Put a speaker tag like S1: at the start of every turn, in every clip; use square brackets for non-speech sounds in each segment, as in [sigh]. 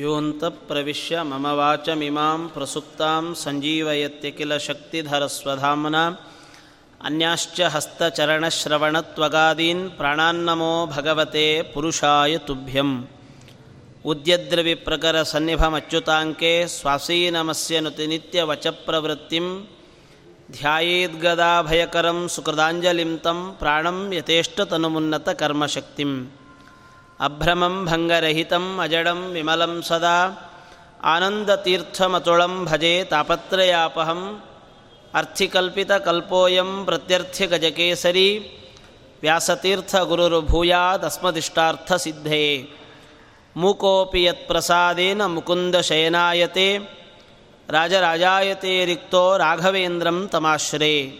S1: ಯೋಂತಃಪ್ರವಿಶ್ಯ ಮಮ ವಾಚಮಿಮಾಂ ಪ್ರಸುಪ್ತಾಂ ಸಂಜೀವಯತ್ಯ ಕಿಲ ಶಕ್ತಿಧರಸ್ವಧಾಮ್ನ. ಅನ್ಯಾಶ್ಚ ಹಸ್ತಚರಣಶ್ರವಣತ್ವಗಾದೀನ್ ಪ್ರಾಣಾನ್ನಮೋ ಭಗವತೆ ಪುರುಷಾಯ ತುಭ್ಯಂ. ಉದ್ಯದ್ರವಿಪ್ರಕರಸನ್ನಿಭಮಚ್ಯುತಾಂಕೆ ಸ್ವಾಸೀನಮಸ್ಯ ನುತಿನಿತ್ಯವಚಪ್ರವೃತ್ತಿಂ ಧ್ಯಾಯೇದ್ಗದಾಭಯಕರಂ ಸುಕೃದಾಂಜಲಿಂ ತಂ ಪ್ರಾಣಂ ಯಥೇಷ್ಟತನುಮುನ್ನತಕರ್ಮಶಕ್ತಿಂ ಅಭ್ರಮಂ ಭಂಗರಹಿತಂ ಅಜಡಂ ವಿಮಲಂ ಸದಾ. ಆನಂದತೀರ್ಥಮತುಳಂ ಭಜೆ ತಾಪತ್ರಯಾಪಹಂ. ಅರ್ಥಿಕಲ್ಪಿತಕಲ್ಪೋಯಂ ಪ್ರತ್ಯರ್ಥ್ಯಗಜಕೇಸರಿ ವ್ಯಾಸತೀರ್ಥಗುರುರ್ಭೂಯಾದಸ್ಮದಿಷ್ಟಾರ್ಥಸಿದ್ಧೇ ಮೂಕೋಪಿ ಯತ್ಪ್ರಸಾದೇನ ಮುಕುಂದಶಯನಾಯತೆ ರಾಜರಾಜಾಯತೆ ರಿಕ್ತೋ ರಾಘವೇಂದ್ರಂ ತಮಾಶ್ರೇ.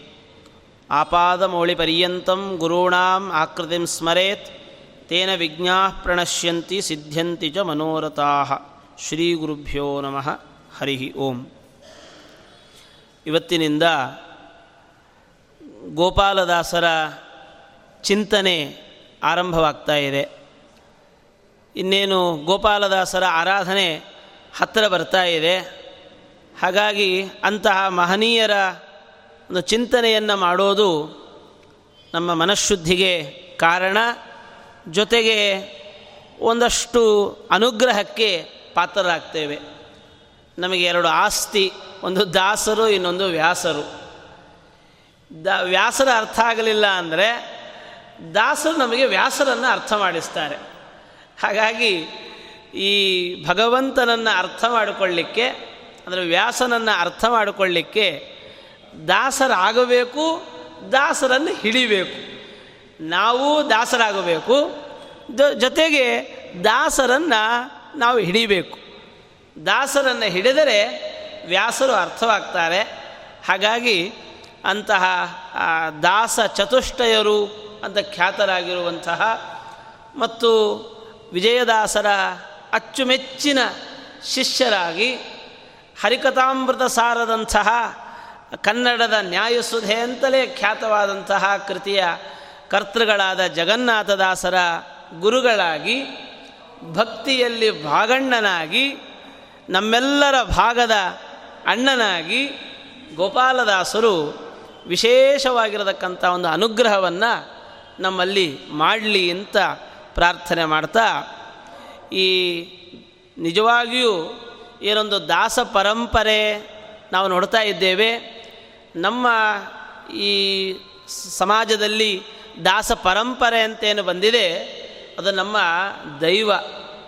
S1: ಆಪಾದಮೌಳಿಪರ್ಯಂತಂ ಗುರುಣಾಂ ಆಕೃತಿಂ ಸ್ಮರೇತ್. ತೇನ ವಿಜ್ಞಾ ಪ್ರಣಶ್ಯಂತಿ ಸಿದ್ಧ್ಯಂತಿ ಚ ಮನೋರಥಾ. ಶ್ರೀ ಗುರುಭ್ಯೋ ನಮಃ. ಹರಿ ಓಂ. ಇವತ್ತಿನಿಂದ ಗೋಪಾಲದಾಸರ ಚಿಂತನೆ ಆರಂಭವಾಗ್ತಾ ಇದೆ. ಇನ್ನೇನು ಗೋಪಾಲದಾಸರ ಆರಾಧನೆ ಹತ್ತಿರ ಬರ್ತಾ ಇದೆ. ಹಾಗಾಗಿ ಅಂತಹ ಮಹನೀಯರ ಒಂದು ಚಿಂತನೆಯನ್ನು ಮಾಡೋದು ನಮ್ಮ ಮನಃಶುದ್ಧಿಗೆ ಕಾರಣ. ಜೊತೆಗೆ ಒಂದಷ್ಟು ಅನುಗ್ರಹಕ್ಕೆ ಪಾತ್ರರಾಗ್ತೇವೆ. ನಮಗೆ ಎರಡು ಆಸ್ತಿ, ಒಂದು ದಾಸರು, ಇನ್ನೊಂದು ವ್ಯಾಸರು. ದ, ವ್ಯಾಸರ ಅರ್ಥ ಆಗಲಿಲ್ಲ ಅಂದರೆ ದಾಸರು ನಮಗೆ ವ್ಯಾಸರನ್ನು ಅರ್ಥ ಮಾಡಿಸ್ತಾರೆ. ಹಾಗಾಗಿ ಈ ಭಗವಂತನನ್ನು ಅರ್ಥ ಮಾಡಿಕೊಳ್ಳಿಕ್ಕೆ, ಅಂದರೆ ವ್ಯಾಸನನ್ನು ಅರ್ಥ ಮಾಡಿಕೊಳ್ಳಿಕ್ಕೆ ದಾಸರಾಗಬೇಕು, ದಾಸರನ್ನು ಹಿಡಿಬೇಕು. ನಾವು ದಾಸರಾಗಬೇಕು. ಜೊತೆಗೆ ದಾಸರನ್ನು ನಾವು ಹಿಡಿಬೇಕು. ದಾಸರನ್ನು ಹಿಡಿದರೆ ವ್ಯಾಸರು ಅರ್ಥವಾಗ್ತಾರೆ. ಹಾಗಾಗಿ ಅಂತಹ ದಾಸ ಚತುಷ್ಟಯರು ಅಂತ ಖ್ಯಾತರಾಗಿರುವಂತಹ ಮತ್ತು ವಿಜಯದಾಸರ ಅಚ್ಚುಮೆಚ್ಚಿನ ಶಿಷ್ಯರಾಗಿ ಹರಿಕಥಾಮೃತ ಸಾರದಂತಹ ಕನ್ನಡದ ನ್ಯಾಯಸುಧೆ ಅಂತಲೇ ಖ್ಯಾತವಾದಂತಹ ಕೃತಿಯ ಕರ್ತೃಗಳಾದ ಜಗನ್ನಾಥದಾಸರ ಗುರುಗಳಾಗಿ, ಭಕ್ತಿಯಲ್ಲಿ ಭಾಗಣ್ಣನಾಗಿ, ನಮ್ಮೆಲ್ಲರ ಭಾಗದ ಅಣ್ಣನಾಗಿ ಗೋಪಾಲದಾಸರು ವಿಶೇಷವಾಗಿರತಕ್ಕಂಥ ಒಂದು ಅನುಗ್ರಹವನ್ನು ನಮ್ಮಲ್ಲಿ ಮಾಡಲಿ ಅಂತ ಪ್ರಾರ್ಥನೆ ಮಾಡ್ತಾ, ಈ ನಿಜವಾಗಿಯೂ ಏನೊಂದು ದಾಸ ಪರಂಪರೆ ನಾವು ನೋಡ್ತಾ ಇದ್ದೇವೆ. ನಮ್ಮ ಈ ಸಮಾಜದಲ್ಲಿ ದಾಸ ಪರಂಪರೆ ಅಂತೇನು ಬಂದಿದೆ, ಅದು ನಮ್ಮ ದೈವ,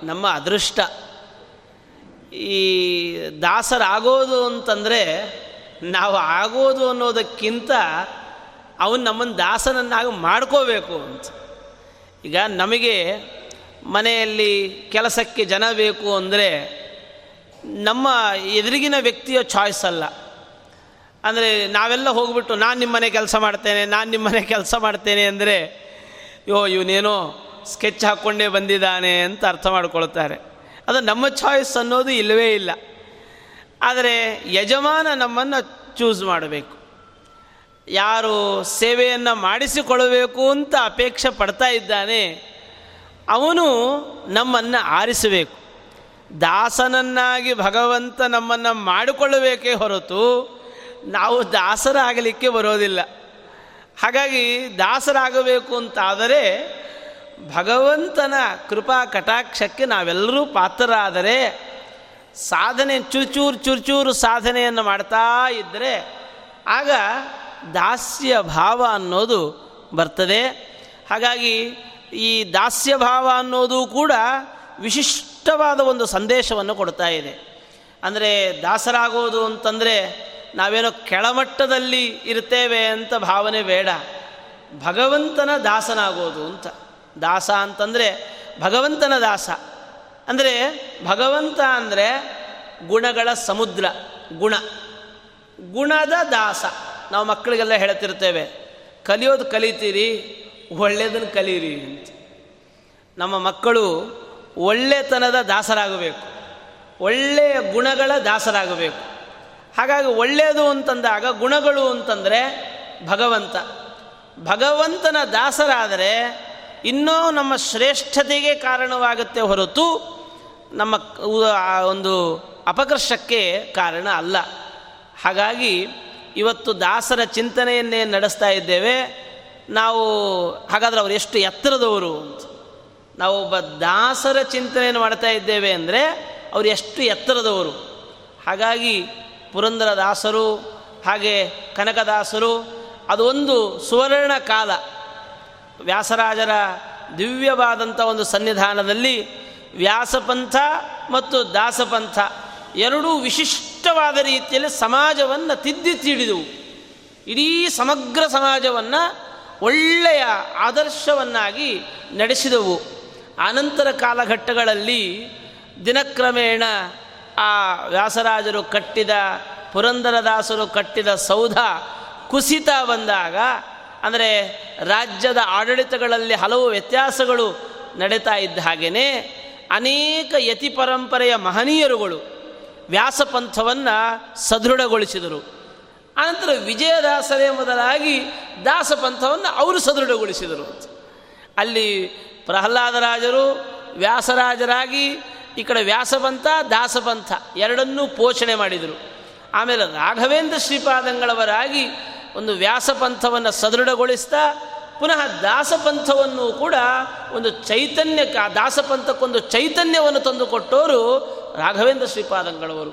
S1: ನಮ್ಮ ಅದೃಷ್ಟ. ಈ ದಾಸರಾಗೋದು ಅಂತಂದರೆ, ನಾವು ಆಗೋದು ಅನ್ನೋದಕ್ಕಿಂತ ಅವನು ನಮ್ಮನ್ನು ದಾಸನನ್ನಾಗಿ ಮಾಡ್ಕೋಬೇಕು ಅಂತ. ಈಗ ನಮಗೆ ಮನೆಯಲ್ಲಿ ಕೆಲಸಕ್ಕೆ ಜನ ಬೇಕು ಅಂದರೆ, ನಮ್ಮ ಎದುರಿಗಿನ ವ್ಯಕ್ತಿಯ ಚಾಯ್ಸ್ ಅಲ್ಲ. ಅಂದರೆ ನಾವೆಲ್ಲ ಹೋಗ್ಬಿಟ್ಟು, ನಾನು ನಿಮ್ಮನೆ ಕೆಲಸ ಮಾಡ್ತೇನೆ, ನಾನು ನಿಮ್ಮನೆ ಕೆಲಸ ಮಾಡ್ತೇನೆ ಅಂದರೆ, ಯೋ, ಇವನೇನೋ ಸ್ಕೆಚ್ ಹಾಕ್ಕೊಂಡೇ ಬಂದಿದ್ದಾನೆ ಅಂತ ಅರ್ಥ ಮಾಡ್ಕೊಳ್ತಾರೆ. ಅದು ನಮ್ಮ ಚಾಯ್ಸ್ ಅನ್ನೋದು ಇಲ್ಲವೇ ಇಲ್ಲ. ಆದರೆ ಯಜಮಾನ ನಮ್ಮನ್ನು ಚೂಸ್ ಮಾಡಬೇಕು. ಯಾರು ಸೇವೆಯನ್ನು ಮಾಡಿಸಿಕೊಳ್ಳಬೇಕು ಅಂತ ಅಪೇಕ್ಷೆ ಪಡ್ತಾ ಇದ್ದಾನೆ, ಅವನು ನಮ್ಮನ್ನು ಆರಿಸಬೇಕು. ದಾಸನನ್ನಾಗಿ ಭಗವಂತ ನಮ್ಮನ್ನು ಮಾಡಿಕೊಳ್ಳಬೇಕೇ ಹೊರತು ನಾವು ದಾಸರಾಗಲಿಕ್ಕೆ ಬರೋದಿಲ್ಲ. ಹಾಗಾಗಿ ದಾಸರಾಗಬೇಕು ಅಂತಾದರೆ ಭಗವಂತನ ಕೃಪಾ ಕಟಾಕ್ಷಕ್ಕೆ ನಾವೆಲ್ಲರೂ ಪಾತ್ರರಾದರೆ ಸಾಧನೆ ಚುರುಚೂರು ಚೂರು ಸಾಧನೆಯನ್ನು ಮಾಡ್ತಾ ಇದ್ದರೆ ಆಗ ದಾಸ್ಯ ಭಾವ ಅನ್ನೋದು ಬರ್ತದೆ. ಹಾಗಾಗಿ ಈ ದಾಸ್ಯ ಭಾವ ಅನ್ನೋದು ಕೂಡ ವಿಶಿಷ್ಟವಾದ ಒಂದು ಸಂದೇಶವನ್ನು ಕೊಡ್ತಾ ಇದೆ. ಅಂದರೆ ದಾಸರಾಗೋದು ಅಂತಂದರೆ ನಾವೇನೋ ಕೆಳಮಟ್ಟದಲ್ಲಿ ಇರ್ತೇವೆ ಅಂತ ಭಾವನೆ ಬೇಡ. ಭಗವಂತನ ದಾಸನಾಗೋದು ಅಂತ. ದಾಸ ಅಂತಂದರೆ ಭಗವಂತನ ದಾಸ. ಅಂದರೆ ಭಗವಂತ ಅಂದರೆ ಗುಣಗಳ ಸಮುದ್ರ, ಗುಣ. ಗುಣದ ದಾಸ. ನಾವು ಮಕ್ಕಳಿಗೆಲ್ಲ ಹೇಳ್ತಿರ್ತೇವೆ, ಕಲಿಯೋದು ಕಲಿತೀರಿ ಒಳ್ಳೆಯದನ್ನು ಕಲೀರಿ ಅಂತ. ನಮ್ಮ ಮಕ್ಕಳು ಒಳ್ಳೆತನದ ದಾಸರಾಗಬೇಕು. ಒಳ್ಳೆಯ ಗುಣಗಳ ದಾಸರಾಗಬೇಕು. ಹಾಗಾಗಿ ಒಳ್ಳೆಯದು ಅಂತಂದಾಗ ಗುಣಗಳು ಅಂತಂದರೆ ಭಗವಂತ. ಭಗವಂತನ ದಾಸರಾದರೆ ಇನ್ನೂ ನಮ್ಮ ಶ್ರೇಷ್ಠತೆಗೆ ಕಾರಣವಾಗುತ್ತೆ ಹೊರತು ನಮ್ಮ ಒಂದು ಅಪಕರ್ಷಕ್ಕೆ ಕಾರಣ ಅಲ್ಲ. ಹಾಗಾಗಿ ಇವತ್ತು ದಾಸರ ಚಿಂತನೆಯನ್ನೇ ನಡೆಸ್ತಾ ಇದ್ದೇವೆ. ನಾವು ಹಾಗಾದರೆ ಅವರು ಎಷ್ಟು ಎತ್ತರದವರು ಅಂತ. ನಾವು ಒಬ್ಬ ದಾಸರ ಚಿಂತನೆಯನ್ನು ಮಾಡ್ತಾ ಇದ್ದೇವೆ ಅಂದರೆ ಅವರು ಎಷ್ಟು ಎತ್ತರದವರು. ಹಾಗಾಗಿ ಪುರಂದರ ದಾಸರು ಹಾಗೆ ಕನಕದಾಸರು, ಅದು ಒಂದು ಸುವರ್ಣ ಕಾಲ. ವ್ಯಾಸರಾಜರ ದಿವ್ಯವಾದಂಥ ಒಂದು ಸನ್ನಿಧಾನದಲ್ಲಿ ವ್ಯಾಸಪಂಥ ಮತ್ತು ದಾಸಪಂಥ ಎರಡೂ ವಿಶಿಷ್ಟವಾದ ರೀತಿಯಲ್ಲಿ ಸಮಾಜವನ್ನು ತಿದ್ದಿ ತಿಳಿದವು ಇಡೀ ಸಮಗ್ರ ಸಮಾಜವನ್ನು ಒಳ್ಳೆಯ ಆದರ್ಶವನ್ನಾಗಿ ನಡೆಸಿದವು. ಆನಂತರ ಕಾಲಘಟ್ಟಗಳಲ್ಲಿ ದಿನಕ್ರಮೇಣ ಆ ವ್ಯಾಸರಾಜರು ಕಟ್ಟಿದ ಪುರಂದರದಾಸರು ಕಟ್ಟಿದ ಸೌಧ ಕುಸಿತ ಬಂದಾಗ, ಅಂದರೆ ರಾಜ್ಯದ ಆಡಳಿತಗಳಲ್ಲಿ ಹಲವು ವ್ಯತ್ಯಾಸಗಳು ನಡೀತಾ ಇದ್ದ ಹಾಗೆಯೇ ಅನೇಕ ಯತಿ ಪರಂಪರೆಯ ಮಹನೀಯರುಗಳು ವ್ಯಾಸಪಂಥವನ್ನು ಸದೃಢಗೊಳಿಸಿದರು. ಅನಂತರ ವಿಜಯದಾಸರೇ ಮೊದಲಾಗಿ ದಾಸಪಂಥವನ್ನು ಅವರು ಸದೃಢಗೊಳಿಸಿದರು. ಅಲ್ಲಿ ಪ್ರಹ್ಲಾದರಾಜರು ವ್ಯಾಸರಾಜರಾಗಿ ಈ ಕಡೆ ವ್ಯಾಸಪಂಥ ದಾಸಪಂಥ ಎರಡನ್ನೂ ಪೋಷಣೆ ಮಾಡಿದರು. ಆಮೇಲೆ ರಾಘವೇಂದ್ರ ಶ್ರೀಪಾದಂಗಳವರಾಗಿ ಒಂದು ವ್ಯಾಸಪಂಥವನ್ನು ಸದೃಢಗೊಳಿಸ್ತಾ, ಪುನಃ ದಾಸಪಂಥವನ್ನು ಕೂಡ ಒಂದು ಚೈತನ್ಯ ಆ ದಾಸಪಂಥಕ್ಕೊಂದು ಚೈತನ್ಯವನ್ನು ತಂದುಕೊಟ್ಟವರು ರಾಘವೇಂದ್ರ ಶ್ರೀಪಾದಂಗಳವರು.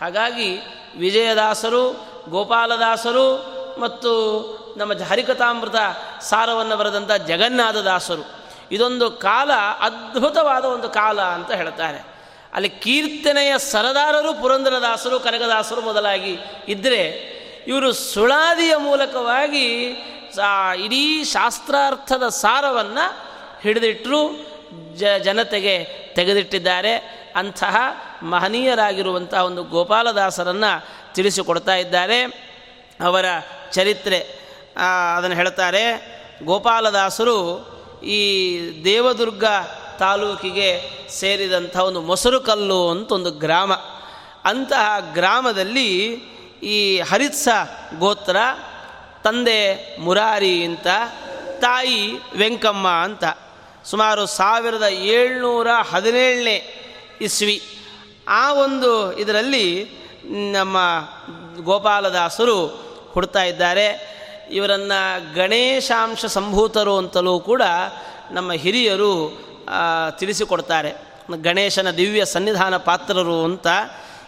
S1: ಹಾಗಾಗಿ ವಿಜಯದಾಸರು, ಗೋಪಾಲದಾಸರು ಮತ್ತು ನಮ್ಮ ಹರಿಕಥಾಮೃತ ಸಾರವನ್ನು ಬರೆದಂಥ ಜಗನ್ನಾಥದಾಸರು ಇದೊಂದು ಕಾಲ, ಅದ್ಭುತವಾದ ಒಂದು ಕಾಲ ಅಂತ ಹೇಳ್ತಾರೆ. ಅಲ್ಲಿ ಕೀರ್ತನೆಯ ಸರದಾರರು ಪುರಂದರದಾಸರು, ಕನಕದಾಸರು ಮೊದಲಾಗಿ ಇದ್ದರೆ ಇವರು ಸುಳಾದಿಯ ಮೂಲಕವಾಗಿ ಇಡೀ ಶಾಸ್ತ್ರಾರ್ಥದ ಸಾರವನ್ನು ಹಿಡಿದಿಟ್ಟರು ಜ, ಜನತೆಗೆ ತೆಗೆದಿಟ್ಟಿದ್ದಾರೆ. ಅಂತಹ ಮಹನೀಯರಾಗಿರುವಂತಹ ಒಂದು ಗೋಪಾಲದಾಸರನ್ನು ತಿಳಿಸಿಕೊಡ್ತಾ ಇದ್ದಾರೆ. ಅವರ ಚರಿತ್ರೆ ಅದನ್ನು ಹೇಳ್ತಾರೆ. ಗೋಪಾಲದಾಸರು ಈ ದೇವದುರ್ಗ ತಾಲೂಕಿಗೆ ಸೇರಿದಂಥ ಒಂದು ಮೊಸರು ಕಲ್ಲು ಅಂತ ಒಂದು ಗ್ರಾಮ. ಅಂತಹ ಗ್ರಾಮದಲ್ಲಿ ಈ ಹರಿತ್ಸ ಗೋತ್ರ, ತಂದೆ ಮುರಾರಿ ಅಂತ, ತಾಯಿ ವೆಂಕಮ್ಮ ಅಂತ, ಸುಮಾರು ಸಾವಿರದ ಏಳ್ನೂರ ಹದಿನೇಳನೇ ಇಸ್ವಿ. ಆ ಒಂದು ಇದರಲ್ಲಿ ನಮ್ಮ ಗೋಪಾಲದಾಸರು ಹುಡ್ತಾ ಇದ್ದಾರೆ. ಇವರನ್ನು ಗಣೇಶಾಂಶ ಸಂಭೂತರು ಅಂತಲೂ ಕೂಡ ನಮ್ಮ ಹಿರಿಯರು ತಿಳಿಸಿಕೊಡ್ತಾರೆ. ಗಣೇಶನ ದಿವ್ಯ ಸನ್ನಿಧಾನ ಪಾತ್ರರು ಅಂತ.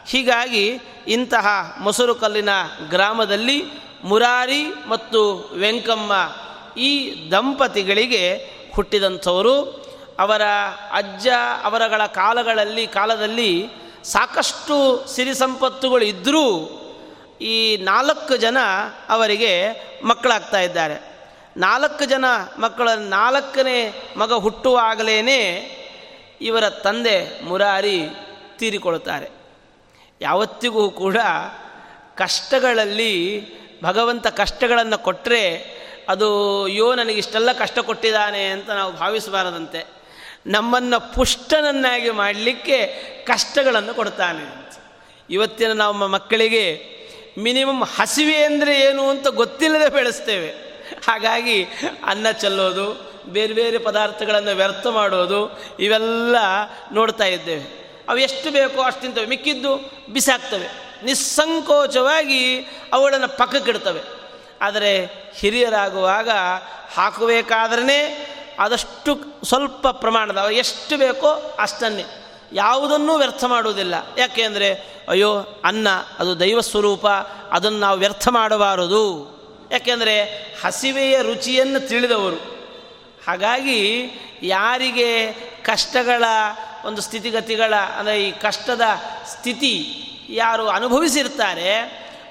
S1: ಹೀಗಾಗಿ ಇಂತಹ ಮೊಸರು ಕಲ್ಲಿನ ಗ್ರಾಮದಲ್ಲಿ ಮುರಾರಿ ಮತ್ತು ವೆಂಕಮ್ಮ ಈ ದಂಪತಿಗಳಿಗೆ ಹುಟ್ಟಿದಂಥವರು. ಅವರ ಅಜ್ಜ ಅವರಗಳ ಕಾಲಗಳಲ್ಲಿ, ಕಾಲದಲ್ಲಿ ಸಾಕಷ್ಟು ಸಿರಿ ಸಂಪತ್ತುಗಳು ಇದ್ದರೂ ಈ ನಾಲ್ಕು ಜನ ಅವರಿಗೆ ಮಕ್ಕಳಾಗ್ತಾ ಇದ್ದಾರೆ. ನಾಲ್ಕು ಜನ ಮಕ್ಕಳ ನಾಲ್ಕನೇ ಮಗ ಹುಟ್ಟುವಾಗಲೇ ಇವರ ತಂದೆ ಮುರಾರಿ ತೀರಿಕೊಳ್ತಾರೆ ಯಾವತ್ತಿಗೂ ಕೂಡ ಕಷ್ಟಗಳಲ್ಲಿ ಭಗವಂತ ಕಷ್ಟಗಳನ್ನು ಕೊಟ್ಟರೆ ಅದು ಅಯ್ಯೋ ನನಗಿಷ್ಟೆಲ್ಲ ಕಷ್ಟ ಕೊಟ್ಟಿದ್ದಾನೆ ಅಂತ ನಾವು ಭಾವಿಸಬಾರದಂತೆ. ನಮ್ಮನ್ನು ಪುಷ್ಟನನ್ನಾಗಿ ಮಾಡಲಿಕ್ಕೆ ಕಷ್ಟಗಳನ್ನು ಕೊಡ್ತಾನೆ ಇವತ್ತಿನ ನಮ್ಮ ಮಕ್ಕಳಿಗೆ ಮಿನಿಮಮ್ ಹಸಿವೆ ಅಂದರೆ ಏನು ಅಂತ ಗೊತ್ತಿಲ್ಲದೆ ಬೆಳೆಸ್ತೇವೆ. ಹಾಗಾಗಿ ಅನ್ನ ಚೆಲ್ಲೋದು, ಬೇರೆ ಬೇರೆ ಪದಾರ್ಥಗಳನ್ನು ವ್ಯರ್ಥ ಮಾಡೋದು, ಇವೆಲ್ಲ ನೋಡ್ತಾ ಇದ್ದೇವೆ. ಅವು ಎಷ್ಟು ಬೇಕೋ ಅಷ್ಟು ತಿಂತವೆ. ಮಿಕ್ಕಿದ್ದು ಬಿಸಾಕ್ತವೆ. ನಿಸ್ಸಂಕೋಚವಾಗಿ ಅವುಗಳನ್ನು ಪಕ್ಕಕ್ಕಿಡ್ತವೆ ಆದರೆ ಹಿರಿಯರಾಗುವಾಗ ಹಾಕಬೇಕಾದ್ರೆ ಆದಷ್ಟು ಸ್ವಲ್ಪ ಪ್ರಮಾಣದ ಎಷ್ಟು ಬೇಕೋ ಅಷ್ಟನ್ನೇ. ಯಾವುದನ್ನೂ ವ್ಯರ್ಥ ಮಾಡುವುದಿಲ್ಲ. ಯಾಕೆಂದರೆ ಅಯ್ಯೋ, ಅನ್ನ, ಅದು ದೈವ ಸ್ವರೂಪ, ಅದನ್ನು ನಾವು ವ್ಯರ್ಥ ಮಾಡಬಾರದು. ಯಾಕೆಂದರೆ ಹಸಿವೆಯ ರುಚಿಯನ್ನು ತಿಳಿದವರು. ಹಾಗಾಗಿ, ಯಾರಿಗೆ ಕಷ್ಟಗಳ ಒಂದು ಸ್ಥಿತಿಗತಿಗಳ, ಅಂದರೆ ಈ ಕಷ್ಟದ ಸ್ಥಿತಿ ಯಾರು ಅನುಭವಿಸಿರ್ತಾರೆ,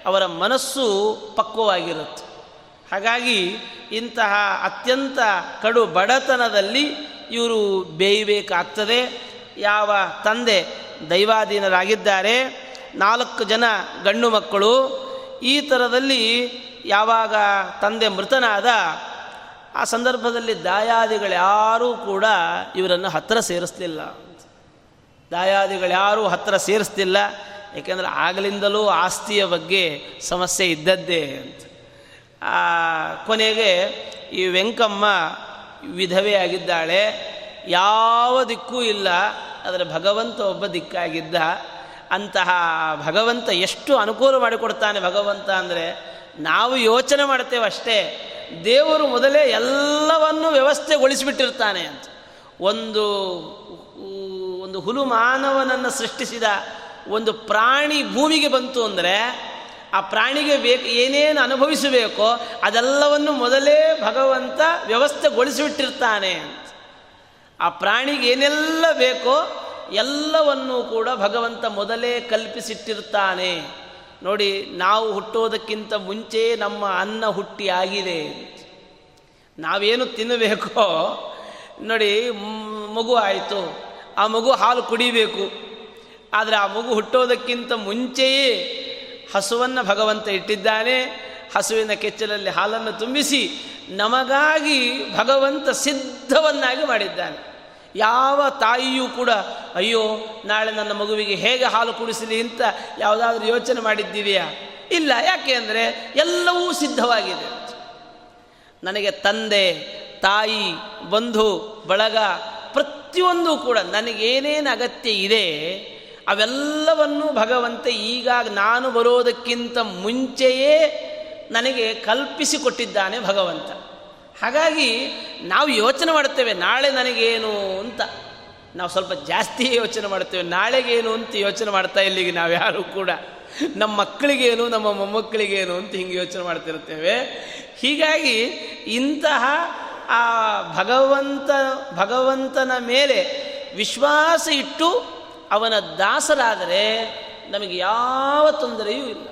S1: ಅವರ ಮನಸ್ಸು ಪಕ್ವವಾಗಿರುತ್ತೆ. ಹಾಗಾಗಿ, ಇಂತಹ ಅತ್ಯಂತ ಕಡು ಬಡತನದಲ್ಲಿ ಇವರು ಬೇಯಬೇಕಾಗ್ತದೆ. ಯಾವ ತಂದೆ ದೈವಾಧೀನರಾಗಿದ್ದಾರೆ. ನಾಲ್ಕು ಜನ ಗಂಡು ಮಕ್ಕಳು. ಈ ಥರದಲ್ಲಿ ಯಾವಾಗ ತಂದೆ ಮೃತನಾದ, ಆ ಸಂದರ್ಭದಲ್ಲಿ ದಾಯಾದಿಗಳು ಯಾರೂ ಕೂಡ ಇವರನ್ನು ಹತ್ತಿರ ಸೇರಿಸ್ತಿಲ್ಲ ದಾಯಾದಿಗಳು ಯಾರೂ ಹತ್ತಿರ ಸೇರಿಸ್ತಿಲ್ಲ. ಏಕೆಂದರೆ ಆಗಲಿಂದಲೂ ಆಸ್ತಿಯ ಬಗ್ಗೆ ಸಮಸ್ಯೆ ಇದ್ದದ್ದೇ ಅಂತ. ಕೊನೆಗೆ ಈ ವೆಂಕಮ್ಮ ವಿಧವೆ ಆಗಿದ್ದಾಳೆ ಯಾವ ದಿಕ್ಕೂ ಇಲ್ಲ, ಆದರೆ ಭಗವಂತ ಒಬ್ಬ ದಿಕ್ಕಾಗಿದ್ದ. ಅಂತಹ ಭಗವಂತ ಎಷ್ಟು ಅನುಕೂಲ ಮಾಡಿಕೊಡ್ತಾನೆ ಭಗವಂತ ಅಂದರೆ, ನಾವು ಯೋಚನೆ ಮಾಡ್ತೇವೆ ಅಷ್ಟೇ, ದೇವರು ಮೊದಲೇ ಎಲ್ಲವನ್ನು ವ್ಯವಸ್ಥೆಗೊಳಿಸಿಬಿಟ್ಟಿರ್ತಾನೆ ಅಂತ. ಒಂದು ಒಂದು ಹುಲು ಮಾನವನನ್ನು ಸೃಷ್ಟಿಸಿದ ಒಂದು ಪ್ರಾಣಿ ಭೂಮಿಗೆ ಬಂತು ಅಂದರೆ, ಆ ಪ್ರಾಣಿಗೆ ಬೇಕು, ಏನೇನು ಅನುಭವಿಸಬೇಕೋ ಅದೆಲ್ಲವನ್ನು ಮೊದಲೇ ಭಗವಂತ ವ್ಯವಸ್ಥೆಗೊಳಿಸಿಬಿಟ್ಟಿರ್ತಾನೆ ಆ ಪ್ರಾಣಿಗೆ ಏನೆಲ್ಲ ಬೇಕೋ ಎಲ್ಲವನ್ನೂ ಕೂಡ ಭಗವಂತ ಮೊದಲೇ ಕಲ್ಪಿಸಿಟ್ಟಿರ್ತಾನೆ. ನೋಡಿ, ನಾವು ಹುಟ್ಟೋದಕ್ಕಿಂತ ಮುಂಚೆ ನಮ್ಮ ಅನ್ನ ಹುಟ್ಟಿ ಆಗಿದೆ. ನಾವೇನು ತಿನ್ನಬೇಕೋ? ನೋಡಿ ಮಗು ಆಯಿತು. ಆ ಮಗು ಹಾಲು ಕುಡಿಬೇಕು. ಆದರೆ ಆ ಮಗು ಹುಟ್ಟೋದಕ್ಕಿಂತ ಮುಂಚೆಯೇ ಹಸುವನ್ನು ಭಗವಂತ ಇಟ್ಟಿದ್ದಾನೆ. ಹಸುವಿನ ಕೆಚ್ಚಲಲ್ಲಿ ಹಾಲನ್ನು ತುಂಬಿಸಿ ನಮಗಾಗಿ ಭಗವಂತ ಸಿದ್ಧವನ್ನಾಗಿ ಮಾಡಿದ್ದಾನೆ. ಯಾವ ತಾಯಿಯೂ ಕೂಡ, ಅಯ್ಯೋ, ನಾಳೆ ನನ್ನ ಮಗುವಿಗೆ ಹೇಗೆ ಹಾಲು ಕುಡಿಸಲಿ? ಅಂತ ಯಾವುದಾದ್ರೂ ಯೋಚನೆ ಮಾಡಿದ್ದೀವಿಯಾ? ಇಲ್ಲ. ಯಾಕೆ ಅಂದರೆ ಎಲ್ಲವೂ ಸಿದ್ಧವಾಗಿದೆ. ನನಗೆ ತಂದೆ, ತಾಯಿ, ಬಂಧು, ಬಳಗ ಪ್ರತಿಯೊಂದು ಕೂಡ ನನಗೇನೇನು ಅಗತ್ಯ ಇದೆ, ಅವೆಲ್ಲವನ್ನೂ ಭಗವಂತ ಈಗ ನಾನು ಬರೋದಕ್ಕಿಂತ ಮುಂಚೆಯೇ ನನಗೆ ಕಲ್ಪಿಸಿಕೊಟ್ಟಿದ್ದಾನೆ ಭಗವಂತ. ಹಾಗಾಗಿ ನಾವು ಯೋಚನೆ ಮಾಡ್ತೇವೆ ನಾಳೆ ನನಗೇನು ಅಂತ. ನಾವು ಸ್ವಲ್ಪ ಜಾಸ್ತಿ ಯೋಚನೆ ಮಾಡ್ತೇವೆ ನಾಳೆಗೇನು ಅಂತ ಯೋಚನೆ ಮಾಡ್ತಾ ಇಲ್ಲಿಗೆ ನಾವು ಯಾರು ಕೂಡ. ನಮ್ಮ ಮಕ್ಕಳಿಗೇನು, ನಮ್ಮ ಮೊಮ್ಮಕ್ಕಳಿಗೇನು ಅಂತ ಹಿಂಗೆ ಯೋಚನೆ ಮಾಡ್ತಿರ್ತೇವೆ ಹೀಗಾಗಿ ಇಂತಹ ಆ ಭಗವಂತ, ಭಗವಂತನ ಮೇಲೆ ವಿಶ್ವಾಸ ಇಟ್ಟು ಅವನ ದಾಸರಾದರೆ ನಮಗೆ ಯಾವ ತೊಂದರೆಯೂ ಇಲ್ಲ.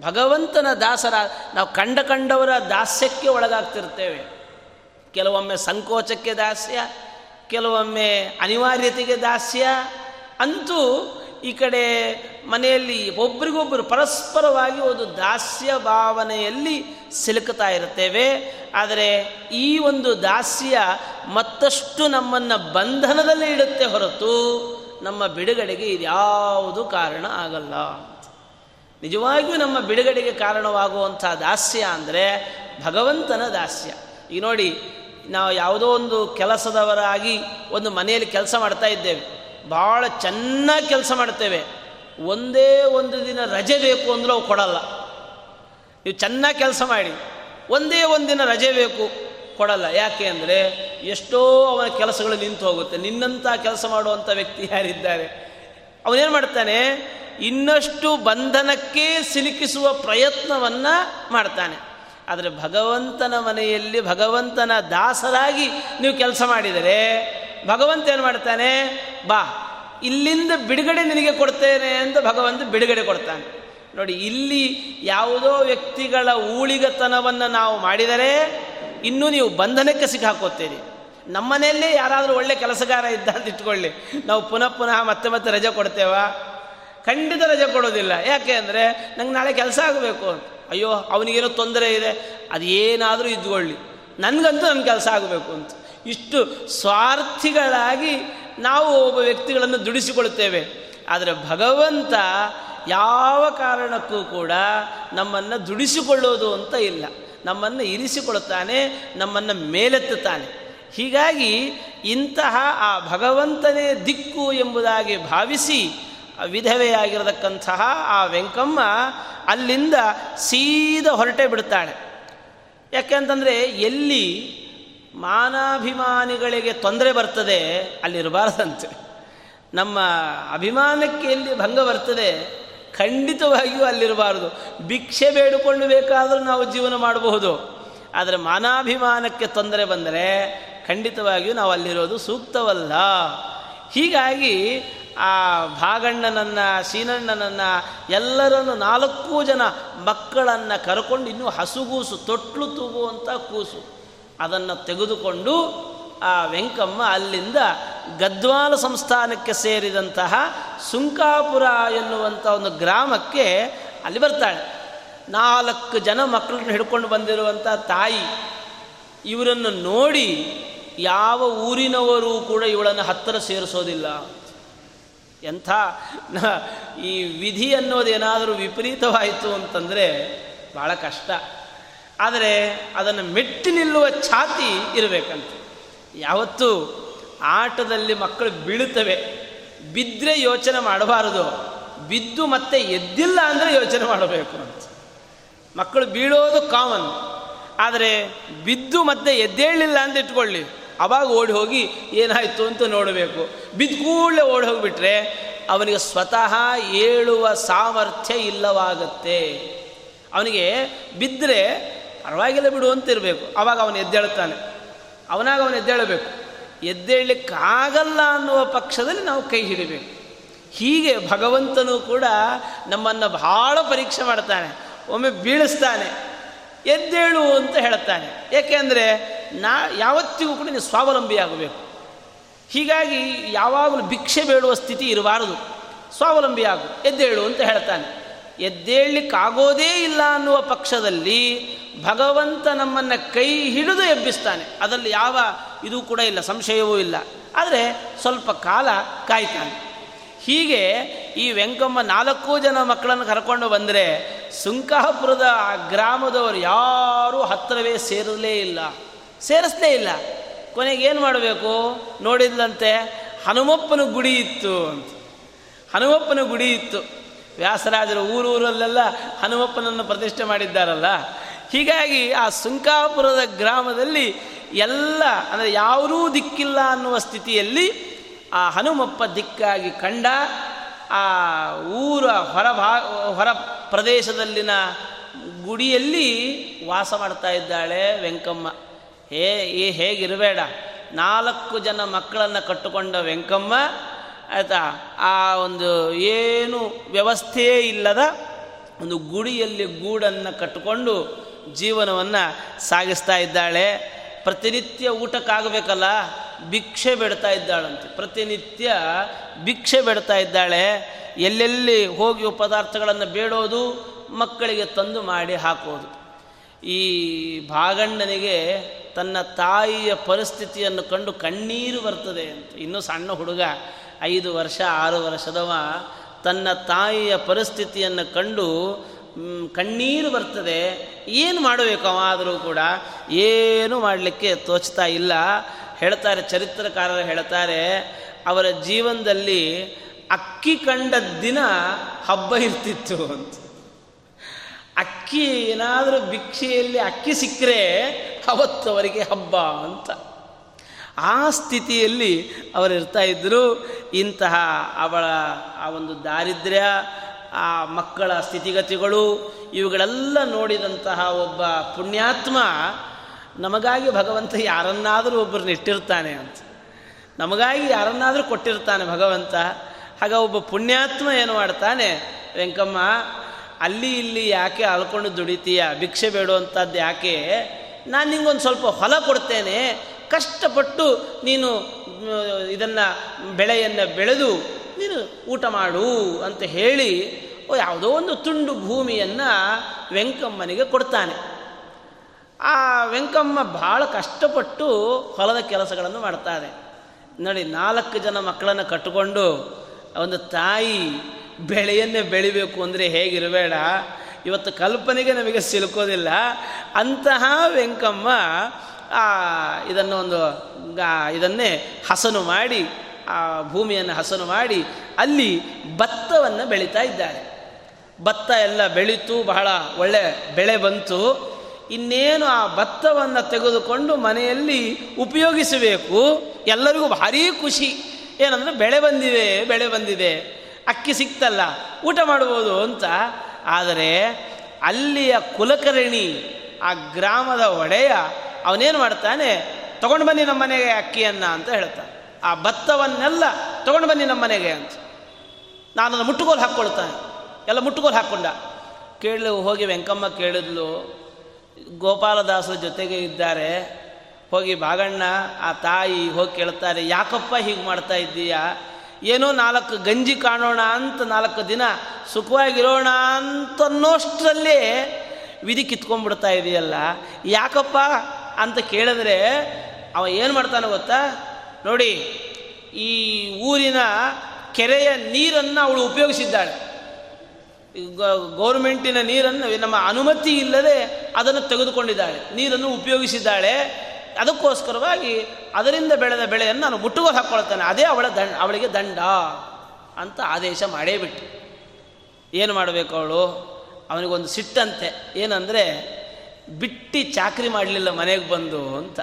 S1: ಭಗವಂತನ ದಾಸರ, ನಾವು ಕಂಡ ಕಂಡವರ ದಾಸ್ಯಕ್ಕೆ ಒಳಗಾಗ್ತಿರ್ತೇವೆ. ಕೆಲವೊಮ್ಮೆ ಸಂಕೋಚಕ್ಕೆ ದಾಸ್ಯ, ಕೆಲವೊಮ್ಮೆ ಅನಿವಾರ್ಯತೆಗೆ ದಾಸ್ಯ. ಅಂತೂ ಈ ಕಡೆ ಮನೆಯಲ್ಲಿ ಒಬ್ರಿಗೊಬ್ಬರು ಪರಸ್ಪರವಾಗಿ ಒಂದು ದಾಸ್ಯ ಭಾವನೆಯಲ್ಲಿ ಸಿಲುಕುತ್ತಾ ಇರ್ತೇವೆ ಆದರೆ ಈ ಒಂದು ದಾಸ್ಯ ಮತ್ತಷ್ಟು ನಮ್ಮನ್ನು ಬಂಧನದಲ್ಲಿ ಇಡುತ್ತೆ ಹೊರತು ನಮ್ಮ ಬಿಡುಗಡೆಗೆ ಇದ್ಯಾವುದು ಕಾರಣ ಆಗಲ್ಲ. ನಿಜವಾಗಿಯೂ ನಮ್ಮ ಬಿಡುಗಡೆಗೆ ಕಾರಣವಾಗುವಂಥ ದಾಸ್ಯ ಅಂದರೆ ಭಗವಂತನ ದಾಸ್ಯ. ಈಗ ನೋಡಿ, ನಾವು ಯಾವುದೋ ಒಂದು ಕೆಲಸದವರಾಗಿ ಒಂದು ಮನೆಯಲ್ಲಿ ಕೆಲಸ ಮಾಡ್ತಾ ಇದ್ದೇವೆ. ಭಾಳ ಚೆನ್ನಾಗಿ ಕೆಲಸ ಮಾಡ್ತೇವೆ. ಒಂದೇ ಒಂದು ದಿನ ರಜೆ ಬೇಕು ಅಂದರೂ ಅವು ಕೊಡಲ್ಲ. ನೀವು ಚೆನ್ನಾಗಿ ಕೆಲಸ ಮಾಡಿ, ಒಂದೇ ಒಂದು ದಿನ ರಜೆ ಬೇಕು, ಕೊಡಲ್ಲ. ಯಾಕೆ ಅಂದರೆ, ಎಷ್ಟೋ ಅವನ ಕೆಲಸಗಳು ನಿಂತು ಹೋಗುತ್ತೆ. ನಿನ್ನಂಥ ಕೆಲಸ ಮಾಡುವಂಥ ವ್ಯಕ್ತಿ ಯಾರಿದ್ದಾರೆ? ಅವನೇನು ಮಾಡ್ತಾನೆ? ಇನ್ನಷ್ಟು ಬಂಧನಕ್ಕೆ ಸಿಲುಕಿಸುವ ಪ್ರಯತ್ನವನ್ನು ಮಾಡ್ತಾನೆ. ಆದರೆ ಭಗವಂತನ ಮನೆಯಲ್ಲಿ ಭಗವಂತನ ದಾಸರಾಗಿ ನೀವು ಕೆಲಸ ಮಾಡಿದರೆ ಭಗವಂತ ಏನು ಮಾಡ್ತಾನೆ? ಬಾ, ಇಲ್ಲಿಂದ ಬಿಡುಗಡೆ ನಿನಗೆ ಕೊಡ್ತೇನೆ ಅಂತ ಭಗವಂತ ಬಿಡುಗಡೆ ಕೊಡ್ತಾನೆ. ನೋಡಿ, ಇಲ್ಲಿ ಯಾವುದೋ ವ್ಯಕ್ತಿಗಳ ಊಳಿಗತನವನ್ನು ನಾವು ಮಾಡಿದರೆ ಇನ್ನೂ ನೀವು ಬಂಧನಕ್ಕೆ ಸಿಕ್ಕಾಕೋತೀರಿ. ನಮ್ಮನೆಯಲ್ಲೇ ಯಾರಾದರೂ ಒಳ್ಳೆ ಕೆಲಸಗಾರ ಇದ್ದ ಅಂತ ಇಟ್ಕೊಳ್ಳಿ. ನಾವು ಪುನಃ ಪುನಃ ಮತ್ತೆ ಮತ್ತೆ ರಜೆ ಕೊಡ್ತೇವಾ? ಖಂಡಿತ ರಜೆ ಕೊಡೋದಿಲ್ಲ. ಯಾಕೆ ಅಂದರೆ ನಂಗೆ ನಾಳೆ ಕೆಲಸ ಆಗಬೇಕು ಅಂತ. ಅಯ್ಯೋ, ಅವನಿಗೇನೋ ತೊಂದರೆ ಇದೆ. ಅದು ಏನಾದರೂ ಇದ್ಕೊಳ್ಳಿ. ನನಗಂತೂ ನನ್ನ ಕೆಲಸ ಆಗಬೇಕು ಅಂತ. ಇಷ್ಟು ಸ್ವಾರ್ಥಿಗಳಾಗಿ ನಾವು ಒಬ್ಬ ವ್ಯಕ್ತಿಗಳನ್ನು ದುಡಿಸಿಕೊಳ್ತೇವೆ. ಆದರೆ ಭಗವಂತ ಯಾವ ಕಾರಣಕ್ಕೂ ಕೂಡ ನಮ್ಮನ್ನು ದುಡಿಸಿಕೊಳ್ಳೋದು ಅಂತ ಇಲ್ಲ. ನಮ್ಮನ್ನು ಇರಿಸಿಕೊಳ್ಳುತ್ತಾನೆ ನಮ್ಮನ್ನು ಮೇಲೆತ್ತುತ್ತಾನೆ. ಹೀಗಾಗಿ ಇಂತಹ ಆ ಭಗವಂತನೇ ದಿಕ್ಕು ಎಂಬುದಾಗಿ ಭಾವಿಸಿ ವಿಧವೆಯಾಗಿರತಕ್ಕಂತಹ ಆ ವೆಂಕಮ್ಮ ಅಲ್ಲಿಂದ ಸೀದ ಹೊರಟೆ ಬಿಡ್ತಾಳೆ. ಯಾಕೆಂತಂದರೆ ಎಲ್ಲಿ ಮಾನಾಭಿಮಾನಿಗಳಿಗೆ ತೊಂದರೆ ಬರ್ತದೆ ಅಲ್ಲಿರಬಾರ್ದಂತೆ ನಮ್ಮ ಅಭಿಮಾನಕ್ಕೆ ಎಲ್ಲಿ ಭಂಗ ಬರ್ತದೆ ಖಂಡಿತವಾಗಿಯೂ ಅಲ್ಲಿರಬಾರದು ಭಿಕ್ಷೆ ಬೇಡಿಕೊಂಡು ಬೇಕಾದರೂ ನಾವು ಜೀವನ ಮಾಡಬಹುದು. ಆದರೆ ಮಾನಾಭಿಮಾನಕ್ಕೆ ತೊಂದರೆ ಬಂದರೆ ಖಂಡಿತವಾಗಿಯೂ ನಾವು ಅಲ್ಲಿರೋದು ಸೂಕ್ತವಲ್ಲ. ಹೀಗಾಗಿ ಆ ಭಾಗಣ್ಣನನ್ನು, ಸೀನಣ್ಣನನ್ನು ಎಲ್ಲರನ್ನು ನಾಲ್ಕು ಜನ ಮಕ್ಕಳನ್ನು ಕರ್ಕೊಂಡು ಇನ್ನೂ ಹಸುಗೂಸು, ತೊಟ್ಲು ತೂಗುವಂಥ ಕೂಸು. ಅದನ್ನು ತೆಗೆದುಕೊಂಡು ಆ ವೆಂಕಮ್ಮ ಅಲ್ಲಿಂದ ಗದ್ವಾಲ ಸಂಸ್ಥಾನಕ್ಕೆ ಸೇರಿದಂತಹ ಸುಂಕಾಪುರ ಎನ್ನುವಂಥ ಒಂದು ಗ್ರಾಮಕ್ಕೆ ಅಲ್ಲಿ ಬರ್ತಾಳೆ. ನಾಲ್ಕು ಜನ ಮಕ್ಕಳನ್ನ ಹಿಡ್ಕೊಂಡು ಬಂದಿರುವಂಥ ತಾಯಿ, ಇವರನ್ನು ನೋಡಿ ಯಾವ ಊರಿನವರು ಕೂಡ ಇವಳನ್ನು ಹತ್ತಿರ ಸೇರಿಸೋದಿಲ್ಲ. ಎಂಥ ಈ ವಿಧಿ ಅನ್ನೋದೇನಾದರೂ ವಿಪರೀತವಾಯಿತು ಅಂತಂದರೆ ಭಾಳ ಕಷ್ಟ. ಆದರೆ ಅದನ್ನು ಮೆಟ್ಟಿ ನಿಲ್ಲುವ ಛಾತಿ ಇರಬೇಕಂತ. ಯಾವತ್ತೂ ಆಟದಲ್ಲಿ ಮಕ್ಕಳು ಬೀಳುತ್ತವೆ. ಬಿದ್ದರೆ ಯೋಚನೆ ಮಾಡಬಾರದು. ಬಿದ್ದು ಮತ್ತೆ ಎದ್ದಿಲ್ಲ ಅಂದರೆ ಯೋಚನೆ ಮಾಡಬೇಕು ಅಂತ. ಮಕ್ಕಳು ಬೀಳೋದು ಕಾಮನ್ ಆದರೆ ಬಿದ್ದು ಮತ್ತೆ ಎದ್ದೇಳಿಲ್ಲ ಅಂತ ಇಟ್ಕೊಳ್ಳಿ. ಅವಾಗ ಓಡಿ ಹೋಗಿ ಏನಾಯಿತು ಅಂತ ನೋಡಬೇಕು. ಬಿದ್ದು ಕೂಡಲೇ ಓಡಿ ಹೋಗಿಬಿಟ್ರೆ ಅವನಿಗೆ ಸ್ವತಃ ಏಳುವ ಸಾಮರ್ಥ್ಯ ಇಲ್ಲವಾಗತ್ತೆ. ಅವನಿಗೆ ಬಿದ್ದರೆ ಪರವಾಗಿಲ್ಲ ಬಿಡು ಅಂತ ಇರಬೇಕು ಅವಾಗ ಅವನು ಎದ್ದೇಳ್ತಾನೆ. ಅವನಾಗ ಅವನು ಎದ್ದೇಳಬೇಕು. ಎದ್ದೇಳಲಿಕ್ಕಾಗಲ್ಲ ಅನ್ನುವ ಪಕ್ಷದಲ್ಲಿ ನಾವು ಕೈ ಹಿಡಿಬೇಕು. ಹೀಗೆ ಭಗವಂತನು ಕೂಡ ನಮ್ಮನ್ನು ಬಹಳ ಪರೀಕ್ಷೆ ಮಾಡ್ತಾನೆ. ಒಮ್ಮೆ ಬೀಳಿಸ್ತಾನೆ. ಎದ್ದೇಳು ಅಂತ ಹೇಳ್ತಾನೆ. ಏಕೆಂದರೆ ನಾ ಯಾವತ್ತಿಗೂ ಕೂಡ ನೀನು ಸ್ವಾವಲಂಬಿ ಆಗಬೇಕು. ಹೀಗಾಗಿ ಯಾವಾಗಲೂ ಭಿಕ್ಷೆ ಬೇಡುವ ಸ್ಥಿತಿ ಇರಬಾರದು. ಸ್ವಾವಲಂಬಿ ಆಗು, ಎದ್ದೇಳು ಅಂತ ಹೇಳ್ತಾನೆ. ಎದ್ದೇಳಲಿಕ್ಕಾಗೋದೇ ಇಲ್ಲ ಅನ್ನುವ ಪಕ್ಷದಲ್ಲಿ ಭಗವಂತ ನಮ್ಮನ್ನು ಕೈ ಹಿಡಿದು ಎಬ್ಬಿಸ್ತಾನೆ. ಅದರಲ್ಲಿ ಯಾವ ಇದು ಕೂಡ ಇಲ್ಲ, ಸಂಶಯವೂ ಇಲ್ಲ. ಆದರೆ ಸ್ವಲ್ಪ ಕಾಲ ಕಾಯ್ತಾನೆ. ಹೀಗೆ ಈ ವೆಂಕಮ್ಮ ನಾಲ್ಕು ಜನ ಮಕ್ಕಳನ್ನು ಕರ್ಕೊಂಡು ಬಂದರೆ ಸುಂಕಾಪುರದ ಗ್ರಾಮದವರು ಯಾರೂ ಹತ್ತಿರವೇ ಸೇರಲೇ ಇಲ್ಲ. ಸೇರಿಸಲೇ ಇಲ್ಲ. ಕೊನೆಗೆ ಏನು ಮಾಡಬೇಕು? ನೋಡಿದ್ಲಂತೆ, ಹನುಮಪ್ಪನ ಗುಡಿ ಇತ್ತು ಅಂತ. ಹನುಮಪ್ಪನ ಗುಡಿ ಇತ್ತು. ವ್ಯಾಸರಾಜರು ಊರೂರಲ್ಲೆಲ್ಲ ಹನುಮಪ್ಪನನ್ನು ಪ್ರತಿಷ್ಠೆ ಮಾಡಿದ್ದಾರಲ್ಲ. ಹೀಗಾಗಿ ಆ ಸುಂಕಾಪುರದ ಗ್ರಾಮದಲ್ಲಿ ಎಲ್ಲ, ಅಂದರೆ ಯಾವುದೂ ದಿಕ್ಕಿಲ್ಲ ಅನ್ನುವ ಸ್ಥಿತಿಯಲ್ಲಿ ಆ ಹನುಮಪ್ಪ ದಿಕ್ಕಾಗಿ ಕಂಡ ಆ ಊರ ಹೊರ ಭಾ, ಹೊರ ಪ್ರದೇಶದಲ್ಲಿನ ಗುಡಿಯಲ್ಲಿ ವಾಸ ಮಾಡ್ತಾ ಇದ್ದಾಳೆ ವೆಂಕಮ್ಮ. ಹೇ, ಈ ಹೇಗಿರಬೇಡ. ನಾಲ್ಕು ಜನ ಮಕ್ಕಳನ್ನು ಕಟ್ಟುಕೊಂಡ ವೆಂಕಮ್ಮ, ಆಯಿತಾ, ಆ ಒಂದು ಏನು ವ್ಯವಸ್ಥೆಯೇ ಇಲ್ಲದ ಒಂದು ಗುಡಿಯಲ್ಲಿ ಗೂಡನ್ನು ಕಟ್ಟಿಕೊಂಡು ಜೀವನವನ್ನು ಸಾಗಿಸ್ತಾ ಇದ್ದಾಳೆ. ಪ್ರತಿನಿತ್ಯ ಊಟಕ್ಕಾಗಬೇಕಲ್ಲ, ಭಿಕ್ಷೆ ಬಿಡ್ತಾ ಇದ್ದಾಳಂತೆ. ಪ್ರತಿನಿತ್ಯ ಭಿಕ್ಷೆ ಬಿಡ್ತಾ ಇದ್ದಾಳೆ. ಎಲ್ಲೆಲ್ಲಿ ಹೋಗಿ ಪದಾರ್ಥಗಳನ್ನು ಬೇಡೋದು ಮಕ್ಕಳಿಗೆ ತಂದು ಮಾಡಿ ಹಾಕೋದು. ಈ ಭಾಗಣ್ಣನಿಗೆ ತನ್ನ ತಾಯಿಯ ಪರಿಸ್ಥಿತಿಯನ್ನು ಕಂಡು ಕಣ್ಣೀರು ಬರ್ತದೆ ಅಂತ. ಇನ್ನೂ ಸಣ್ಣ ಹುಡುಗ, ಐದು ವರ್ಷ, ಆರು ವರ್ಷದವ, ತನ್ನ ತಾಯಿಯ ಪರಿಸ್ಥಿತಿಯನ್ನು ಕಂಡು ಕಣ್ಣೀರು ಬರ್ತದೆ. ಏನು ಮಾಡಬೇಕು ಆದರೂ ಕೂಡ? ಏನು ಮಾಡಲಿಕ್ಕೆ ತೋಚ್ತಾ ಇಲ್ಲ. ಹೇಳ್ತಾರೆ, ಚರಿತ್ರಕಾರರು ಹೇಳ್ತಾರೆ, ಅವರ ಜೀವನದಲ್ಲಿ ಅಕ್ಕಿ ಕಂಡ ದಿನ ಹಬ್ಬ ಇರ್ತಿತ್ತು ಅಂತ. ಅಕ್ಕಿ ಏನಾದರೂ ಭಿಕ್ಷೆಯಲ್ಲಿ ಅಕ್ಕಿ ಸಿಕ್ಕರೆ ಅವತ್ತವರಿಗೆ ಹಬ್ಬ ಅಂತ. ಆ ಸ್ಥಿತಿಯಲ್ಲಿ ಅವರು ಇರ್ತಾ ಇದ್ದರು ಇಂತಹ ಅವಳ ಆ ಒಂದು ದಾರಿದ್ರ್ಯ, ಆ ಮಕ್ಕಳ ಸ್ಥಿತಿಗತಿಗಳು, ಇವುಗಳೆಲ್ಲ ನೋಡಿದಂತಹ ಒಬ್ಬ ಪುಣ್ಯಾತ್ಮ ನಮಗಾಗಿ ಭಗವಂತ ಯಾರನ್ನಾದರೂ ಒಬ್ಬರನ್ನ ಇಟ್ಟಿರ್ತಾನೆ ಅಂತ. ನಮಗಾಗಿ ಯಾರನ್ನಾದರೂ ಕೊಟ್ಟಿರ್ತಾನೆ ಭಗವಂತ. ಆಗ ಒಬ್ಬ ಪುಣ್ಯಾತ್ಮ ಏನು ಮಾಡ್ತಾನೆ, ವೆಂಕಮ್ಮ ಅಲ್ಲಿ ಇಲ್ಲಿ ಯಾಕೆ ಅಳ್ಕೊಂಡು ದುಡಿತೀಯ, ಭಿಕ್ಷೆ ಬೇಡುವಂಥದ್ದು ಯಾಕೆ? ನಾನು ನಿಂಗೊಂದು ಸ್ವಲ್ಪ ಹೊಲ ಕೊಡ್ತೇನೆ. ಕಷ್ಟಪಟ್ಟು ನೀನು ಇದನ್ನು, ಬೆಳೆಯನ್ನು ಬೆಳೆದು ನೀನು ಊಟ ಮಾಡು ಅಂತ ಹೇಳಿ ಯಾವುದೋ ಒಂದು ತುಂಡು ಭೂಮಿಯನ್ನು ವೆಂಕಮ್ಮನಿಗೆ ಕೊಡ್ತಾನೆ. ಆ ವೆಂಕಮ್ಮ ಭಾಳ ಕಷ್ಟಪಟ್ಟು ಹೊಲದ ಕೆಲಸಗಳನ್ನು ಮಾಡ್ತಾರೆ ನೋಡಿ, ನಾಲ್ಕು ಜನ ಮಕ್ಕಳನ್ನು ಕಟ್ಟಿಕೊಂಡು ಒಂದು ತಾಯಿ ಬೆಳೆಯನ್ನೇ ಬೆಳಿಬೇಕು ಅಂದರೆ ಹೇಗಿರಬೇಡ? ಇವತ್ತು ಕಲ್ಪನೆಗೆ ನಮಗೆ ಸಿಲುಕೋದಿಲ್ಲ. ಅಂತಹ ವೆಂಕಮ್ಮ ಇದನ್ನು ಒಂದು ಇದನ್ನೇ ಹಸನು ಮಾಡಿ, ಆ, ಭೂಮಿಯನ್ನು ಹಸನು ಮಾಡಿ ಅಲ್ಲಿ ಭತ್ತವನ್ನು ಬೆಳೀತಾ ಇದ್ದಾರೆ. ಭತ್ತ ಎಲ್ಲ ಬೆಳೀತು, ಬಹಳ ಒಳ್ಳೆ ಬೆಳೆ ಬಂತು. ಇನ್ನೇನು ಆ ಭತ್ತವನ್ನು ತೆಗೆದುಕೊಂಡು ಮನೆಯಲ್ಲಿ ಉಪಯೋಗಿಸಬೇಕು? ಎಲ್ಲರಿಗೂ ಭಾರೀ ಖುಷಿ. ಏನಂದರೆ ಬೆಳೆ ಬಂದಿದೆ ಬೆಳೆ ಬಂದಿದೆ. ಅಕ್ಕಿ ಸಿಕ್ತಲ್ಲ, ಊಟ ಮಾಡ್ಬೋದು ಅಂತ. ಆದರೆ ಅಲ್ಲಿಯ ಕುಲಕರ್ಣಿ, ಆ ಗ್ರಾಮದ ಒಡೆಯ ಅವನೇನು ಮಾಡ್ತಾನೆ? ತಗೊಂಡು ಬನ್ನಿ ನಮ್ಮ ಮನೆಗೆ ಅಕ್ಕಿಯನ್ನು ಅಂತ ಹೇಳ್ತಾನೆ. ಆ ಭತ್ತವನ್ನೆಲ್ಲ ತಗೊಂಡು ಬನ್ನಿ ನಮ್ಮ ಮನೆಗೆ ಅಂತ. ನಾನು ಮುಟ್ಟುಗೋಲು ಹಾಕ್ಕೊಳ್ತಾನೆ. ಎಲ್ಲ ಮುಟ್ಟುಗೋಲು ಹಾಕ್ಕೊಂಡ. ಕೇಳಿ, ಹೋಗಿ ವೆಂಕಮ್ಮ ಕೇಳಿದ್ಲು, ಗೋಪಾಲದಾಸರ ಜೊತೆಗೆ ಇದ್ದಾರೆ. ಹೋಗಿ ಬಾಗಣ್ಣ, ಆ ತಾಯಿ ಹೋಗಿ ಕೇಳ್ತಾರೆ, ಯಾಕಪ್ಪ ಹೀಗೆ ಮಾಡ್ತಾ ಇದ್ದೀಯಾ? ಏನೋ ನಾಲ್ಕು ಗಂಜಿ ಕಾಣೋಣ ಅಂತ ನಾಲ್ಕು ದಿನ ಸುಖವಾಗಿರೋಣ ಅಂತನ್ನೋಷ್ಟರಲ್ಲೇ ವಿಧಿ ಕಿತ್ಕೊಂಡ್ಬಿಡ್ತಾ ಇದೆಯಲ್ಲ. ಯಾಕಪ್ಪ ಅಂತ ಕೇಳಿದ್ರೆ ಅವ ಏನು ಮಾಡ್ತಾನೆ ಗೊತ್ತಾ? ನೋಡಿ, ಈ ಊರಿನ ಕೆರೆಯ ನೀರನ್ನು ಅವಳು ಉಪಯೋಗಿಸಿದ್ದಾಳೆ. ಗೌರ್ಮೆಂಟಿನ ನೀರನ್ನು, ನಮ್ಮ ಅನುಮತಿ ಇಲ್ಲದೆ ಅದನ್ನು ತೆಗೆದುಕೊಂಡಿದ್ದಾಳೆ. ನೀರನ್ನು ಉಪಯೋಗಿಸಿದ್ದಾಳೆ. ಅದಕ್ಕೋಸ್ಕರವಾಗಿ ಅದರಿಂದ ಬೆಳೆದ ಬೆಳೆಯನ್ನು ನಾನು ಮುಟ್ಟುಗೋ ಹಾಕ್ಕೊಳ್ತೇನೆ. ಅದೇ ಅವಳ ದಂಡ, ಅವಳಿಗೆ ದಂಡ ಅಂತ ಆದೇಶ ಮಾಡೇ ಬಿಟ್ಟು ಏನು ಮಾಡಬೇಕು ಅವಳು? ಅವನಿಗೊಂದು ಸಿಟ್ಟಂತೆ. ಏನಂದರೆ, ಬಿಟ್ಟು ಚಾಕ್ರಿ ಮಾಡಲಿಲ್ಲ ಮನೆಗೆ ಬಂದು ಅಂತ.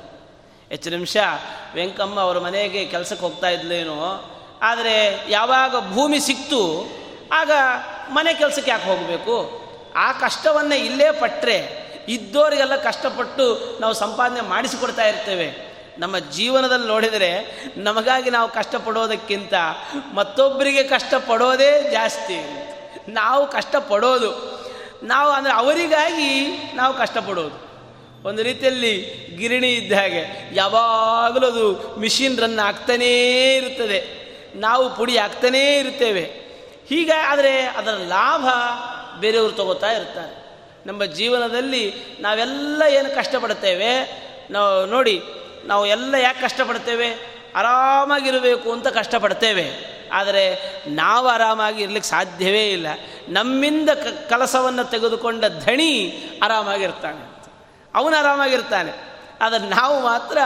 S1: ಹೆಚ್ಚು ನಿಮಿಷ, ವೆಂಕಮ್ಮ ಅವರ ಮನೆಗೆ ಕೆಲಸಕ್ಕೆ ಹೋಗ್ತಾ ಇದ್ಲೇನೋ, ಆದರೆ ಯಾವಾಗ ಭೂಮಿ ಸಿಕ್ತು, ಆಗ ಮನೆ ಕೆಲಸಕ್ಕೆ ಯಾಕೆ ಹೋಗಬೇಕು? ಆ ಕಷ್ಟವನ್ನು ಇಲ್ಲೇ ಪಟ್ಟರೆ ಇದ್ದೋರಿಗೆಲ್ಲ ಕಷ್ಟಪಟ್ಟು ನಾವು ಸಂಪಾದನೆ ಮಾಡಿಸಿಕೊಡ್ತಾ ಇರ್ತೇವೆ. ನಮ್ಮ ಜೀವನದಲ್ಲಿ ನೋಡಿದರೆ ನಮಗಾಗಿ ನಾವು ಕಷ್ಟಪಡೋದಕ್ಕಿಂತ ಮತ್ತೊಬ್ಬರಿಗೆ ಕಷ್ಟಪಡೋದೇ ಜಾಸ್ತಿ. ನಾವು ಕಷ್ಟಪಡೋದು. ನಾವು ಅಂದರೆ ಅವರಿಗಾಗಿ ನಾವು ಕಷ್ಟಪಡೋದು. ಒಂದು ರೀತಿಯಲ್ಲಿ ಗಿರಣಿ ಇದ್ದ ಹಾಗೆ ಯಾವಾಗಲೂ ಅದು ಮಿಷಿನ್ ರನ್ ಆಗ್ತಾನೇ ಇರುತ್ತದೆ. ನಾವು ಪುಡಿ ಆಗ್ತಾನೇ ಇರ್ತೇವೆ. ಹೀಗ ಆದರೆ ಅದರ ಲಾಭ ಬೇರೆಯವರು ತಗೋತಾ ಇರ್ತಾರೆ. ನಮ್ಮ ಜೀವನದಲ್ಲಿ ನಾವೆಲ್ಲ ಏನು ಕಷ್ಟಪಡ್ತೇವೆ? ನಾವು ನೋಡಿ ನಾವು ಎಲ್ಲ ಯಾಕೆ ಕಷ್ಟಪಡ್ತೇವೆ? ಆರಾಮಾಗಿರಬೇಕು ಅಂತ ಕಷ್ಟಪಡ್ತೇವೆ. ಆದರೆ ನಾವು ಆರಾಮಾಗಿ ಇರ್ಲಿಕ್ಕೆ ಸಾಧ್ಯವೇ ಇಲ್ಲ. ನಮ್ಮಿಂದ ಕ, ಕಲಸವನ್ನು ತೆಗೆದುಕೊಂಡ ಧಣಿ ಆರಾಮಾಗಿರ್ತಾನೆ. ಅವನು ಆರಾಮಾಗಿರ್ತಾನೆ. ಆದರೆ ನಾವು ಮಾತ್ರ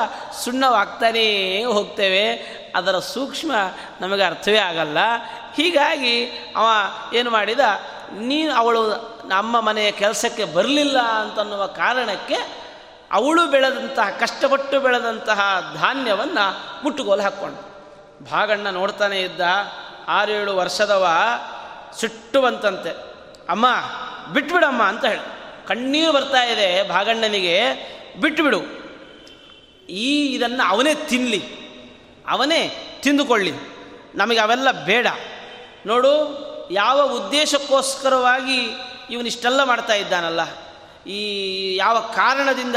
S1: ಸುಣ್ಣವಾಗ್ತಾನೇ ಹೋಗ್ತೇವೆ. ಅದರ ಸೂಕ್ಷ್ಮ ನಮಗೆ ಅರ್ಥವೇ ಆಗಲ್ಲ. ಹೀಗಾಗಿ ಅವ ಏನು ಮಾಡಿದ, ನೀನು ಅವಳು ನಮ್ಮ ಮನೆಯ ಕೆಲಸಕ್ಕೆ ಬರಲಿಲ್ಲ ಅಂತನ್ನುವ ಕಾರಣಕ್ಕೆ ಅವಳು ಬೆಳೆದಂತಹ, ಕಷ್ಟಪಟ್ಟು ಬೆಳೆದಂತಹ ಧಾನ್ಯವನ್ನು ಮುಟ್ಟುಗೋಲು ಹಾಕ್ಕೊಂಡು ಭಾಗಣ್ಣ ನೋಡ್ತಾನೆ ಇದ್ದ, ಆರೇಳು ವರ್ಷದವ ಸುಟ್ಟು ಬಂತಂತೆ ಅಮ್ಮ, ಬಿಟ್ಬಿಡಮ್ಮ ಅಂತ ಹೇಳಿ. ಕಣ್ಣೀರು ಬರ್ತಾ ಇದೆ ಭಾಗಣ್ಣನಿಗೆ ಬಿಟ್ಟುಬಿಡು ಈ ಇದನ್ನು ಅವನೇ ತಿನ್ನಲಿ ಅವನೇ ತಿಂದುಕೊಳ್ಳಿ. ನಮಗೆ ಅವೆಲ್ಲ ಬೇಡ. ನೋಡು, ಯಾವ ಉದ್ದೇಶಕ್ಕೋಸ್ಕರವಾಗಿ ಇವನಿಷ್ಟೆಲ್ಲ ಮಾಡ್ತಾ ಇದ್ದಾನಲ್ಲ. ಈ ಯಾವ ಕಾರಣದಿಂದ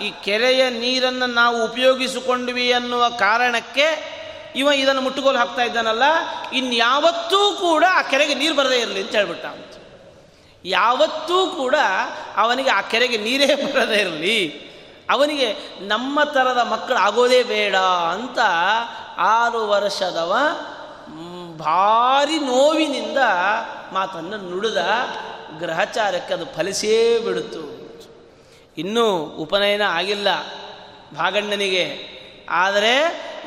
S1: ಈ ಕೆರೆಯ ನೀರನ್ನು ನಾವು ಉಪಯೋಗಿಸಿಕೊಂಡ್ವಿ ಅನ್ನುವ ಕಾರಣಕ್ಕೆ ಇವ ಇದನ್ನು ಮುಟ್ಟುಗೋಲು ಹಾಕ್ತಾ ಇದ್ದಾನಲ್ಲ. ಇನ್ಯಾವತ್ತೂ ಕೂಡ ಆ ಕೆರೆಗೆ ನೀರು ಬರದೇ ಇರಲಿ ಅಂತ ಹೇಳ್ಬಿಟ್ಟ ಯಾವತ್ತೂ ಕೂಡ ಅವನಿಗೆ ಆ ಕೆರೆಗೆ ನೀರೇ [laughs] ಬರದೇ ಇರಲಿ. ಅವನಿಗೆ ನಮ್ಮ ಥರದ ಮಕ್ಕಳು ಆಗೋದೇ ಬೇಡ ಅಂತ ಆರು ವರ್ಷದವ ಭಾರಿ ನೋವಿನಿಂದ ಮಾತನ್ನು ನುಡಿದ ಗ್ರಹಚಾರಕ್ಕೆ ಅದು ಫಲಿಸೇ ಬಿಡುತ್ತು. ಇನ್ನೂ ಉಪನಯನ ಆಗಿಲ್ಲ ಭಾಗಣ್ಣನಿಗೆ. ಆದರೆ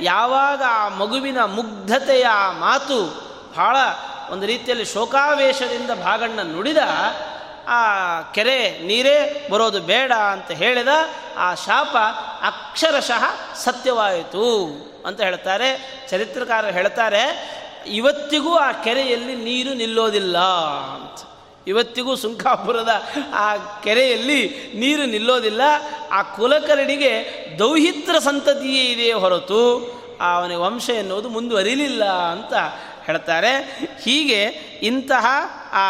S1: ಯಾವಾಗ ಆ ಮಗುವಿನ ಮುಗ್ಧತೆಯ ಮಾತು ಬಹಳ ಒಂದು ರೀತಿಯಲ್ಲಿ ಶೋಕಾವೇಶದಿಂದ ಭಾಗಣ್ಣ ನುಡಿದ, ಆ ಕೆರೆ ನೀರೇ ಬರೋದು ಬೇಡ ಅಂತ ಹೇಳಿದ, ಆ ಶಾಪ ಅಕ್ಷರಶಃ ಸತ್ಯವಾಯಿತು ಅಂತ ಹೇಳ್ತಾರೆ. ಚರಿತ್ರಕಾರರು ಹೇಳ್ತಾರೆ, ಇವತ್ತಿಗೂ ಆ ಕೆರೆಯಲ್ಲಿ ನೀರು ನಿಲ್ಲೋದಿಲ್ಲ ಅಂತ. ಇವತ್ತಿಗೂ ಸುಂಕಾಪುರದ ಆ ಕೆರೆಯಲ್ಲಿ ನೀರು ನಿಲ್ಲೋದಿಲ್ಲ, ಆ ಕುಲಕರ್ಣಿಗೆ ದೌಹಿತ್ರ ಸಂತತಿಯೇ ಇದೆಯೇ ಹೊರತು ಅವನ ವಂಶ ಎನ್ನುವುದು ಮುಂದುವರಿಲಿಲ್ಲ ಅಂತ ಹೇಳ್ತಾರೆ. ಹೀಗೆ ಇಂತಹ ಆ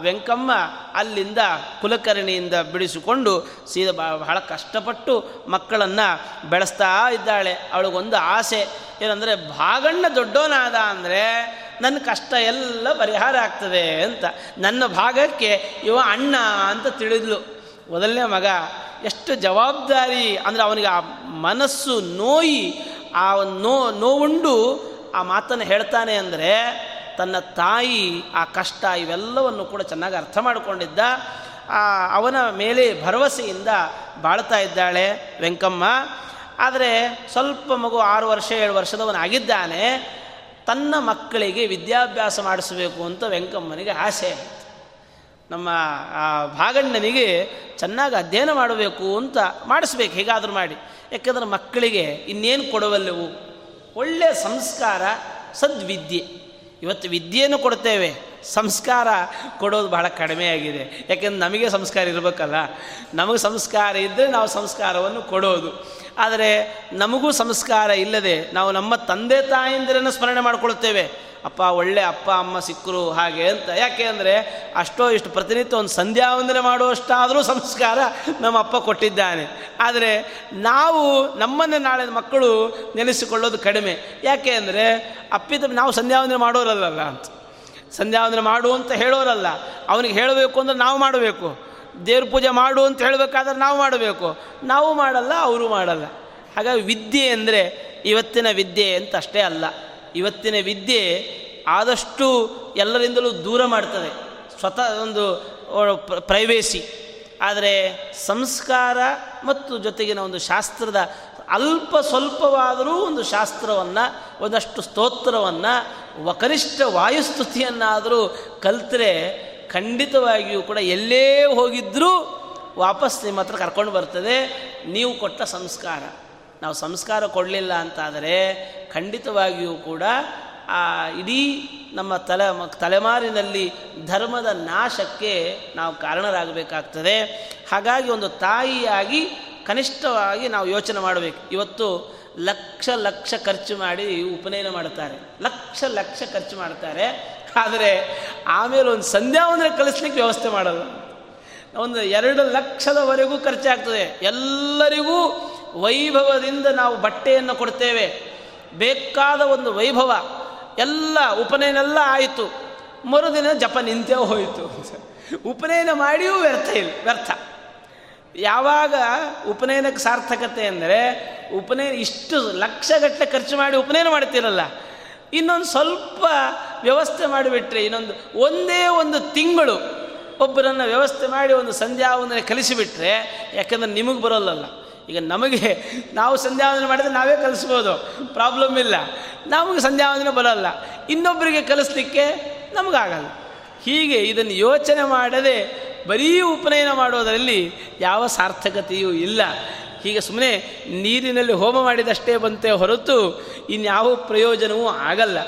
S1: ವೆಂಕಮ್ಮ ಅಲ್ಲಿಂದ ಕುಲಕರ್ಣಿಯಿಂದ ಬಿಡಿಸಿಕೊಂಡು ಸೀದ ಬಹಳ ಕಷ್ಟಪಟ್ಟು ಮಕ್ಕಳನ್ನು ಬೆಳೆಸ್ತಾ ಇದ್ದಾಳೆ. ಅವಳಿಗೊಂದು ಆಸೆ ಏನಂದರೆ ಭಾಗಣ್ಣ ದೊಡ್ಡೋನಾದ ಅಂದರೆ ನನ್ನ ಕಷ್ಟ ಎಲ್ಲ ಪರಿಹಾರ ಆಗ್ತದೆ ಅಂತ. ನನ್ನ ಭಾಗಕ್ಕೆ ಇವ ಅಣ್ಣ ಅಂತ ತಿಳಿದ್ಲು. ಮೊದಲನೇ ಮಗ, ಎಷ್ಟು ಜವಾಬ್ದಾರಿ, ಅಂದರೆ ಅವನಿಗೆ ಆ ಮನಸ್ಸು ನೋಯಿ, ಆ ನೋ, ನೋವುಂಡು ಆ ಮಾತನ್ನು ಹೇಳ್ತಾನೆ ಅಂದರೆ, ತನ್ನ ತಾಯಿ ಆ ಕಷ್ಟ ಇವೆಲ್ಲವನ್ನು ಕೂಡ ಚೆನ್ನಾಗಿ ಅರ್ಥ ಮಾಡಿಕೊಂಡಿದ್ದ. ಅವನ ಮೇಲೆ ಭರವಸೆಯಿಂದ ಬಾಳ್ತಾ ಇದ್ದಾಳೆ ವೆಂಕಮ್ಮ. ಆದರೆ ಸ್ವಲ್ಪ ಮಗು ಆರು ವರ್ಷ, ಏಳು ವರ್ಷದವನಾಗಿದ್ದಾನೆ. ತನ್ನ ಮಕ್ಕಳಿಗೆ ವಿದ್ಯಾಭ್ಯಾಸ ಮಾಡಿಸಬೇಕು ಅಂತ ವೆಂಕಮ್ಮನಿಗೆ ಆಸೆ ನಮ್ಮ ಆ ಭಾಗಣ್ಣನಿಗೆ ಚೆನ್ನಾಗಿ ಅಧ್ಯಯನ ಮಾಡಬೇಕು ಅಂತ ಮಾಡಿಸ್ಬೇಕು, ಹೇಗಾದರೂ ಮಾಡಿ. ಯಾಕಂದ್ರೆ ಮಕ್ಕಳಿಗೆ ಇನ್ನೇನು ಕೊಡುವಲ್ಲವು? ಒಳ್ಳೆಯ ಸಂಸ್ಕಾರ ಸದ್ವಿದ್ಯೆ. ಇವತ್ತು ವಿದ್ಯೆಯನ್ನು ಕೊಡ್ತೇವೆ. ಸಂಸ್ಕಾರ ಕೊಡೋದು ಬಹಳ ಕಡಿಮೆ ಆಗಿದೆ. ಯಾಕೆಂದ್ರೆ ನಮಗೆ ಸಂಸ್ಕಾರ ಇರಬೇಕಲ್ಲ. ನಮಗೆ ಸಂಸ್ಕಾರ ಇದ್ದರೆ ನಾವು ಸಂಸ್ಕಾರವನ್ನು ಕೊಡೋದು. ಆದರೆ ನಮಗೂ ಸಂಸ್ಕಾರ ಇಲ್ಲದೆ ನಾವು ನಮ್ಮ ತಂದೆ ತಾಯಿಂದಿರನ್ನು ಸ್ಮರಣೆ ಮಾಡಿಕೊಳ್ತೇವೆ. ಅಪ್ಪ, ಒಳ್ಳೆ ಅಪ್ಪ, ಅಮ್ಮ ಸಿಕ್ಕರು ಹಾಗೆ ಅಂತ. ಯಾಕೆ ಅಂದರೆ ಅಷ್ಟೋ ಇಷ್ಟು ಪ್ರತಿನಿತ್ಯ ಒಂದು ಸಂಧ್ಯಾ ವಂದನೆ ಮಾಡುವಷ್ಟಾದರೂ ಸಂಸ್ಕಾರ ನಮ್ಮ ಅಪ್ಪ ಕೊಟ್ಟಿದ್ದಾನೆ. ಆದರೆ ನಾವು ನಮ್ಮನ್ನು ನಾಳೆ ಮಕ್ಕಳು ನೆನೆಸಿಕೊಳ್ಳೋದು ಕಡಿಮೆ. ಯಾಕೆ ಅಂದರೆ ಅಪ್ಪಿದ ನಾವು ಸಂಧ್ಯಾ ವಂದನೆ ಮಾಡೋರಲ್ಲ ಅಂತ. ಸಂಧ್ಯಾ ವಂದನೆ ಮಾಡು ಅಂತ ಹೇಳೋರಲ್ಲ. ಅವನಿಗೆ ಹೇಳಬೇಕು ಅಂದರೆ ನಾವು ಮಾಡಬೇಕು. ದೇವ್ರ ಪೂಜೆ ಮಾಡು ಅಂತ ಹೇಳಬೇಕಾದ್ರೆ ನಾವು ಮಾಡಬೇಕು. ನಾವು ಮಾಡಲ್ಲ, ಅವರು ಮಾಡಲ್ಲ. ಹಾಗಾಗಿ ವಿದ್ಯೆ ಅಂದರೆ ಇವತ್ತಿನ ವಿದ್ಯೆ ಅಂತ ಅಷ್ಟೇ ಅಲ್ಲ. ಇವತ್ತಿನ ವಿದ್ಯೆ ಆದಷ್ಟು ಎಲ್ಲರಿಂದಲೂ ದೂರ ಮಾಡ್ತದೆ. ಸ್ವತಃ ಒಂದು ಪ್ರೈವೇಸಿ ಆದರೆ ಸಂಸ್ಕಾರ ಮತ್ತು ಜೊತೆಗಿನ ಒಂದು ಶಾಸ್ತ್ರದ ಅಲ್ಪ ಸ್ವಲ್ಪವಾದರೂ ಒಂದು ಶಾಸ್ತ್ರವನ್ನು, ಒಂದಷ್ಟು ಸ್ತೋತ್ರವನ್ನು ವಕನಿಷ್ಠ ವಾಯುಸ್ತುತಿಯನ್ನಾದರೂ ಕಲ್ತರೆ ಖಂಡಿತವಾಗಿಯೂ ಕೂಡ ಎಲ್ಲೇ ಹೋಗಿದ್ದರೂ ವಾಪಸ್ ನಿಮ್ಮ ಹತ್ರ ಕರ್ಕೊಂಡು ಬರ್ತದೆ. ನೀವು ಕೊಟ್ಟ ಸಂಸ್ಕಾರ. ನಾವು ಸಂಸ್ಕಾರ ಕೊಡಲಿಲ್ಲ ಅಂತಾದರೆ ಖಂಡಿತವಾಗಿಯೂ ಕೂಡ ಆ ಇಡೀ ನಮ್ಮ ತಲೆ, ತಲೆಮಾರಿನಲ್ಲಿ ಧರ್ಮದ ನಾಶಕ್ಕೆ ನಾವು ಕಾರಣರಾಗಬೇಕಾಗ್ತದೆ. ಹಾಗಾಗಿ ಒಂದು ತಾಯಿಯಾಗಿ ಕನಿಷ್ಠವಾಗಿ ನಾವು ಯೋಚನೆ ಮಾಡಬೇಕು. ಇವತ್ತು ಲಕ್ಷ ಲಕ್ಷ ಖರ್ಚು ಮಾಡಿ ಉಪನಯನ ಮಾಡ್ತಾರೆ ಲಕ್ಷ ಲಕ್ಷ ಖರ್ಚು ಮಾಡ್ತಾರೆ ಆದರೆ ಆಮೇಲೆ ಒಂದು ಸಂಧ್ಯಾ ಕಲಿಸ್ಲಿಕ್ಕೆ ವ್ಯವಸ್ಥೆ ಮಾಡಲ್ಲ. ಒಂದು ಎರಡು ಲಕ್ಷದವರೆಗೂ ಖರ್ಚಾಗ್ತದೆ. ಎಲ್ಲರಿಗೂ ವೈಭವದಿಂದ ನಾವು ಬಟ್ಟೆಯನ್ನು ಕೊಡ್ತೇವೆ. ಬೇಕಾದ ಒಂದು ವೈಭವ. ಎಲ್ಲ ಉಪನಯನೆಲ್ಲ ಆಯಿತು. ಮರುದಿನ ಜಪ ನಿಂತೇ ಹೋಯಿತು. ಉಪನಯನ ಮಾಡಿಯೂ ವ್ಯರ್ಥ ಇಲ್ಲ, ವ್ಯರ್ಥ. ಯಾವಾಗ ಉಪನಯನಕ್ಕೆ ಸಾರ್ಥಕತೆ ಅಂದರೆ ಉಪನಯನ ಇಷ್ಟು ಲಕ್ಷಗಟ್ಟಲೆ ಖರ್ಚು ಮಾಡಿ ಉಪನಯನ ಮಾಡ್ತಿರಲ್ಲ, ಇನ್ನೊಂದು ಸ್ವಲ್ಪ ವ್ಯವಸ್ಥೆ ಮಾಡಿಬಿಟ್ರೆ ಇನ್ನೊಂದು ಒಂದೇ ಒಂದು ತಿಂಗಳು ಒಬ್ಬರನ್ನು ವ್ಯವಸ್ಥೆ ಮಾಡಿ ಒಂದು ಸಂಧ್ಯಾ ಕಲಿಸಿಬಿಟ್ರೆ, ಯಾಕಂದ್ರೆ ನಿಮಗೆ ಬರೋಲ್ಲಲ್ಲ. ಈಗ ನಮಗೆ ನಾವು ಸಂಧ್ಯಾವಂದನೆ ಮಾಡಿದ್ರೆ ನಾವೇ ಕಲಿಸ್ಬೋದು ಪ್ರಾಬ್ಲಮ್ ಇಲ್ಲ. ನಮಗೆ ಸಂಧ್ಯಾವಂದನೆ ಬರೋಲ್ಲ. ಇನ್ನೊಬ್ಬರಿಗೆ ಕಲಿಸ್ಲಿಕ್ಕೆ ನಮಗಾಗಲ್ಲ. ಹೀಗೆ ಇದನ್ನು ಯೋಚನೆ ಮಾಡದೆ ಬರೀ ಉಪನಯನ ಮಾಡೋದರಲ್ಲಿ ಯಾವ ಸಾರ್ಥಕತೆಯೂ ಇಲ್ಲ. ಹೀಗೆ ಸುಮ್ಮನೆ ನೀರಿನಲ್ಲಿ ಹೋಮ ಮಾಡಿದಷ್ಟೇ ಬಂತೆ ಹೊರತು ಇನ್ಯಾವ ಪ್ರಯೋಜನವೂ ಆಗಲ್ಲ.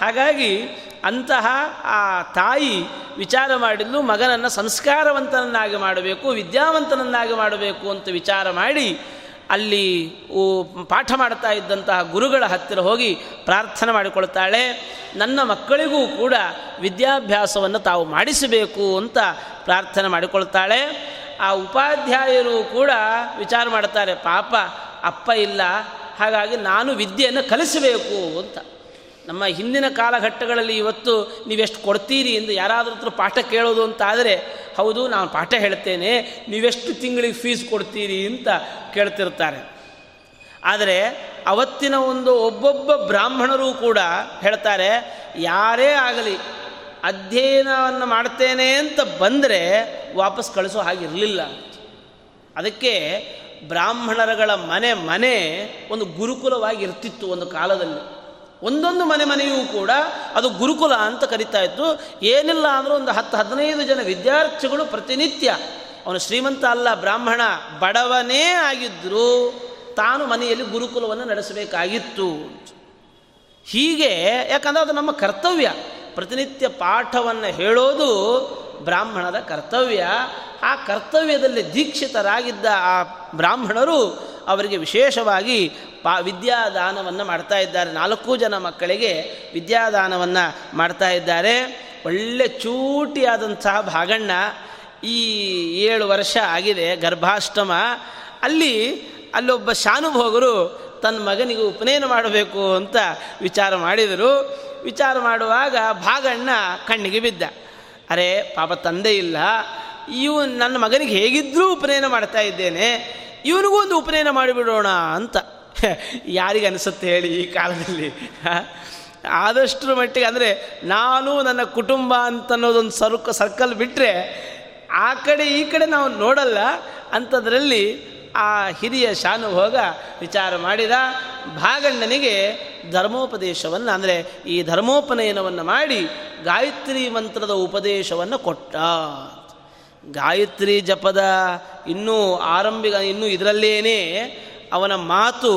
S1: ಹಾಗಾಗಿ ಅಂತಹ ಆ ತಾಯಿ ವಿಚಾರ ಮಾಡಿದ್ದು ಮಗನನ್ನು ಸಂಸ್ಕಾರವಂತನನ್ನಾಗಿ ಮಾಡಬೇಕು, ವಿದ್ಯಾವಂತನನ್ನಾಗಿ ಮಾಡಬೇಕು ಅಂತ ವಿಚಾರ ಮಾಡಿ ಅಲ್ಲಿ ಪಾಠ ಮಾಡ್ತಾ ಇದ್ದಂತಹ ಗುರುಗಳ ಹತ್ತಿರ ಹೋಗಿ ಪ್ರಾರ್ಥನೆ ಮಾಡಿಕೊಳ್ತಾಳೆ. ನನ್ನ ಮಕ್ಕಳಿಗೂ ಕೂಡ ವಿದ್ಯಾಭ್ಯಾಸವನ್ನು ತಾವು ಮಾಡಿಸಬೇಕು ಅಂತ ಪ್ರಾರ್ಥನೆ ಮಾಡಿಕೊಳ್ತಾಳೆ. ಆ ಉಪಾಧ್ಯಾಯರು ಕೂಡ ವಿಚಾರ ಮಾಡ್ತಾರೆ, ಪಾಪ, ಅಪ್ಪ ಇಲ್ಲ, ಹಾಗಾಗಿ ನಾನು ವಿದ್ಯೆಯನ್ನು ಕಲಿಸಬೇಕು ಅಂತ. ನಮ್ಮ ಹಿಂದಿನ ಕಾಲಘಟ್ಟಗಳಲ್ಲಿ ಇವತ್ತು ನೀವೆಷ್ಟು ಕೊಡ್ತೀರಿ ಎಂದು ಯಾರಾದರೂ ಪಾಠ ಕೇಳೋದು ಅಂತ ಆದರೆ ಹೌದು, ನಾನು ಪಾಠ ಹೇಳ್ತೇನೆ, ನೀವೆಷ್ಟು ತಿಂಗಳಿಗೆ ಫೀಸ್ ಕೊಡ್ತೀರಿ ಅಂತ ಕೇಳ್ತಿರ್ತಾರೆ. ಆದರೆ, ಅವತ್ತಿನ ಒಂದು ಒಬ್ಬೊಬ್ಬ ಬ್ರಾಹ್ಮಣರು ಕೂಡ ಹೇಳ್ತಾರೆ, ಯಾರೇ ಆಗಲಿ, ಅಧ್ಯಯನವನ್ನು ಮಾಡ್ತೇನೆ ಅಂತ ಬಂದರೆ ವಾಪಸ್ ಕಳಿಸೋ ಹಾಗಿರಲಿಲ್ಲ. ಅದಕ್ಕೆ ಬ್ರಾಹ್ಮಣರುಗಳ ಮನೆ ಮನೆ ಒಂದು ಗುರುಕುಲವಾಗಿರ್ತಿತ್ತು ಒಂದು ಕಾಲದಲ್ಲಿ. ಒಂದೊಂದು ಮನೆ ಮನೆಯೂ ಕೂಡ ಅದು ಗುರುಕುಲ ಅಂತ ಕರಿತಾ ಇತ್ತು. ಏನಿಲ್ಲ ಅಂದರೂ ಒಂದು ಹತ್ತು, ಹದಿನೈದು ಜನ ವಿದ್ಯಾರ್ಥಿಗಳು ಪ್ರತಿನಿತ್ಯ, ಅವನು ಶ್ರೀಮಂತ ಅಲ್ಲ, ಬ್ರಾಹ್ಮಣ, ಬಡವನೇ ಆಗಿದ್ದರೂ ತಾನು ಮನೆಯಲ್ಲಿ ಗುರುಕುಲವನ್ನು ನಡೆಸಬೇಕಾಗಿತ್ತು. ಹೀಗೆ, ಯಾಕಂದರೆ ಅದು ನಮ್ಮ ಕರ್ತವ್ಯ. ಪ್ರತಿನಿತ್ಯ ಪಾಠವನ್ನು ಹೇಳೋದು ಬ್ರಾಹ್ಮಣದ ಕರ್ತವ್ಯ. ಆ ಕರ್ತವ್ಯದಲ್ಲಿ ದೀಕ್ಷಿತರಾಗಿದ್ದ ಆ ಬ್ರಾಹ್ಮಣರು ಅವರಿಗೆ ವಿಶೇಷವಾಗಿ ಪಾ ವಿದ್ಯಾದಾನವನ್ನು ಮಾಡ್ತಾ ಇದ್ದಾರೆ. ನಾಲ್ಕು ಜನ ಮಕ್ಕಳಿಗೆ ವಿದ್ಯಾದಾನವನ್ನು ಮಾಡ್ತಾ ಇದ್ದಾರೆ. ಒಳ್ಳೆ ಚೂಟಿಯಾದಂತಹ ಭಾಗಣ್ಣ ಈ ಏಳು ವರ್ಷ ಆಗಿದೆ ಗರ್ಭಾಷ್ಟಮ. ಅಲ್ಲಿ ಅಲ್ಲೊಬ್ಬ ಶಾನುಭೋಗರು ತನ್ನ ಮಗನಿಗೆ ಉಪನಯನ ಮಾಡಬೇಕು ಅಂತ ವಿಚಾರ ಮಾಡಿದರು. ವಿಚಾರ ಮಾಡುವಾಗ ಭಾಗಣ್ಣ ಕಣ್ಣಿಗೆ ಬಿದ್ದ. ಅರೆ ಪಾಪ ತಂದೆ ಇಲ್ಲ. ಇವು ನನ್ನ ಮಗನಿಗೆ ಹೇಗಿದ್ದರೂ ಉಪನಯನ ಮಾಡ್ತಾ ಇದ್ದೇನೆ. ಇವನಿಗೂ ಒಂದು ಉಪನಯನ ಮಾಡಿಬಿಡೋಣ ಅಂತ. [laughs] ಯಾರಿಗೆ ಅನಿಸುತ್ತೆ ಹೇಳಿ ಈ ಕಾಲದಲ್ಲಿ? ಆದಷ್ಟರ ಮಟ್ಟಿಗೆ ಅಂದರೆ ನಾನು ನನ್ನ ಕುಟುಂಬ ಅಂತ ಅನ್ನೋದೊಂದು ಸರ್ಕ ಸರ್ಕಲ್ ಬಿಟ್ಟರೆ ಆ ಕಡೆ ಈ ಕಡೆ ನಾವು ನೋಡಲ್ಲ. ಅಂಥದ್ರಲ್ಲಿ ಆ ಹಿರಿಯ ಶಾನುಭೋಗ ವಿಚಾರ ಮಾಡಿದ ಭಾಗಣ್ಣನಿಗೆ ಧರ್ಮೋಪದೇಶವನ್ನು ಅಂದರೆ ಈ ಧರ್ಮೋಪನಯನವನ್ನು ಮಾಡಿ ಗಾಯತ್ರಿ ಮಂತ್ರದ ಉಪದೇಶವನ್ನು ಕೊಟ್ಟ. ಗಾಯತ್ರಿ ಜಪದ ಇನ್ನೂ ಆರಂಭಿಕ, ಇನ್ನೂ ಇದರಲ್ಲೇನೇ ಅವನ ಮಾತು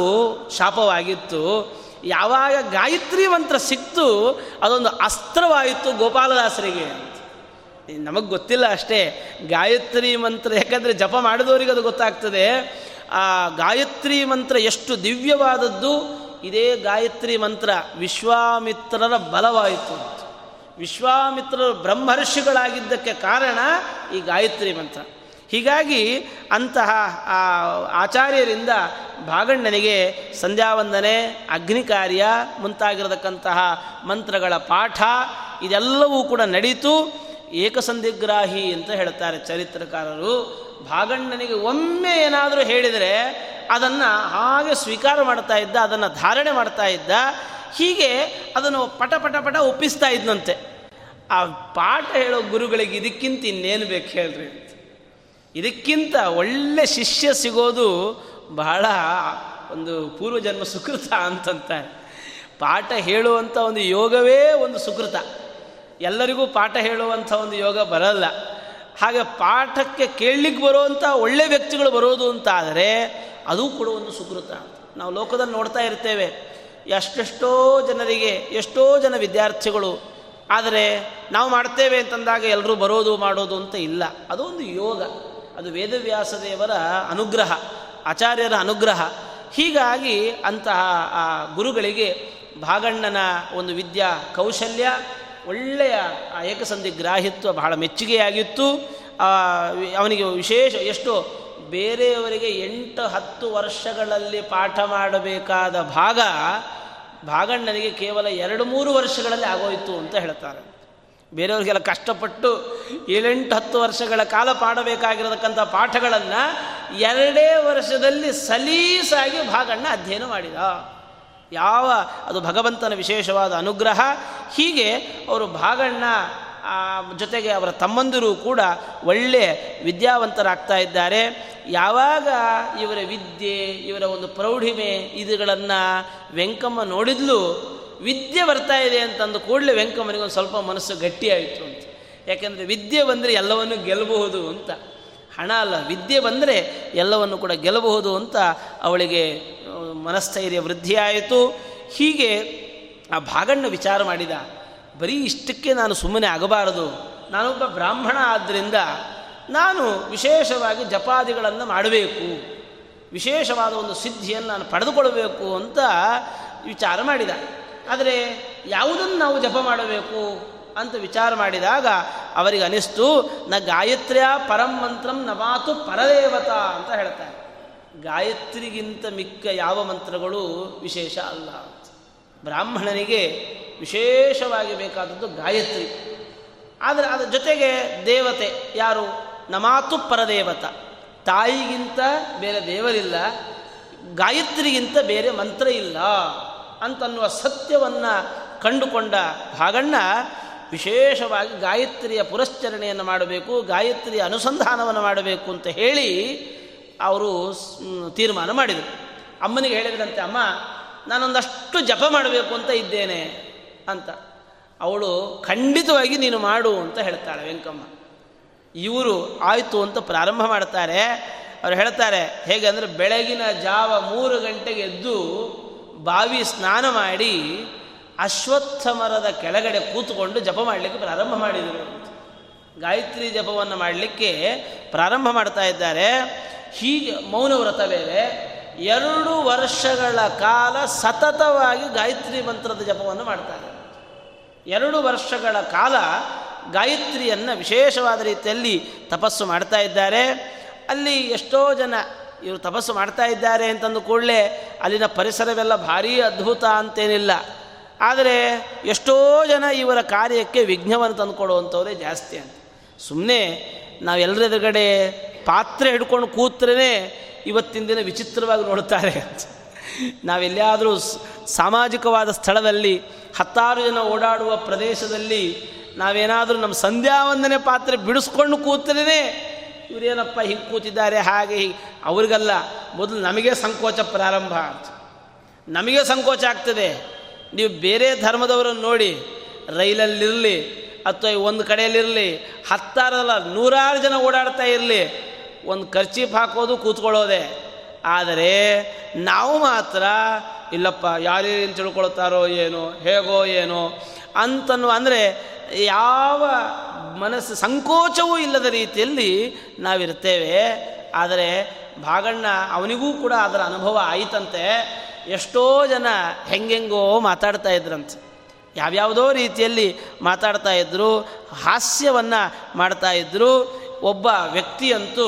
S1: ಶಾಪವಾಗಿತ್ತು. ಯಾವಾಗ ಗಾಯತ್ರಿ ಮಂತ್ರ ಸಿಕ್ತು, ಅದೊಂದು ಅಸ್ತ್ರವಾಯಿತು ಗೋಪಾಲದಾಸರಿಗೆ. ನಮಗೆ ಗೊತ್ತಿಲ್ಲ ಅಷ್ಟೇ, ಗಾಯತ್ರಿ ಮಂತ್ರ ಯಾಕಂದರೆ ಜಪ ಮಾಡಿದವರಿಗೆ ಅದು ಗೊತ್ತಾಗ್ತದೆ. ಆ ಗಾಯತ್ರಿ ಮಂತ್ರ ಎಷ್ಟು ದಿವ್ಯವಾದದ್ದು, ಇದೇ ಗಾಯತ್ರಿ ಮಂತ್ರ ವಿಶ್ವಾಮಿತ್ರರ ಬಲವಾಯಿತು ವಿಶ್ವಾಮಿತ್ರರು ಬ್ರಹ್ಮರ್ಷಿಗಳಾಗಿದ್ದಕ್ಕೆ ಕಾರಣ ಈ ಗಾಯತ್ರಿ ಮಂತ್ರ. ಹೀಗಾಗಿ ಅಂತಹ ಆಚಾರ್ಯರಿಂದ ಭಾಗಣ್ಣನಿಗೆ ಸಂಧ್ಯಾವಂದನೆ ಅಗ್ನಿ ಕಾರ್ಯ ಮುಂತಾಗಿರತಕ್ಕಂತಹ ಮಂತ್ರಗಳ ಪಾಠ ಇದೆಲ್ಲವೂ ಕೂಡ ನಡೀತು. ಏಕಸಂಧಿಗ್ರಾಹಿ ಅಂತ ಹೇಳ್ತಾರೆ ಚರಿತ್ರಕಾರರು. ಭಾಗಣ್ಣನಿಗೆ ಒಮ್ಮೆ ಏನಾದರೂ ಹೇಳಿದರೆ ಅದನ್ನು ಹಾಗೆ ಸ್ವೀಕಾರ ಮಾಡ್ತಾ ಇದ್ದ, ಅದನ್ನು ಧಾರಣೆ ಮಾಡ್ತಾ ಇದ್ದ. ಹೀಗೆ ಅದನ್ನು ಪಟ ಪಟ ಪಟ ಒಪ್ಪಿಸ್ತಾ ಇದ್ನಂತೆ. ಆ ಪಾಠ ಹೇಳೋ ಗುರುಗಳಿಗೆ ಇದಕ್ಕಿಂತ ಇನ್ನೇನು ಬೇಕು ಹೇಳ್ರಿ? ಇದಕ್ಕಿಂತ ಒಳ್ಳೆ ಶಿಷ್ಯ ಸಿಗೋದು ಬಹಳ ಒಂದು ಪೂರ್ವಜನ್ಮ ಸುಕೃತ ಅಂತಂತಾರೆ ಪಾಠ ಹೇಳುವಂಥ ಒಂದು ಯೋಗವೇ ಒಂದು ಸುಕೃತ. ಎಲ್ಲರಿಗೂ ಪಾಠ ಹೇಳುವಂಥ ಒಂದು ಯೋಗ ಬರಲ್ಲ. ಹಾಗೆ ಪಾಠಕ್ಕೆ ಕೇಳಲಿಕ್ಕೆ ಬರುವಂಥ ಒಳ್ಳೆ ವ್ಯಕ್ತಿಗಳು ಬರೋದು ಅಂತ ಆದರೆ ಅದು ಕೂಡ ಒಂದು ಸುಕೃತ. ನಾವು ಲೋಕದಲ್ಲಿ ನೋಡ್ತಾ ಇರ್ತೇವೆ. ಎಷ್ಟೆಷ್ಟೋ ಜನರಿಗೆ, ಎಷ್ಟೋ ಜನ ವಿದ್ಯಾರ್ಥಿಗಳು, ಆದರೆ ನಾವು ಮಾಡ್ತೇವೆ ಅಂತಂದಾಗ ಎಲ್ಲರೂ ಬರೋದು ಮಾಡೋದು ಅಂತ ಇಲ್ಲ. ಅದೊಂದು ಯೋಗ. ಅದು ವೇದವ್ಯಾಸದೇವರ ಅನುಗ್ರಹ, ಆಚಾರ್ಯರ ಅನುಗ್ರಹ. ಹೀಗಾಗಿ ಅಂತಹ, ಆ, ಗುರುಗಳಿಗೆ ಭಾಗಣ್ಣನ ಒಂದು ವಿದ್ಯಾ ಕೌಶಲ್ಯ ಒಳ್ಳೆಯ ಏಕಸಂಧಿ ಗ್ರಾಹಿತ್ವ ಬಹಳ ಮೆಚ್ಚುಗೆಯಾಗಿತ್ತು. ಅವನಿಗೆ ವಿಶೇಷ ಎಷ್ಟು ಬೇರೆಯವರಿಗೆ ಎಂಟು ಹತ್ತು ವರ್ಷಗಳಲ್ಲಿ ಪಾಠ ಮಾಡಬೇಕಾದ ಭಾಗ ಭಾಗಣ್ಣನಿಗೆ ಕೇವಲ ಎರಡು ಮೂರು ವರ್ಷಗಳಲ್ಲಿ ಆಗೋಯಿತು ಅಂತ ಹೇಳ್ತಾರೆ. ಬೇರೆಯವರಿಗೆಲ್ಲ ಕಷ್ಟಪಟ್ಟು ಏಳೆಂಟು ಹತ್ತು ವರ್ಷಗಳ ಕಾಲ ಪಾಡಬೇಕಾಗಿರತಕ್ಕಂಥ ಪಾಠಗಳನ್ನು ಎರಡೇ ವರ್ಷದಲ್ಲಿ ಸಲೀಸಾಗಿ ಭಾಗಣ್ಣ ಅಧ್ಯಯನ ಮಾಡಿದ. ಯಾವ, ಅದು ಭಗವಂತನ ವಿಶೇಷವಾದ ಅನುಗ್ರಹ. ಹೀಗೆ ಅವರು ಭಾಗಣ್ಣ ಜೊತೆಗೆ ಅವರ ತಮ್ಮಂದಿರು ಕೂಡ ಒಳ್ಳೆ ವಿದ್ಯಾವಂತರಾಗ್ತಾ ಇದ್ದಾರೆ. ಯಾವಾಗ ಇವರ ವಿದ್ಯೆ, ಇವರ ಒಂದು ಪ್ರೌಢಿಮೆ ಇದುಗಳನ್ನು ವೆಂಕಮ್ಮ ನೋಡಿದ್ಲು, ವಿದ್ಯೆ ಬರ್ತಾ ಇದೆ ಅಂತಂದು ಕೂಡಲೇ ವೆಂಕಮ್ಮನಿಗೆ ಒಂದು ಸ್ವಲ್ಪ ಮನಸ್ಸು ಗಟ್ಟಿಯಾಯಿತು ಅಂತ. ಯಾಕೆಂದರೆ ವಿದ್ಯೆ ಬಂದರೆ ಎಲ್ಲವನ್ನು ಗೆಲ್ಲಬಹುದು ಅಂತ. ಹಣ ಅಲ್ಲ, ವಿದ್ಯೆ ಬಂದರೆ ಎಲ್ಲವನ್ನು ಕೂಡ ಗೆಲ್ಲಬಹುದು ಅಂತ ಅವಳಿಗೆ, ಮನಸ್ಥೈರ್ಯ ವೃದ್ಧಿಯಾಯಿತು. ಹೀಗೆ ಆ ಭಾಗಣ್ಣ ವಿಚಾರ ಮಾಡಿದ. ಬರೀ ಇಷ್ಟಕ್ಕೆ ನಾನು ಸುಮ್ಮನೆ ಆಗಬಾರದು. ನಾನೊಬ್ಬ ಬ್ರಾಹ್ಮಣ ಆದ್ದರಿಂದ ನಾನು ವಿಶೇಷವಾಗಿ ಜಪಾದಿಗಳನ್ನು ಮಾಡಬೇಕು. ವಿಶೇಷವಾದ ಒಂದು ಸಿದ್ಧಿಯನ್ನು ನಾನು ಪಡೆದುಕೊಳ್ಳಬೇಕು ಅಂತ ವಿಚಾರ ಮಾಡಿದ. ಆದರೆ ಯಾವುದನ್ನು ನಾವು ಜಪ ಮಾಡಬೇಕು ಅಂತ ವಿಚಾರ ಮಾಡಿದಾಗ ಅವರಿಗೆ ಅನಿಸ್ತು, ನ ಗಾಯತ್ರಿಯ ಪರಂ ಮಂತ್ರಂ ನ ಮಾತು ಪರದೇವತಾ ಅಂತ ಹೇಳ್ತಾರೆ. ಗಾಯತ್ರಿಗಿಂತ ಮಿಕ್ಕ ಯಾವ ಮಂತ್ರಗಳು ವಿಶೇಷ ಅಲ್ಲ ಬ್ರಾಹ್ಮಣನಿಗೆ ವಿಶೇಷವಾಗಿ ಬೇಕಾದದ್ದು ಗಾಯತ್ರಿ. ಆದರೆ ಅದರ ಜೊತೆಗೆ ದೇವತೆ ಯಾರು? ನಮಾತು ಪರದೇವತ. ತಾಯಿಗಿಂತ ಬೇರೆ ದೇವರಿಲ್ಲ, ಗಾಯತ್ರಿಗಿಂತ ಬೇರೆ ಮಂತ್ರ ಇಲ್ಲ ಅಂತನ್ನುವ ಸತ್ಯವನ್ನು ಕಂಡುಕೊಂಡ ಭಾಗಣ್ಣ ವಿಶೇಷವಾಗಿ ಗಾಯತ್ರಿಯ ಪುರಶ್ಚರಣೆಯನ್ನು ಮಾಡಬೇಕು, ಗಾಯತ್ರಿಯ ಅನುಸಂಧಾನವನ್ನು ಮಾಡಬೇಕು ಅಂತ ಹೇಳಿ ಅವರು ತೀರ್ಮಾನ ಮಾಡಿದರು. ಅಮ್ಮನಿಗೆ ಹೇಳಿದ್ರಂತೆ, ಅಮ್ಮ, ನಾನೊಂದಷ್ಟು ಜಪ ಮಾಡಬೇಕು ಅಂತ ಇದ್ದೇನೆ. ಅಂತ. ಅವಳು ಖಂಡಿತವಾಗಿ ನೀನು ಮಾಡು ಅಂತ ಹೇಳ್ತಾಳೆ ವೆಂಕಮ್ಮ. ಇವರು ಆಯಿತು ಅಂತ ಪ್ರಾರಂಭ ಮಾಡ್ತಾರೆ. ಅವ್ರು ಹೇಳ್ತಾರೆ, ಹೇಗೆ ಅಂದರೆ ಬೆಳಗಿನ ಜಾವ ಮೂರು ಗಂಟೆಗೆ ಎದ್ದು ಬಾವಿ ಸ್ನಾನ ಮಾಡಿ ಅಶ್ವತ್ಥ ಮರದ ಕೆಳಗಡೆ ಕೂತ್ಕೊಂಡು ಜಪ ಮಾಡಲಿಕ್ಕೆ ಪ್ರಾರಂಭ ಮಾಡಿದರು ಗಾಯತ್ರಿ ಜಪವನ್ನು ಮಾಡಲಿಕ್ಕೆ ಪ್ರಾರಂಭ ಮಾಡ್ತಾ ಇದ್ದಾರೆ. ಹೀಗೆ ಮೌನ ವ್ರತ ಬೇರೆ. ಎರಡು ವರ್ಷಗಳ ಕಾಲ ಸತತವಾಗಿ ಗಾಯತ್ರಿ ಮಂತ್ರದ ಜಪವನ್ನು ಮಾಡ್ತಾರೆ. ಎರಡು ವರ್ಷಗಳ ಕಾಲ ಗಾಯತ್ರಿಯನ್ನು ವಿಶೇಷವಾದ ರೀತಿಯಲ್ಲಿ ತಪಸ್ಸು ಮಾಡ್ತಾ ಇದ್ದಾರೆ. ಅಲ್ಲಿ ಎಷ್ಟೋ ಜನ ಇವರು ತಪಸ್ಸು ಮಾಡ್ತಾ ಇದ್ದಾರೆ ಅಂತಂದು ಕೂಡಲೇ ಅಲ್ಲಿನ ಪರಿಸರವೆಲ್ಲ ಭಾರೀ ಅದ್ಭುತ ಅಂತೇನಿಲ್ಲ. ಆದರೆ ಎಷ್ಟೋ ಜನ ಇವರ ಕಾರ್ಯಕ್ಕೆ ವಿಘ್ನವನ್ನು ತಂದುಕೊಡುವಂಥವರೇ ಜಾಸ್ತಿ ಅಂತ. ಸುಮ್ಮನೆ ನಾವೆಲ್ಲರೆದುರುಗಡೆ ಪಾತ್ರೆ ಹಿಡ್ಕೊಂಡು ಕೂತ್ರೇ ಇವತ್ತಿನ ದಿನ ವಿಚಿತ್ರವಾಗಿ ನೋಡುತ್ತಾರೆ ಅಂತ. ನಾವೆಲ್ಲಾದರೂ ಸಾಮಾಜಿಕವಾದ ಸ್ಥಳದಲ್ಲಿ ಹತ್ತಾರು ಜನ ಓಡಾಡುವ ಪ್ರದೇಶದಲ್ಲಿ ನಾವೇನಾದರೂ ನಮ್ಮ ಸಂಧ್ಯಾ ವಂದನೆ ಪಾತ್ರೆ ಬಿಡಿಸ್ಕೊಂಡು ಕೂತ್ರೇ ಇವರೇನಪ್ಪ ಹಿಂಗೆ ಕೂತಿದ್ದಾರೆ, ಹಾಗೆ ಹೀಗೆ. ಅವ್ರಿಗಲ್ಲ, ಮೊದಲು ನಮಗೆ ಸಂಕೋಚ ಪ್ರಾರಂಭ ಅಂತ ನಮಗೆ ಸಂಕೋಚ ಆಗ್ತದೆ. ನೀವು ಬೇರೆ ಧರ್ಮದವರನ್ನು ನೋಡಿ, ರೈಲಲ್ಲಿರಲಿ, ಅಥವಾ ಒಂದು ಕಡೆಯಲ್ಲಿರಲಿ, ಹತ್ತಾರಲ್ಲ, ನೂರಾರು ಜನ ಓಡಾಡ್ತಾ ಇರಲಿ, ಒಂದು ಖರ್ಚೀಪ್ ಹಾಕೋದು ಕೂತ್ಕೊಳ್ಳೋದೆ. ಆದರೆ, ನಾವು ಮಾತ್ರ ಇಲ್ಲಪ್ಪ ಯಾರೇನು ತಿಳ್ಕೊಳ್ತಾರೋ ಏನೋ, ಹೇಗೋ ಏನೋ ಅಂತನ್ನು ಅಂದರೆ ಯಾವ ಮನಸ್ಸು ಸಂಕೋಚವೂ ಇಲ್ಲದ ರೀತಿಯಲ್ಲಿ ನಾವಿರ್ತೇವೆ ಆದರೆ ಭಾಗಣ್ಣ, ಅವನಿಗೂ ಕೂಡ ಅದರ ಅನುಭವ ಆಯಿತಂತೆ. ಎಷ್ಟೋ ಜನ ಹೆಂಗೆಂಗೋ ಮಾತಾಡ್ತಾ ಇದ್ರಂತೆ. ಯಾವ್ಯಾವುದೋ ರೀತಿಯಲ್ಲಿ ಮಾತಾಡ್ತಾ ಇದ್ದರು ಹಾಸ್ಯವನ್ನು ಮಾಡ್ತಾ ಇದ್ದರು ಒಬ್ಬ ವ್ಯಕ್ತಿಯಂತೂ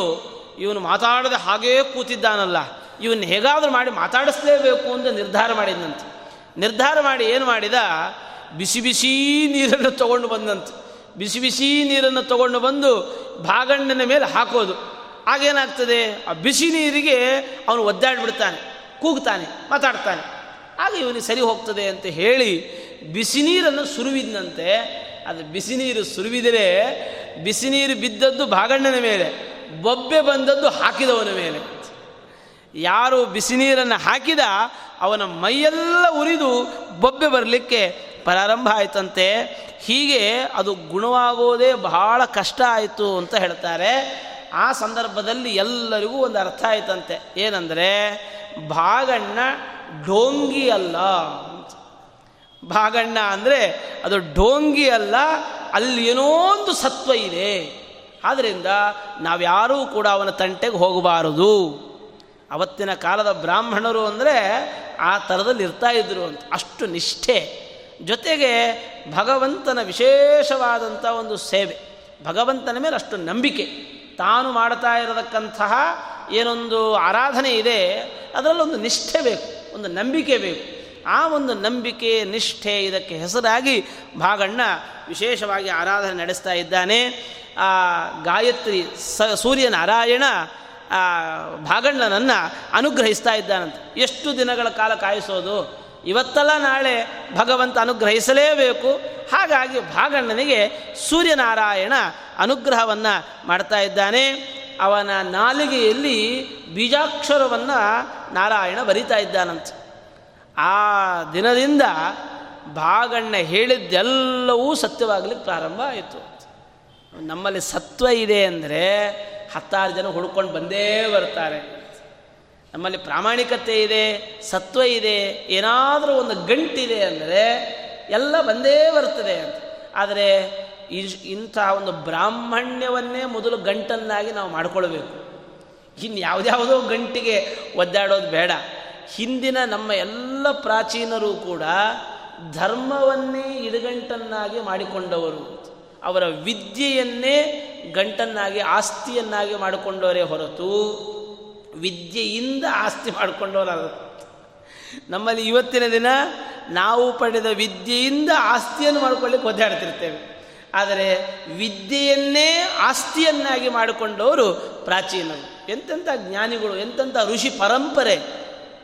S1: ಇವನು ಮಾತಾಡದೆ ಹಾಗೇ ಕೂತಿದ್ದಾನಲ್ಲ. ಇವನ್ನ ಹೇಗಾದರೂ ಮಾಡಿ ಮಾತಾಡಿಸ್ಲೇಬೇಕು ಅಂತ ನಿರ್ಧಾರ ಮಾಡಿದ್ನಂತೆ. ನಿರ್ಧಾರ ಮಾಡಿ ಏನು ಮಾಡಿದ? ಬಿಸಿ ಬಿಸಿ ನೀರನ್ನು ತಗೊಂಡು ಬಂದಂತೆ. ಬಿಸಿ ಬಿಸಿ ನೀರನ್ನು ತಗೊಂಡು ಬಂದು ಭಾಗಣ್ಣನ ಮೇಲೆ ಹಾಕೋದು. ಆಗೇನಾಗ್ತದೆ ಆ ಬಿಸಿ ನೀರಿಗೆ ಅವನು ಒದ್ದಾಡಿಬಿಡ್ತಾನೆ, ಕೂಗ್ತಾನೆ, ಮಾತಾಡ್ತಾನೆ. ಆಗ ಇವನಿಗೆ ಸರಿ ಹೋಗ್ತದೆ ಅಂತ ಹೇಳಿ ಬಿಸಿ ನೀರನ್ನು ಸುರುವಿದ್ನಂತೆ. ಅದು ಬಿಸಿ ನೀರು ಸುರುವಿದರೆ ಬಿಸಿ ನೀರು ಬಿದ್ದದ್ದು ಭಾಗಣ್ಣನ ಮೇಲೆ, ಬೊಬ್ಬೆ ಬಂದದ್ದು ಹಾಕಿದವನ ಮೇಲೆ. ಯಾರು ಬಿಸಿ ನೀರನ್ನು ಹಾಕಿದ ಅವನ ಮೈಯೆಲ್ಲ ಉರಿದು ಬೊಬ್ಬೆ ಬರಲಿಕ್ಕೆ ಪ್ರಾರಂಭ ಆಯಿತಂತೆ. ಹೀಗೆ ಅದು ಗುಣವಾಗೋದೇ ಬಹಳ ಕಷ್ಟ ಆಯಿತು ಅಂತ ಹೇಳ್ತಾರೆ. ಆ ಸಂದರ್ಭದಲ್ಲಿ ಎಲ್ಲರಿಗೂ ಒಂದು ಅರ್ಥ ಆಯ್ತಂತೆ. ಏನಂದರೆ, ಭಾಗಣ್ಣ ಡೋಂಗಿ ಅಲ್ಲ ಭಾಗಣ್ಣ ಅಂದರೆ ಅದು ಢೋಂಗಿ ಅಲ್ಲ, ಅಲ್ಲಿ ಏನೋ ಒಂದು ಸತ್ವ ಇದೆ. ಆದ್ದರಿಂದ ನಾವ್ಯಾರೂ ಕೂಡ ಅವನ ತಂಟೆಗೆ ಹೋಗಬಾರದು. ಅವತ್ತಿನ ಕಾಲದ ಬ್ರಾಹ್ಮಣರು ಅಂದರೆ ಆ ಥರದಲ್ಲಿ ಇರ್ತಾ ಇದ್ರು ಅಂತ. ಅಷ್ಟು ನಿಷ್ಠೆ. ಜೊತೆಗೆ ಭಗವಂತನ ವಿಶೇಷವಾದಂಥ ಒಂದು ಸೇವೆ. ಭಗವಂತನ ಮೇಲೆ ಅಷ್ಟು ನಂಬಿಕೆ. ತಾನು ಮಾಡ್ತಾ ಇರತಕ್ಕಂತಹ ಏನೊಂದು ಆರಾಧನೆ ಇದೆ ಅದರಲ್ಲೊಂದು ನಿಷ್ಠೆ ಬೇಕು, ಒಂದು ನಂಬಿಕೆ ಬೇಕು. ಆ ಒಂದು ನಂಬಿಕೆ, ನಿಷ್ಠೆ ಇದಕ್ಕೆ ಹೆಸರಾಗಿ ಭಾಗಣ್ಣ ವಿಶೇಷವಾಗಿ ಆರಾಧನೆ ನಡೆಸ್ತಾ ಇದ್ದಾನೆ. ಆ ಗಾಯತ್ರಿ ಸ ಸೂರ್ಯನಾರಾಯಣ ಭಾಗಣ್ಣನನ್ನು ಅನುಗ್ರಹಿಸ್ತಾ ಇದ್ದಾನಂತೆ. ಎಷ್ಟು ದಿನಗಳ ಕಾಲ ಕಾಯಿಸೋದು? ಇವತ್ತಲ್ಲ ನಾಳೆ ಭಗವಂತ ಅನುಗ್ರಹಿಸಲೇಬೇಕು. ಹಾಗಾಗಿ ಭಾಗಣ್ಣನಿಗೆ ಸೂರ್ಯನಾರಾಯಣ ಅನುಗ್ರಹವನ್ನು ಮಾಡ್ತಾ ಇದ್ದಾನೆ. ಅವನ ನಾಲಿಗೆಯಲ್ಲಿ ಬೀಜಾಕ್ಷರವನ್ನು ನಾರಾಯಣ ಬರಿತಾ ಇದ್ದಾನಂತೆ. ಆ ದಿನದಿಂದ ಭಾಗಣ್ಣ ಹೇಳಿದ್ದೆಲ್ಲವೂ ಸತ್ಯವಾಗಲಿಕ್ಕೆ ಪ್ರಾರಂಭ ಆಯಿತು. ನಮ್ಮಲ್ಲಿ ಸತ್ವ ಇದೆ ಅಂದರೆ ಹತ್ತಾರು ಜನ ಹುಡ್ಕೊಂಡು ಬಂದೇ ಬರ್ತಾರೆ. ನಮ್ಮಲ್ಲಿ ಪ್ರಾಮಾಣಿಕತೆ ಇದೆ, ಸತ್ವ ಇದೆ, ಏನಾದರೂ ಒಂದು ಗಂಟಿದೆ ಅಂದರೆ ಎಲ್ಲ ಬಂದೇ ಬರ್ತದೆ ಅಂತ. ಆದರೆ ಇಂಥ ಒಂದು ಬ್ರಾಹ್ಮಣ್ಯವನ್ನೇ ಮೊದಲು ಗಂಟನ್ನಾಗಿ ನಾವು ಮಾಡಿಕೊಳ್ಬೇಕು. ಇನ್ನು ಯಾವುದ್ಯಾವುದೋ ಗಂಟಿಗೆ ಒದ್ದಾಡೋದು ಬೇಡ. ಹಿಂದಿನ ನಮ್ಮ ಎಲ್ಲ ಪ್ರಾಚೀನರು ಕೂಡ ಧರ್ಮವನ್ನೇ ಇಡುಗಂಟನ್ನಾಗಿ ಮಾಡಿಕೊಂಡವರು. ಅವರ ವಿದ್ಯೆಯನ್ನೇ ಗಂಟನ್ನಾಗಿ, ಆಸ್ತಿಯನ್ನಾಗಿ ಮಾಡಿಕೊಂಡವರೇ ಹೊರತು ವಿದ್ಯೆಯಿಂದ ಆಸ್ತಿ ಮಾಡಿಕೊಂಡವರಲ್ಲ ನಮ್ಮಲ್ಲಿ ಇವತ್ತಿನ ದಿನ ನಾವು ಪಡೆದ ವಿದ್ಯೆಯಿಂದ ಆಸ್ತಿಯನ್ನು ಮಾಡಿಕೊಳ್ಳಿಕ್ಕೆ ಒದ್ದಾಡ್ತಿರ್ತೇವೆ ಆದರೆ ವಿದ್ಯೆಯನ್ನೇ ಆಸ್ತಿಯನ್ನಾಗಿ ಮಾಡಿಕೊಂಡವರು ಪ್ರಾಚೀನರು. ಎಂತೆಂಥ ಜ್ಞಾನಿಗಳು, ಎಂತೆಂಥ ಋಷಿ ಪರಂಪರೆ,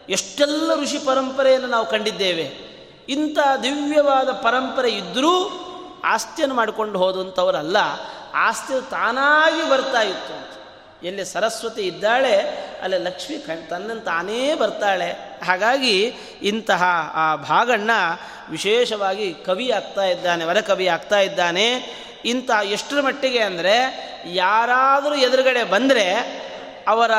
S1: ಎಷ್ಟೆಲ್ಲ ಋಷಿ ಪರಂಪರೆಯನ್ನು ನಾವು ಕಂಡಿದ್ದೇವೆ. ಇಂಥ ದಿವ್ಯವಾದ ಪರಂಪರೆ ಇದ್ದರೂ ಆಸ್ತಿಯನ್ನು ಮಾಡಿಕೊಂಡು ಹೋದಂಥವರಲ್ಲ, ಆಸ್ತಿ ತಾನಾಗಿ ಬರ್ತಾ ಇತ್ತು ಎಲ್ಲಿ ಸರಸ್ವತಿ ಇದ್ದಾಳೆ, ಅಲ್ಲಿ ಲಕ್ಷ್ಮಿ ಕಣ್ ತನ್ನನ್ನು ತಾನೇ ಬರ್ತಾಳೆ. ಹಾಗಾಗಿ ಇಂತಹ ಆ ಭಾಗಣ್ಣ ವಿಶೇಷವಾಗಿ ಕವಿ ಆಗ್ತಾ ಇದ್ದಾನೆ ವರಕವಿ ಆಗ್ತಾ ಇದ್ದಾನೆ. ಇಂಥ ಎಷ್ಟರ ಮಟ್ಟಿಗೆ ಅಂದರೆ, ಯಾರಾದರೂ ಎದುರುಗಡೆ ಬಂದರೆ, ಅವರ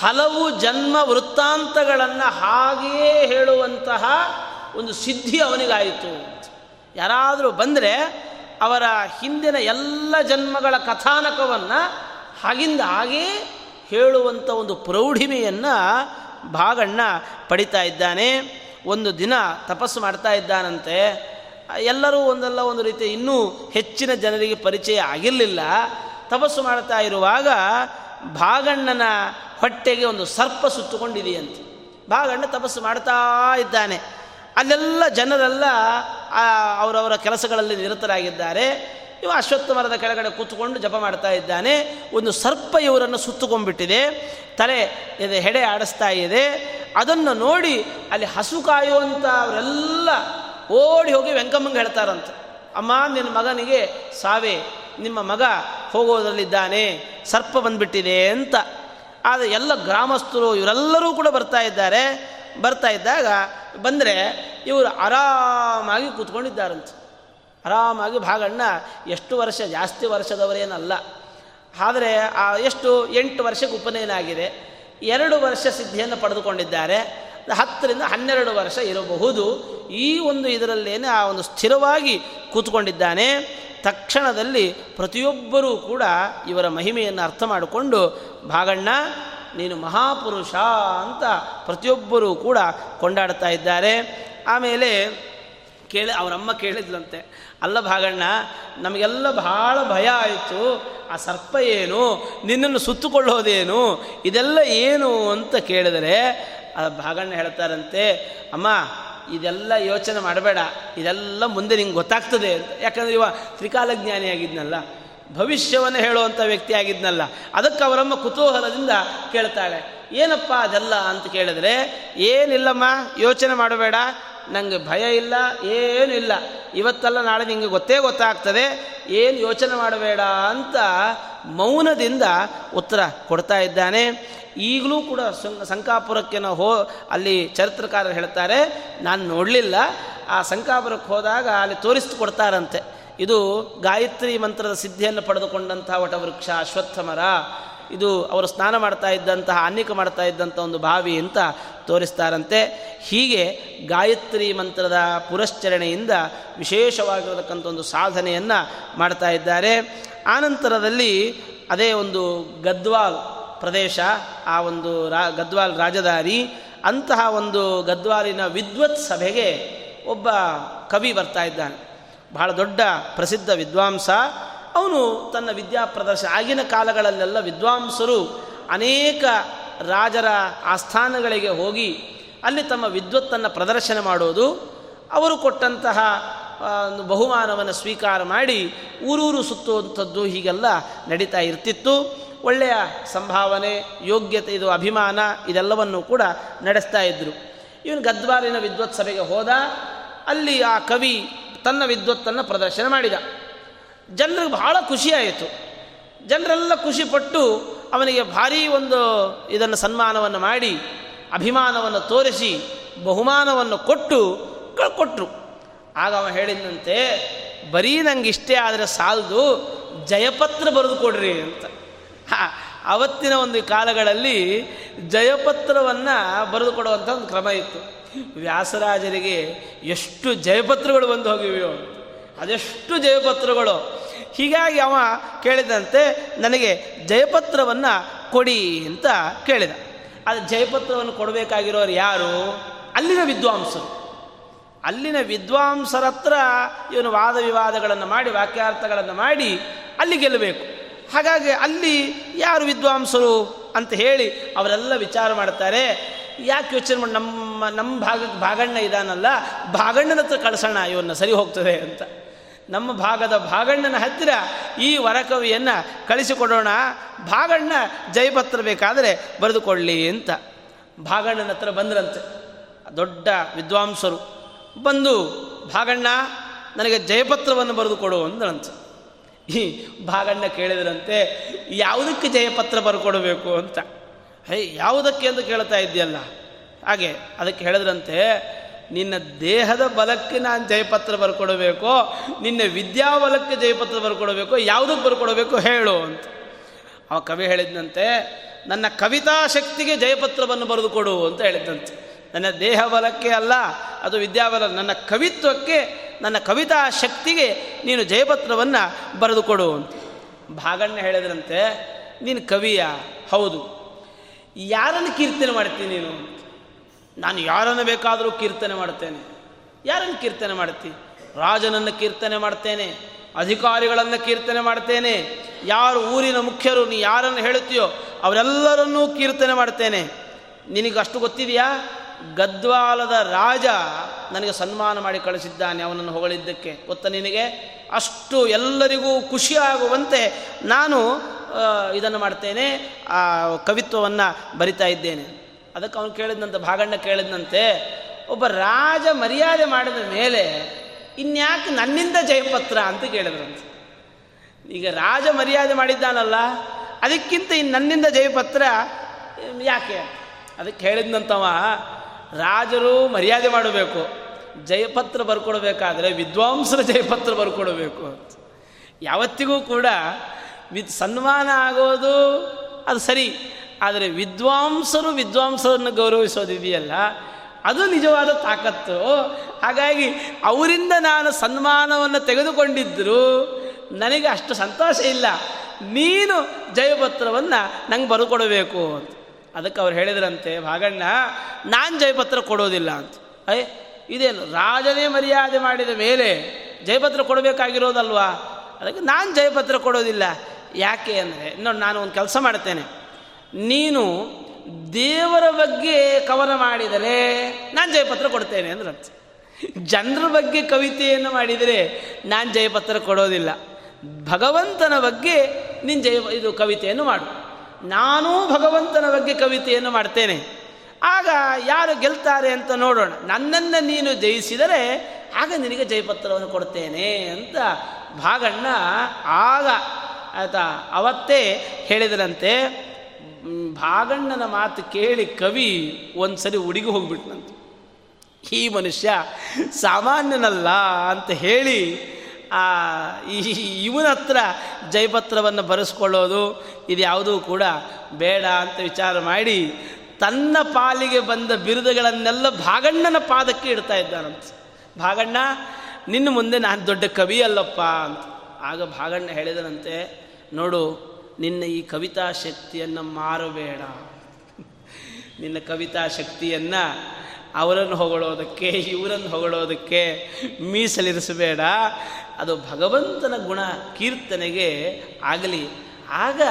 S1: ಹಲವು ಜನ್ಮ ವೃತ್ತಾಂತಗಳನ್ನು ಹಾಗೆಯೇ ಹೇಳುವಂತಹ ಒಂದು ಸಿದ್ಧಿ ಅವನಿಗಾಯಿತು. ಯಾರಾದರೂ ಬಂದರೆ ಅವರ ಹಿಂದಿನ ಎಲ್ಲ ಜನ್ಮಗಳ ಕಥಾನಕವನ್ನು ಹಾಗಿಂದ ಹಾಗೇ ಹೇಳುವಂಥ ಒಂದು ಪ್ರೌಢಿಮೆಯನ್ನು ಭಾಗಣ್ಣ ಪಡಿತಾ ಇದ್ದಾನೆ. ಒಂದು ದಿನ ತಪಸ್ಸು ಮಾಡ್ತಾ ಇದ್ದಾನಂತೆ. ಎಲ್ಲರೂ ಒಂದಲ್ಲ ಒಂದು ರೀತಿ ಇನ್ನೂ ಹೆಚ್ಚಿನ ಜನರಿಗೆ ಪರಿಚಯ ಆಗಿರಲಿಲ್ಲ. ತಪಸ್ಸು ಮಾಡ್ತಾ ಇರುವಾಗ ಭಾಗಣ್ಣನ ಹೊಟ್ಟೆಗೆ ಒಂದು ಸರ್ಪ ಸುತ್ತುಕೊಂಡಿದೆಯಂತೆ ಭಾಗಣ್ಣ ತಪಸ್ಸು ಮಾಡ್ತಾ ಇದ್ದಾನೆ. ಅಲ್ಲೆಲ್ಲ ಜನರೆಲ್ಲ ಅವರವರ ಕೆಲಸಗಳಲ್ಲಿ ನಿರತರಾಗಿದ್ದಾರೆ. ಇವ ಅಶ್ವತ್ಥ ಮರದ ಕೆಳಗಡೆ ಕೂತ್ಕೊಂಡು ಜಪ ಮಾಡ್ತಾ ಇದ್ದಾನೆ. ಒಂದು ಸರ್ಪ ಇವರನ್ನು ಸುತ್ತುಕೊಂಡ್ಬಿಟ್ಟಿದೆ. ತಲೆ ಇದೆ ಹೆಡೆ ಆಡಿಸ್ತಾ ಇದೆ. ಅದನ್ನು ನೋಡಿ ಅಲ್ಲಿ ಹಸು ಕಾಯುವಂಥ ಅವರೆಲ್ಲ ಓಡಿ ಹೋಗಿ ವೆಂಕಮ್ಮಂಗೆ ಹೇಳ್ತಾರಂತೆ. ಅಮ್ಮ, ನಿನ್ನ ಮಗನಿಗೆ ಸಾವೇ, ನಿಮ್ಮ ಮಗ ಹೋಗೋದರಲ್ಲಿದ್ದಾನೆ, ಸರ್ಪ ಬಂದ್ಬಿಟ್ಟಿದೆ ಅಂತ. ಆದರೆ ಎಲ್ಲ ಗ್ರಾಮಸ್ಥರು ಇವರೆಲ್ಲರೂ ಕೂಡ ಬರ್ತಾ ಇದ್ದಾರೆ. ಬರ್ತಾ ಇದ್ದಾಗ ಬಂದರೆ ಇವರು ಆರಾಮಾಗಿ ಕೂತ್ಕೊಂಡಿದ್ದಾರಂತೆ. ಆರಾಮಾಗಿ ಭಾಗಣ್ಣ ಎಷ್ಟು ವರ್ಷ, ಜಾಸ್ತಿ ವರ್ಷದವರೇನಲ್ಲ. ಆದರೆ ಆ ಎಷ್ಟು ಎಂಟು ವರ್ಷಕ್ಕೆ ಉಪನಯನ ಆಗಿದೆ ಎರಡು ವರ್ಷ ಸಿದ್ಧಿಯನ್ನು ಪಡೆದುಕೊಂಡಿದ್ದಾರೆ. ಹತ್ತರಿಂದ ಹನ್ನೆರಡು ವರ್ಷ ಇರಬಹುದು. ಈ ಒಂದು ಇದರಲ್ಲೇನೆ ಆ ಒಂದು ಸ್ಥಿರವಾಗಿ ಕೂತ್ಕೊಂಡಿದ್ದಾನೆ. ತಕ್ಷಣದಲ್ಲಿ ಪ್ರತಿಯೊಬ್ಬರೂ ಕೂಡ ಇವರ ಮಹಿಮೆಯನ್ನು ಅರ್ಥ ಮಾಡಿಕೊಂಡು, ಭಾಗಣ್ಣ ನೀನು ಮಹಾಪುರುಷ ಅಂತ ಪ್ರತಿಯೊಬ್ಬರೂ ಕೂಡ ಕೊಂಡಾಡ್ತಾ ಇದ್ದಾರೆ. ಆಮೇಲೆ ಕೇಳಿ, ಅವರಮ್ಮ ಕೇಳಿದ್ಲಂತೆ, ಅಲ್ಲ ಭಾಗಣ್ಣ, ನಮಗೆಲ್ಲ ಭಾಳ ಭಯ ಆಯಿತು. ಆ ಸರ್ಪ ಏನು? ನಿನ್ನನ್ನು ಸುತ್ತುಕೊಳ್ಳೋದೇನು? ಇದೆಲ್ಲ ಏನು ಅಂತ ಕೇಳಿದರೆ, ಆ ಭಾಗಣ್ಣ ಹೇಳ್ತಾರಂತೆ, ಅಮ್ಮ, ಇದೆಲ್ಲ ಯೋಚನೆ ಮಾಡಬೇಡ. ಇದೆಲ್ಲ ಮುಂದೆ ನಿಂಗೆ ಗೊತ್ತಾಗ್ತದೆ ಯಾಕಂದರೆ ಇವ ತ್ರಿಕಾಲಜ್ಞಾನಿ ಆಗಿದ್ನಲ್ಲ ಭವಿಷ್ಯವನ್ನು ಹೇಳುವಂಥ ವ್ಯಕ್ತಿ ಆಗಿದ್ನಲ್ಲ, ಅದಕ್ಕೆ ಅವರಮ್ಮ ಕುತೂಹಲದಿಂದ ಕೇಳ್ತಾಳೆ, ಏನಪ್ಪ ಅದೆಲ್ಲ? ಅಂತ ಕೇಳಿದ್ರೆ, ಏನಿಲ್ಲಮ್ಮ, ಯೋಚನೆ ಮಾಡಬೇಡ ನನಗೆ ಭಯ ಇಲ್ಲ, ಏನೂ ಇಲ್ಲ, ಇವತ್ತಲ್ಲ ನಾಳೆ ನಿಮಗೆ ಗೊತ್ತೇ ಗೊತ್ತಾಗ್ತದೆ, ಏನು ಯೋಚನೆ ಮಾಡಬೇಡ ಅಂತ ಮೌನದಿಂದ ಉತ್ತರ ಕೊಡ್ತಾ ಇದ್ದಾನೆ. ಈಗಲೂ ಕೂಡ ಸಂಕಾಪುರಕ್ಕೆ ನಾವು ಹೋ, ಅಲ್ಲಿ ಚರಿತ್ರಕಾರರು ಹೇಳ್ತಾರೆ, ನಾನು ನೋಡಲಿಲ್ಲ. ಆ ಸಂಕಾಪುರಕ್ಕೆ ಹೋದಾಗ ಅಲ್ಲಿ ತೋರಿಸಿ ಕೊಡ್ತಾರಂತೆ ಇದು ಗಾಯತ್ರಿ ಮಂತ್ರದ ಸಿದ್ಧಿಯನ್ನು ಪಡೆದುಕೊಂಡಂತಹ ವಟವೃಕ್ಷ ಅಶ್ವತ್ಥ ಮರ ಇದು ಅವರು ಸ್ನಾನ ಮಾಡ್ತಾ ಇದ್ದಂತಹ ಅನೇಕ ಮಾಡ್ತಾ ಇದ್ದಂಥ ಒಂದು ಬಾವಿ ಅಂತ ತೋರಿಸ್ತಾರಂತೆ. ಹೀಗೆ ಗಾಯತ್ರಿ ಮಂತ್ರದ ಪುರಶ್ಚರಣೆಯಿಂದ ವಿಶೇಷವಾಗಿರತಕ್ಕಂಥ ಒಂದು ಸಾಧನೆಯನ್ನು ಮಾಡ್ತಾ ಇದ್ದಾರೆ. ಆನಂತರದಲ್ಲಿ ಅದೇ ಒಂದು ಗದ್ವಾಲ್ ಪ್ರದೇಶ, ಆ ಒಂದು ರಾ, ಗದ್ವಾಲ್ ರಾಜಧಾನಿ, ಅಂತಹ ಒಂದು ಗದ್ವಾಲಿನ ವಿದ್ವತ್ ಸಭೆಗೆ ಒಬ್ಬ ಕವಿ ಬರ್ತಾ ಇದ್ದಾನೆ. ಬಹಳ ದೊಡ್ಡ ಪ್ರಸಿದ್ಧ ವಿದ್ವಾಂಸ. ಅವನು ತನ್ನ ವಿದ್ಯಾ ಪ್ರದರ್ಶನ ಆಗಿನ ಕಾಲಗಳಲ್ಲೆಲ್ಲ ವಿದ್ವಾಂಸರು ಅನೇಕ ರಾಜರ ಆಸ್ಥಾನಗಳಿಗೆ ಹೋಗಿ ಅಲ್ಲಿ ತಮ್ಮ ವಿದ್ವತ್ತನ್ನು ಪ್ರದರ್ಶನ ಮಾಡೋದು. ಅವರು ಕೊಟ್ಟಂತಹ ಬಹುಮಾನವನ್ನು ಸ್ವೀಕಾರ ಮಾಡಿ ಊರೂರು ಸುತ್ತುವಂಥದ್ದು ಹೀಗೆಲ್ಲ ನಡೀತಾ ಇರ್ತಿತ್ತು. ಒಳ್ಳೆಯ ಸಂಭಾವನೆ, ಯೋಗ್ಯತೆ, ಇದು ಅಭಿಮಾನ, ಇದೆಲ್ಲವನ್ನು ಕೂಡ ನಡೆಸ್ತಾ ಇದ್ದರು ಇವನು ಗದ್ವಾಲಿನ ವಿದ್ವತ್ ಸಭೆಗೆ ಹೋದ, ಅಲ್ಲಿ ಆ ಕವಿ ತನ್ನ ವಿದ್ವತ್ತನ್ನು ಪ್ರದರ್ಶನ ಮಾಡಿದ. ಜನರಿಗೆ ಬಹಳ ಖುಷಿಯಾಯಿತು ಜನರೆಲ್ಲ ಖುಷಿಪಟ್ಟು ಅವನಿಗೆ ಭಾರೀ ಒಂದು ಇದನ್ನು ಸನ್ಮಾನವನ್ನು ಮಾಡಿ, ಅಭಿಮಾನವನ್ನು ತೋರಿಸಿ, ಬಹುಮಾನವನ್ನು ಕೊಟ್ಟು ಕೊಟ್ಟರು ಆಗ ಅವ ಹೇಳಿದಂತೆ ಬರೀ ನಂಗೆ ಇಷ್ಟೇ ಆದರೆ ಸಾಲದು, ಜಯಪತ್ರ ಬರೆದು ಕೊಡ್ರಿ ಅಂತ ಅವತ್ತಿನ ಒಂದು ಕಾಲಗಳಲ್ಲಿ ಜಯಪತ್ರವನ್ನು ಬರೆದು ಕೊಡುವಂಥ ಒಂದು ಕ್ರಮ ಇತ್ತು. ವ್ಯಾಸರಾಜರಿಗೆ ಎಷ್ಟು ಜಯಪತ್ರಗಳು ಬಂದು ಹೋಗಿವೆಯೋ, ಅದೆಷ್ಟು ಜಯಪತ್ರಗಳು. ಹೀಗಾಗಿ ಅವ ಕೇಳಿದಂತೆ ನನಗೆ ಜಯಪತ್ರವನ್ನು ಕೊಡಿ ಅಂತ ಕೇಳಿದ. ಅದು ಜಯಪತ್ರವನ್ನು ಕೊಡಬೇಕಾಗಿರೋರು ಯಾರು? ಅಲ್ಲಿನ ವಿದ್ವಾಂಸರು. ಅಲ್ಲಿನ ವಿದ್ವಾಂಸರ ಹತ್ರ ಇವನು ವಾದ ವಿವಾದಗಳನ್ನು ಮಾಡಿ, ವಾಕ್ಯಾರ್ಥಗಳನ್ನು ಮಾಡಿ ಅಲ್ಲಿ ಗೆಲ್ಲಬೇಕು. ಹಾಗಾಗಿ ಅಲ್ಲಿ ಯಾರು ವಿದ್ವಾಂಸರು ಅಂತ ಹೇಳಿ ಅವರೆಲ್ಲ ವಿಚಾರ ಮಾಡ್ತಾರೆ. ಯಾಕೆ ಯೋಚನೆ ಮಾಡಿ ನಮ್ಮ ನಮ್ಮ ನಮ್ಮ ಭಾಗಕ್ಕೆ ಭಾಗಣ್ಣ ಇದಾನಲ್ಲ, ಭಾಗಣ್ಣನ ಹತ್ರ ಕಳಿಸೋಣ, ಇವನ್ನ ಸರಿ ಹೋಗ್ತದೆ ಅಂತ. ನಮ್ಮ ಭಾಗದ ಭಾಗಣ್ಣನ ಹತ್ತಿರ ಈ ವರಕವಿಯನ್ನು ಕಳಿಸಿಕೊಡೋಣ. ಭಾಗಣ್ಣ, ಜಯಪತ್ರ ಬೇಕಾದರೆ ಬರೆದುಕೊಳ್ಳಿ ಅಂತ. ಭಾಗಣ್ಣನ ಹತ್ರ ಬಂದ್ರಂತೆ. ದೊಡ್ಡ ವಿದ್ವಾಂಸರು ಬಂದು, ಭಾಗಣ್ಣ, ನನಗೆ ಜಯಪತ್ರವನ್ನು ಬರೆದು ಕೊಡು ಅಂದ್ರಂತೆ. ಈ ಭಾಗಣ್ಣ ಕೇಳಿದ್ರಂತೆ, ಯಾವುದಕ್ಕೆ ಜಯಪತ್ರ ಬರ್ಕೊಡಬೇಕು ಅಂತ. ಹೇ, ಯಾವುದಕ್ಕೆ ಅಂತ ಕೇಳ್ತಾ ಇದ್ದೀಯಲ್ಲ. ಹಾಗೆ ಅದಕ್ಕೆ ಹೇಳಿದ್ರಂತೆ, ನಿನ್ನ ದೇಹದ ಬಲಕ್ಕೆ ನಾನು ಜಯಪತ್ರ ಬರ್ಕೊಡಬೇಕು, ನಿನ್ನ ವಿದ್ಯಾಬಲಕ್ಕೆ ಜಯಪತ್ರ ಬರ್ಕೊಡಬೇಕು ಯಾವುದಕ್ಕೆ ಬರ್ಕೊಡಬೇಕು ಹೇಳು ಅಂತ. ಅವ ಕವಿ ಹೇಳಿದಂತೆ ನನ್ನ ಕವಿತಾ ಶಕ್ತಿಗೆ ಜಯಪತ್ರವನ್ನು ಬರೆದುಕೊಡು ಅಂತ ಹೇಳಿದ್ದಂತೆ ನನ್ನ ದೇಹ ಬಲಕ್ಕೆ ಅಲ್ಲ, ಅದು ವಿದ್ಯಾಬಲ, ನನ್ನ ಕವಿತ್ವಕ್ಕೆ, ನನ್ನ ಕವಿತಾ ಶಕ್ತಿಗೆ ನೀನು ಜಯಪತ್ರವನ್ನು ಬರೆದುಕೊಡು ಅಂತ. ಭಾಗಣ್ಣ ಹೇಳಿದ್ರಂತೆ, ನೀನು ಕವಿಯ? ಹೌದು. ಯಾರನ್ನು ಕೀರ್ತನೆ ಮಾಡ್ತೀನಿ ನೀನು ನಾನು ಯಾರನ್ನು ಬೇಕಾದರೂ ಕೀರ್ತನೆ ಮಾಡ್ತೇನೆ ಯಾರನ್ನು ಕೀರ್ತನೆ ಮಾಡ್ತಿ ರಾಜನನ್ನು ಕೀರ್ತನೆ ಮಾಡ್ತೇನೆ ಅಧಿಕಾರಿಗಳನ್ನು ಕೀರ್ತನೆ ಮಾಡ್ತೇನೆ ಯಾರು ಊರಿನ ಮುಖ್ಯರು, ನೀ ಯಾರನ್ನು ಹೇಳುತ್ತೀಯೋ ಅವರೆಲ್ಲರನ್ನೂ ಕೀರ್ತನೆ ಮಾಡ್ತೇನೆ ನಿನಗೆ ಅಷ್ಟು ಗೊತ್ತಿದೆಯಾ? ಗದ್ವಾಲದ ರಾಜ ನನಗೆ ಸನ್ಮಾನ ಮಾಡಿ ಕಳಿಸಿದ್ದಾನೆ ಅವನನ್ನು ಹೊಗಳಿದ್ದಕ್ಕೆ. ಗೊತ್ತ ನಿನಗೆ? ಅಷ್ಟು ಎಲ್ಲರಿಗೂ ಖುಷಿಯಾಗುವಂತೆ ನಾನು ಇದನ್ನು ಮಾಡ್ತೇನೆ ಆ, ಕವಿತ್ವವನ್ನು ಬರಿತಾ ಇದ್ದೇನೆ. ಅದಕ್ಕೆ ಅವನು ಕೇಳಿದ್ನಂತೆ, ಭಾಗಣ್ಣ ಕೇಳಿದಂತೆ ಒಬ್ಬ ರಾಜ ಮರ್ಯಾದೆ ಮಾಡಿದ ಮೇಲೆ ಇನ್ಯಾಕೆ ನನ್ನಿಂದ ಜಯಪತ್ರ ಅಂತ ಕೇಳಿದ್ರಂತೆ. ಈಗ ರಾಜ ಮರ್ಯಾದೆ ಮಾಡಿದ್ದಾನಲ್ಲ, ಅದಕ್ಕಿಂತ ಇನ್ನು ನನ್ನಿಂದ ಜಯಪತ್ರ ಯಾಕೆ? ಅದಕ್ಕೆ ಹೇಳಿದ್ನಂತವ, ರಾಜರು ಮರ್ಯಾದೆ ಮಾಡಬೇಕು, ಜಯಪತ್ರ ಬರ್ಕೊಡ್ಬೇಕಾದ್ರೆ ವಿದ್ವಾಂಸರ ಜಯಪತ್ರ ಅಂತ. ಯಾವತ್ತಿಗೂ ಕೂಡ ವಿ ಸನ್ಮಾನ ಆಗೋದು ಅದು ಸರಿ ಆದರೆ ವಿದ್ವಾಂಸರು ವಿದ್ವಾಂಸರನ್ನು ಗೌರವಿಸೋದಿದೆಯಲ್ಲ, ಅದು ನಿಜವಾದ ತಾಕತ್ತು. ಹಾಗಾಗಿ ಅವರಿಂದ ನಾನು ಸನ್ಮಾನವನ್ನು ತೆಗೆದುಕೊಂಡಿದ್ದರೂ ನನಗೆ ಅಷ್ಟು ಸಂತೋಷ ಇಲ್ಲ. ನೀನು ಜಯಪತ್ರವನ್ನು ನಂಗೆ ಬರ್ಕೊಡಬೇಕು ಅಂತ. ಅದಕ್ಕೆ ಅವ್ರು ಹೇಳಿದ್ರಂತೆ, ಭಾಗಣ್ಣ, ನಾನು ಜಯಪತ್ರ ಕೊಡೋದಿಲ್ಲ ಅಂತ. ಅಯ್ಯ ಇದೇನು ರಾಜನೇ ಮರ್ಯಾದೆ ಮಾಡಿದ ಮೇಲೆ ಜಯಪತ್ರ ಕೊಡಬೇಕಾಗಿರೋದಲ್ವಾ? ಅದಕ್ಕೆ ನಾನು ಜಯಪತ್ರ ಕೊಡೋದಿಲ್ಲ. ಯಾಕೆ ಅಂದರೆ ನಾನು ಒಂದು ಕೆಲಸ ಮಾಡ್ತೇನೆ. ನೀನು ದೇವರ ಬಗ್ಗೆ ಕವನ ಮಾಡಿದರೆ ನಾನು ಜಯಪತ್ರ ಕೊಡ್ತೇನೆ ಅಂದ್ರೆ ಜನರ ಬಗ್ಗೆ ಕವಿತೆಯನ್ನು ಮಾಡಿದರೆ ನಾನು ಜಯಪತ್ರ ಕೊಡೋದಿಲ್ಲ. ಭಗವಂತನ ಬಗ್ಗೆ ನಿನ್ನ ಜಯ ಇದು ಕವಿತೆಯನ್ನು ಮಾಡು. ನಾನೂ ಭಗವಂತನ ಬಗ್ಗೆ ಕವಿತೆಯನ್ನು ಮಾಡ್ತೇನೆ. ಆಗ ಯಾರು ಗೆಲ್ತಾರೆ ಅಂತ ನೋಡೋಣ. ನನ್ನನ್ನು ನೀನು ಜಯಿಸಿದರೆ ಆಗ ನಿನಗೆ ಜಯಪತ್ರವನ್ನು ಕೊಡ್ತೇನೆ ಅಂತ ಭಾಗಣ್ಣ ಆಗ ಆಯ್ತಾ ಅವತ್ತೇ ಹೇಳಿದರಂತೆ ಭಾಗಣ್ಣನ ಮಾತು ಕೇಳಿ ಕವಿ ಒಂದು ಸರಿ ಹೋಗ್ಬಿಟ್ನಂತ. ಈ ಮನುಷ್ಯ ಸಾಮಾನ್ಯನಲ್ಲ ಅಂತ ಹೇಳಿ, ಆ ಇವನ ಹತ್ರ ಜಯಪತ್ರವನ್ನು ಬರೆಸ್ಕೊಳ್ಳೋದು ಇದು ಯಾವುದೂ ಕೂಡ ಬೇಡ ಅಂತ ವಿಚಾರ ಮಾಡಿ ತನ್ನ ಪಾಲಿಗೆ ಬಂದ ಬಿರುದುಗಳನ್ನೆಲ್ಲ ಭಾಗಣ್ಣನ ಪಾದಕ್ಕೆ ಇಡ್ತಾ ಇದ್ದಾನಂತ. ಭಾಗಣ್ಣ, ನಿನ್ನ ಮುಂದೆ ನಾನು ದೊಡ್ಡ ಕವಿ ಅಲ್ಲಪ್ಪ ಅಂತ. ಆಗ ಭಾಗಣ್ಣ ಹೇಳಿದನಂತೆ, ನೋಡು ನಿನ್ನ ಈ ಕವಿತಾ ಶಕ್ತಿಯನ್ನು ಮಾರಬೇಡ. ನಿನ್ನ ಕವಿತಾ ಶಕ್ತಿಯನ್ನು ಅವರನ್ನು ಹೊಗಳೋದಕ್ಕೆ, ಇವರನ್ನು ಹೊಗಳೋದಕ್ಕೆ ಮೀಸಲಿರಿಸಬೇಡ. ಅದು ಭಗವಂತನ ಗುಣ, ಕೀರ್ತನೆಗೆ ಆಗಲಿ. ಆಗ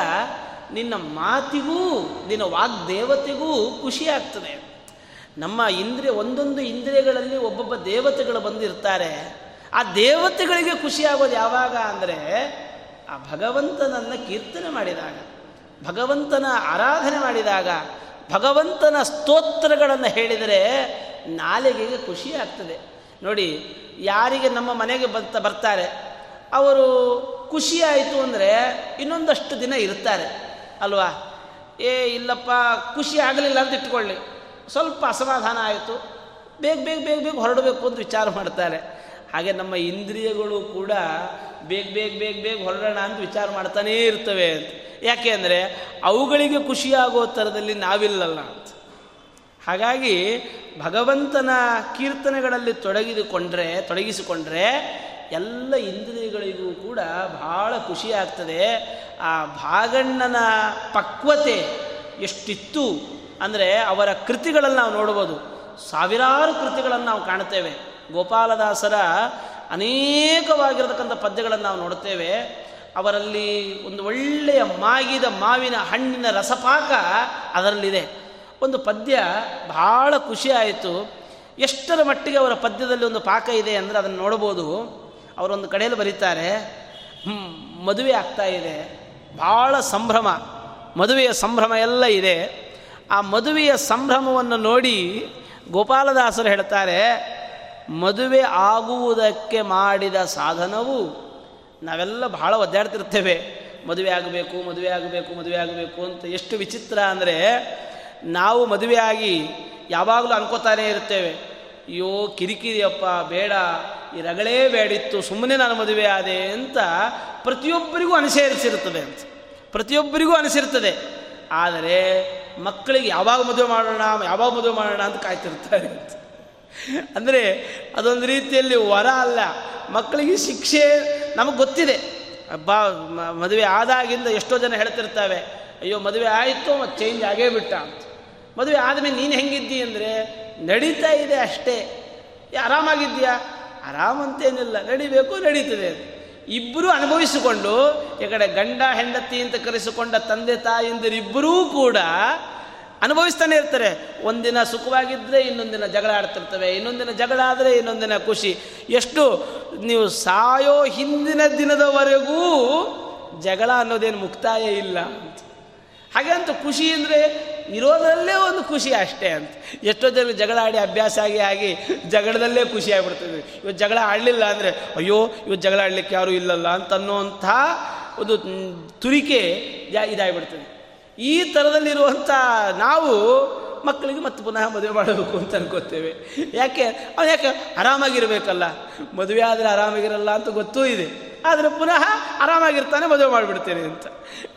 S1: ನಿನ್ನ ಮಾತಿಗೂ, ನಿನ್ನ ವಾಗ್ದೇವತೆಗೂ ಖುಷಿಯಾಗ್ತದೆ ನಮ್ಮ ಇಂದ್ರಿಯ, ಒಂದೊಂದು ಇಂದ್ರಿಯಗಳಲ್ಲಿ ಒಬ್ಬೊಬ್ಬ ದೇವತೆಗಳು ಬಂದಿರ್ತಾರೆ. ಆ ದೇವತೆಗಳಿಗೆ ಖುಷಿ ಆಗೋದು ಯಾವಾಗ ಅಂದರೆ ಆ ಭಗವಂತನನ್ನು ಕೀರ್ತನೆ ಮಾಡಿದಾಗ, ಭಗವಂತನ ಆರಾಧನೆ ಮಾಡಿದಾಗ, ಭಗವಂತನ ಸ್ತೋತ್ರಗಳನ್ನು ಹೇಳಿದರೆ ನಾಲಿಗೆಗೆ ಖುಷಿ ಆಗ್ತದೆ. ನೋಡಿ, ಯಾರಿಗೆ ನಮ್ಮ ಮನೆಗೆ ಬಂತ ಬರ್ತಾರೆ, ಅವರು ಖುಷಿಯಾಯಿತು ಅಂದರೆ ಇನ್ನೊಂದಷ್ಟು ದಿನ ಇರ್ತಾರೆ, ಅಲ್ವಾ? ಏ, ಇಲ್ಲಪ್ಪ, ಖುಷಿ ಆಗಲಿಲ್ಲ ಅಂತ ಇಟ್ಕೊಳ್ಳಿ. ಸ್ವಲ್ಪ ಅಸಮಾಧಾನ ಆಯಿತು, ಬೇಗ ಬೇಗ ಬೇಗ ಬೇಗ ಹೊರಡಬೇಕು ಅಂತ ವಿಚಾರ ಮಾಡ್ತಾರೆ. ಹಾಗೆ ನಮ್ಮ ಇಂದ್ರಿಯಗಳು ಕೂಡ ಬೇಗ ಬೇಗ ಬೇಗ ಬೇಗ ಹೊರಡೋಣ ಅಂತ ವಿಚಾರ ಮಾಡ್ತಾನೇ ಇರ್ತವೆ ಅಂತ. ಯಾಕೆ ಅಂದರೆ ಅವುಗಳಿಗೆ ಖುಷಿಯಾಗೋ ಥರದಲ್ಲಿ ನಾವಿಲ್ಲಲ್ಲ ಅಂತ. ಹಾಗಾಗಿ ಭಗವಂತನ ಕೀರ್ತನೆಗಳಲ್ಲಿ ತೊಡಗಿದುಕೊಂಡ್ರೆ, ತೊಡಗಿಸಿಕೊಂಡ್ರೆ ಎಲ್ಲ ಇಂದ್ರಿಯಗಳಿಗೂ ಕೂಡ ಬಹಳ ಖುಷಿಯಾಗ್ತದೆ. ಆ ಭಾಗಣ್ಣನ ಪಕ್ವತೆ ಎಷ್ಟಿತ್ತು ಅಂದರೆ ಅವರ ಕೃತಿಗಳನ್ನು ನಾವು ನೋಡ್ಬೋದು. ಸಾವಿರಾರು ಕೃತಿಗಳನ್ನು ನಾವು ಕಾಣ್ತೇವೆ. ಗೋಪಾಲದಾಸರ ಅನೇಕವಾಗಿರತಕ್ಕಂಥ ಪದ್ಯಗಳನ್ನು ನಾವು ನೋಡ್ತೇವೆ ಅವರಲ್ಲಿ ಒಂದು ಒಳ್ಳೆಯ ಮಾಗಿದ ಮಾವಿನ ಹಣ್ಣಿನ ರಸಪಾಕ ಅದರಲ್ಲಿದೆ. ಒಂದು ಪದ್ಯ ಬಹಳ ಖುಷಿ ಆಯಿತು. ಎಷ್ಟರ ಮಟ್ಟಿಗೆ ಅವರ ಪದ್ಯದಲ್ಲಿ ಒಂದು ಪಾಕ ಇದೆ ಅಂದರೆ ಅದನ್ನು ನೋಡ್ಬೋದು ಅವರೊಂದು ಕಡೆಯಲ್ಲಿ ಬರೀತಾರೆ ಮದುವೆ ಆಗ್ತಾ ಇದೆ. ಭಾಳ ಸಂಭ್ರಮ, ಮದುವೆಯ ಸಂಭ್ರಮ ಎಲ್ಲ ಇದೆ. ಆ ಮದುವೆಯ ಸಂಭ್ರಮವನ್ನು ನೋಡಿ ಗೋಪಾಲದಾಸರು ಹೇಳ್ತಾರೆ ಮದುವೆ ಆಗುವುದಕ್ಕೆ ಮಾಡಿದ ಸಾಧನವು ನಾವೆಲ್ಲ ಬಹಳ ಒದ್ದಾಡ್ತಿರ್ತೇವೆ. ಮದುವೆ ಆಗಬೇಕು ಮದುವೆ ಆಗಬೇಕು ಮದುವೆ ಆಗಬೇಕು ಅಂತ ಎಷ್ಟು ವಿಚಿತ್ರ ಅಂದರೆ ನಾವು ಮದುವೆಯಾಗಿ ಯಾವಾಗಲೂ ಅನ್ಕೋತಾನೆ ಇರ್ತೇವೆ. ಅಯ್ಯೋ ಕಿರಿಕಿರಿಯಪ್ಪ, ಬೇಡ, ಈ ರಗಳೇ ಬೇಡಿತ್ತು ಸುಮ್ಮನೆ ನಾನು ಮದುವೆ ಆದೆ ಅಂತ ಪ್ರತಿಯೊಬ್ಬರಿಗೂ ಅನುಸರಿಸಿರುತ್ತದೆ ಅಂತ. ಪ್ರತಿಯೊಬ್ಬರಿಗೂ ಅನಿಸಿರ್ತದೆ. ಆದರೆ ಮಕ್ಕಳಿಗೆ ಯಾವಾಗ ಮದುವೆ ಮಾಡೋಣ, ಯಾವಾಗ ಮದುವೆ ಮಾಡೋಣ ಅಂತ ಕಾಯ್ತಿರ್ತಾರೆ ಅಂತ. ಅಂದರೆ ಅದೊಂದು ರೀತಿಯಲ್ಲಿ ವರ ಅಲ್ಲ. ಮಕ್ಕಳಿಗೆ ಶಿಕ್ಷೆ ನಮಗೆ ಗೊತ್ತಿದೆ. ಬಾ ಮದುವೆ ಆದಾಗಿಂದ ಎಷ್ಟೋ ಜನ ಹೇಳ್ತಿರ್ತಾವೆ, ಅಯ್ಯೋ, ಮದುವೆ ಆಯಿತು ಮತ್ತು ಚೇಂಜ್ ಆಗೇ ಬಿಟ್ಟ ಅಂತ. ಮದುವೆ ಆದಮೇಲೆ ನೀನು ಹೆಂಗಿದ್ದಿ ಅಂದರೆ, ನಡೀತಾ ಇದೆ ಅಷ್ಟೇ. ಆರಾಮಾಗಿದ್ದೀಯಾ? ಆರಾಮಂತೇನಿಲ್ಲ ನಡಿಬೇಕು, ನಡೀತದೆ ಇಬ್ಬರೂ ಅನುಭವಿಸಿಕೊಂಡು, ಈ ಕಡೆ ಗಂಡ, ಹೆಂಡತಿ ಅಂತ ಕರೆಸಿಕೊಂಡ ತಂದೆ ತಾಯಿಂದರಿಬ್ಬರೂ ಕೂಡ ಅನುಭವಿಸ್ತಾನೆ ಇರ್ತಾರೆ. ಒಂದಿನ ಸುಖವಾಗಿದ್ದರೆ ಇನ್ನೊಂದಿನ ಜಗಳ ಆಡ್ತಿರ್ತವೆ. ಇನ್ನೊಂದಿನ ಜಗಳ ಆದರೆ ಇನ್ನೊಂದಿನ ಖುಷಿ. ಎಷ್ಟು ನೀವು ಸಾಯೋ ಹಿಂದಿನ ದಿನದವರೆಗೂ ಜಗಳ ಅನ್ನೋದೇನು ಮುಕ್ತಾಯ ಇಲ್ಲ ಅಂತ. ಹಾಗೆ ಅಂತ ಖುಷಿ ಅಂದರೆ ಇರೋದರಲ್ಲೇ ಒಂದು ಖುಷಿ ಅಷ್ಟೇ ಅಂತ. ಎಷ್ಟೋ ಜನ ಜಗಳ ಆಡಿ ಅಭ್ಯಾಸ ಆಗಿ ಆಗಿ ಜಗಳದಲ್ಲೇ ಖುಷಿ ಆಗಿಬಿಡ್ತದೆ ಇವತ್ತು ಜಗಳ ಆಡಲಿಲ್ಲ ಅಂದರೆ, ಅಯ್ಯೋ ಇವತ್ತು ಜಗಳ ಆಡಲಿಕ್ಕೆ ಯಾರೂ ಇಲ್ಲಲ್ಲ? ಅಂತ ಅನ್ನೋವಂಥ ಒಂದು ತುರಿಕೆ ಇದಾಗಿಬಿಡ್ತದೆ. ಈ ಥರದಲ್ಲಿರುವಂಥ ನಾವು ಮಕ್ಕಳಿಗೆ ಮತ್ತೆ ಪುನಃ ಮದುವೆ ಮಾಡಬೇಕು ಅಂತ ಅನ್ಕೋತೇವೆ. ಯಾಕೆ? ಅವನು ಯಾಕೆ? ಆರಾಮಾಗಿರಬೇಕಲ್ಲ. ಮದುವೆ ಆದರೆ ಆರಾಮಾಗಿರಲ್ಲ ಅಂತ ಗೊತ್ತೂ ಇದೆ. ಆದರೆ ಪುನಃ ಆರಾಮಾಗಿರ್ತಾನೆ ಮದುವೆ ಮಾಡಿಬಿಡ್ತೇನೆ ಅಂತ.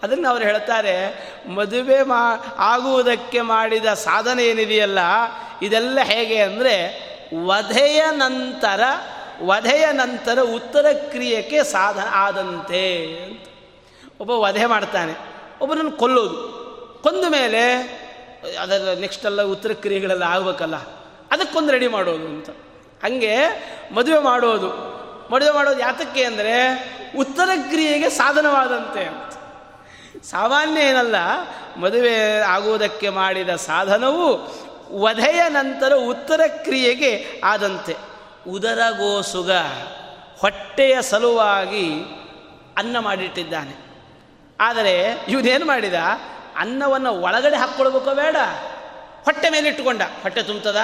S1: ಅದನ್ನು ಅವ್ರು ಹೇಳ್ತಾರೆ, ಮದುವೆ ಮಾ, ಆಗುವುದಕ್ಕೆ ಮಾಡಿದ ಸಾಧನೆ ಏನಿದೆಯಲ್ಲ, ಇದೆಲ್ಲ ಹೇಗೆ ಅಂದರೆ, ವಧೆಯ ನಂತರ ವಧೆಯ ನಂತರ ಉತ್ತರ ಕ್ರಿಯೆಗೆ ಸಾಧನ ಆದಂತೆ. ಅಂತ. ಒಬ್ಬ ವಧೆ ಮಾಡ್ತಾನೆ. ಒಬ್ಬನನ್ನು ಕೊಲ್ಲೋದು. ಕೊಂದ ಮೇಲೆ, ಅದರ ನೆಕ್ಸ್ಟ್ ಎಲ್ಲ ಉತ್ತರ ಕ್ರಿಯೆಗಳೆಲ್ಲ ಆಗಬೇಕಲ್ಲ, ಅದಕ್ಕೊಂದು ರೆಡಿ ಮಾಡೋದು ಅಂತ. ಹಾಗೆ ಮದುವೆ ಮಾಡೋದು. ಮದುವೆ ಮಾಡೋದು ಯಾತಕ್ಕೆ ಅಂದರೆ, ಉತ್ತರ ಕ್ರಿಯೆಗೆ ಸಾಧನವಾದಂತೆ ಅಂತ. ಸಾಮಾನ್ಯ ಏನಲ್ಲ, ಮದುವೆ ಆಗುವುದಕ್ಕೆ ಮಾಡಿದ ಸಾಧನವು ವಧೆಯ ನಂತರ ಉತ್ತರ ಕ್ರಿಯೆಗೆ ಆದಂತೆ. ಉದರಗೋಸುಗ ಹೊಟ್ಟೆಯ ಸಲುವಾಗಿ ಅನ್ನ ಮಾಡಿಟ್ಟಿದ್ದಾನೆ. ಆದರೆ ಇವನೇನು ಮಾಡಿದ? ಅನ್ನವನ್ನು ಒಳಗಡೆ ಹಾಕ್ಕೊಳ್ಬೇಕೋ ಬೇಡ. ಹೊಟ್ಟೆ ಮೇಲೆ ಇಟ್ಟುಕೊಂಡ. ಹೊಟ್ಟೆ ತುಂಬ್ತದ?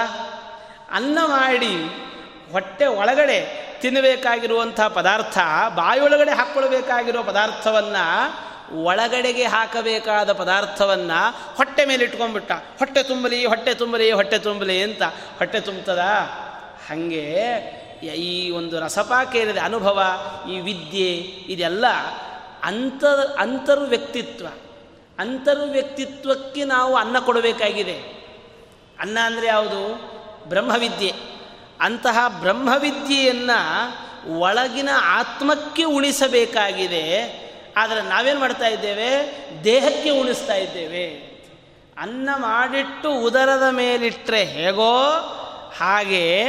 S1: ಅನ್ನ ಮಾಡಿ ಹೊಟ್ಟೆ ಒಳಗಡೆ ತಿನ್ನಬೇಕಾಗಿರುವಂಥ ಪದಾರ್ಥ ಬಾಯೊಳಗಡೆ ಹಾಕ್ಕೊಳ್ಬೇಕಾಗಿರೋ ಪದಾರ್ಥವನ್ನು ಒಳಗಡೆಗೆ ಹಾಕಬೇಕಾದ ಪದಾರ್ಥವನ್ನು ಹೊಟ್ಟೆ ಮೇಲೆ ಇಟ್ಕೊಂಡ್ಬಿಟ್ಟ. ಹೊಟ್ಟೆ ತುಂಬಲಿ ಹೊಟ್ಟೆ ತುಂಬಲಿ ಹೊಟ್ಟೆ ತುಂಬಲಿ ಅಂತ. ಹೊಟ್ಟೆ ತುಂಬ್ತದ? ಹಾಗೆ ಈ ಒಂದು ರಸಪಾಕೇರಿದ ಅನುಭವ, ಈ ವಿದ್ಯೆ, ಇದೆಲ್ಲ ಅಂತರ್ ಅಂತರ್ ವ್ಯಕ್ತಿತ್ವ. ಅಂತರ್ ವ್ಯಕ್ತಿತ್ವಕ್ಕೆ ನಾವು ಅನ್ನ ಕೊಡಬೇಕಾಗಿದೆ. ಅನ್ನ ಅಂದರೆ ಯಾವುದು? ಬ್ರಹ್ಮವಿದ್ಯೆ. ಅಂತಹ ಬ್ರಹ್ಮವಿದ್ಯೆಯನ್ನು ಒಳಗಿನ ಆತ್ಮಕ್ಕೆ ಉಳಿಸಬೇಕಾಗಿದೆ. ಆದರೆ ನಾವೇನು ಮಾಡ್ತಾ ಇದ್ದೇವೆ? ದೇಹಕ್ಕೆ ಉಳಿಸ್ತಾ ಇದ್ದೇವೆ. ಅನ್ನ ಮಾಡಿಟ್ಟು ಉದರದ ಮೇಲಿಟ್ಟರೆ ಹೇಗೋ ಹಾಗೆ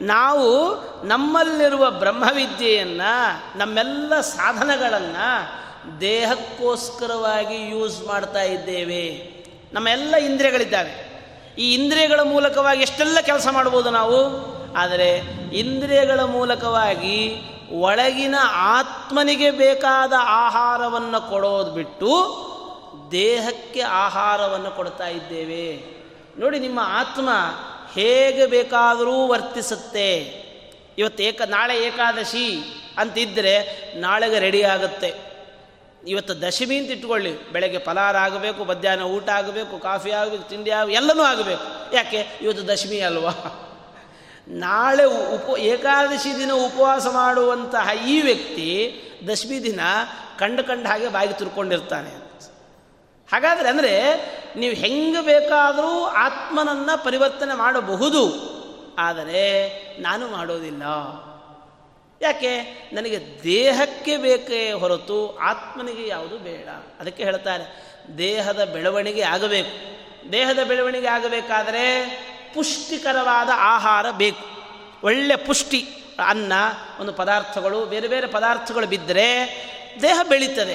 S1: ನಾವು ನಮ್ಮಲ್ಲಿರುವ ಬ್ರಹ್ಮವಿದ್ಯೆಯನ್ನು, ನಮ್ಮೆಲ್ಲ ಸಾಧನಗಳನ್ನು ದೇಹಕ್ಕೋಸ್ಕರವಾಗಿ ಯೂಸ್ ಮಾಡ್ತಾ ಇದ್ದೇವೆ. ನಮ್ಮೆಲ್ಲ ಇಂದ್ರಿಯಗಳಿದ್ದಾವೆ. ಈ ಇಂದ್ರಿಯಗಳ ಮೂಲಕವಾಗಿ ಎಷ್ಟೆಲ್ಲ ಕೆಲಸ ಮಾಡ್ಬೋದು ನಾವು? ಆದರೆ ಇಂದ್ರಿಯಗಳ ಮೂಲಕವಾಗಿ ಒಳಗಿನ ಆತ್ಮನಿಗೆ ಬೇಕಾದ ಆಹಾರವನ್ನು ಕೊಡೋದು ಬಿಟ್ಟು ದೇಹಕ್ಕೆ ಆಹಾರವನ್ನು ಕೊಡ್ತಾ ಇದ್ದೇವೆ. ನೋಡಿ ನಿಮ್ಮ ಆತ್ಮ ಹೇಗೆ ಬೇಕಾದರೂ ವರ್ತಿಸುತ್ತೆ. ಇವತ್ತು ಏಕ, ನಾಳೆ ಏಕಾದಶಿ ಅಂತಿದ್ದರೆ ನಾಳೆಗೆ ರೆಡಿ ಆಗುತ್ತೆ. ಇವತ್ತು ದಶಮಿ ಅಂತ ಇಟ್ಕೊಳ್ಳಿ. ಬೆಳಗ್ಗೆ ಫಲಾರ ಆಗಬೇಕು, ಮಧ್ಯಾಹ್ನ ಊಟ ಆಗಬೇಕು, ಕಾಫಿ ಆಗಬೇಕು, ತಿಂಡಿ ಆಗ ಎಲ್ಲನೂ ಆಗಬೇಕು. ಯಾಕೆ? ಇವತ್ತು ದಶಮಿ ಅಲ್ವಾ? ನಾಳೆ ಉಪ, ಏಕಾದಶಿ ದಿನ ಉಪವಾಸ ಮಾಡುವಂತಹ ಈ ವ್ಯಕ್ತಿ ದಶಮಿ ದಿನ ಕಂಡು ಕಂಡು ಹಾಗೆ ಬಾಗಿ ತುರ್ಕೊಂಡಿರ್ತಾನೆ ಹಾಗಾದರೆ ಅಂದರೆ ನೀವು ಹೆಂಗೆ ಬೇಕಾದರೂ ಆತ್ಮನನ್ನು ಪರಿವರ್ತನೆ ಮಾಡಬಹುದು. ಆದರೆ ನಾನು ಮಾಡೋದಿಲ್ಲ. ಯಾಕೆ? ನನಗೆ ದೇಹಕ್ಕೆ ಬೇಕೇ ಹೊರತು ಆತ್ಮನಿಗೆ ಯಾವುದು ಬೇಡ. ಅದಕ್ಕೆ ಹೇಳ್ತಾರೆ, ದೇಹದ ಬೆಳವಣಿಗೆ ಆಗಬೇಕು. ದೇಹದ ಬೆಳವಣಿಗೆ ಆಗಬೇಕಾದರೆ ಪುಷ್ಟಿಕರವಾದ ಆಹಾರ ಬೇಕು. ಒಳ್ಳೆ ಪುಷ್ಟಿ, ಅನ್ನ, ಒಂದು ಪದಾರ್ಥಗಳು, ಬೇರೆ ಬೇರೆ ಪದಾರ್ಥಗಳು ಬಿದ್ದರೆ ದೇಹ ಬೆಳೀತದೆ.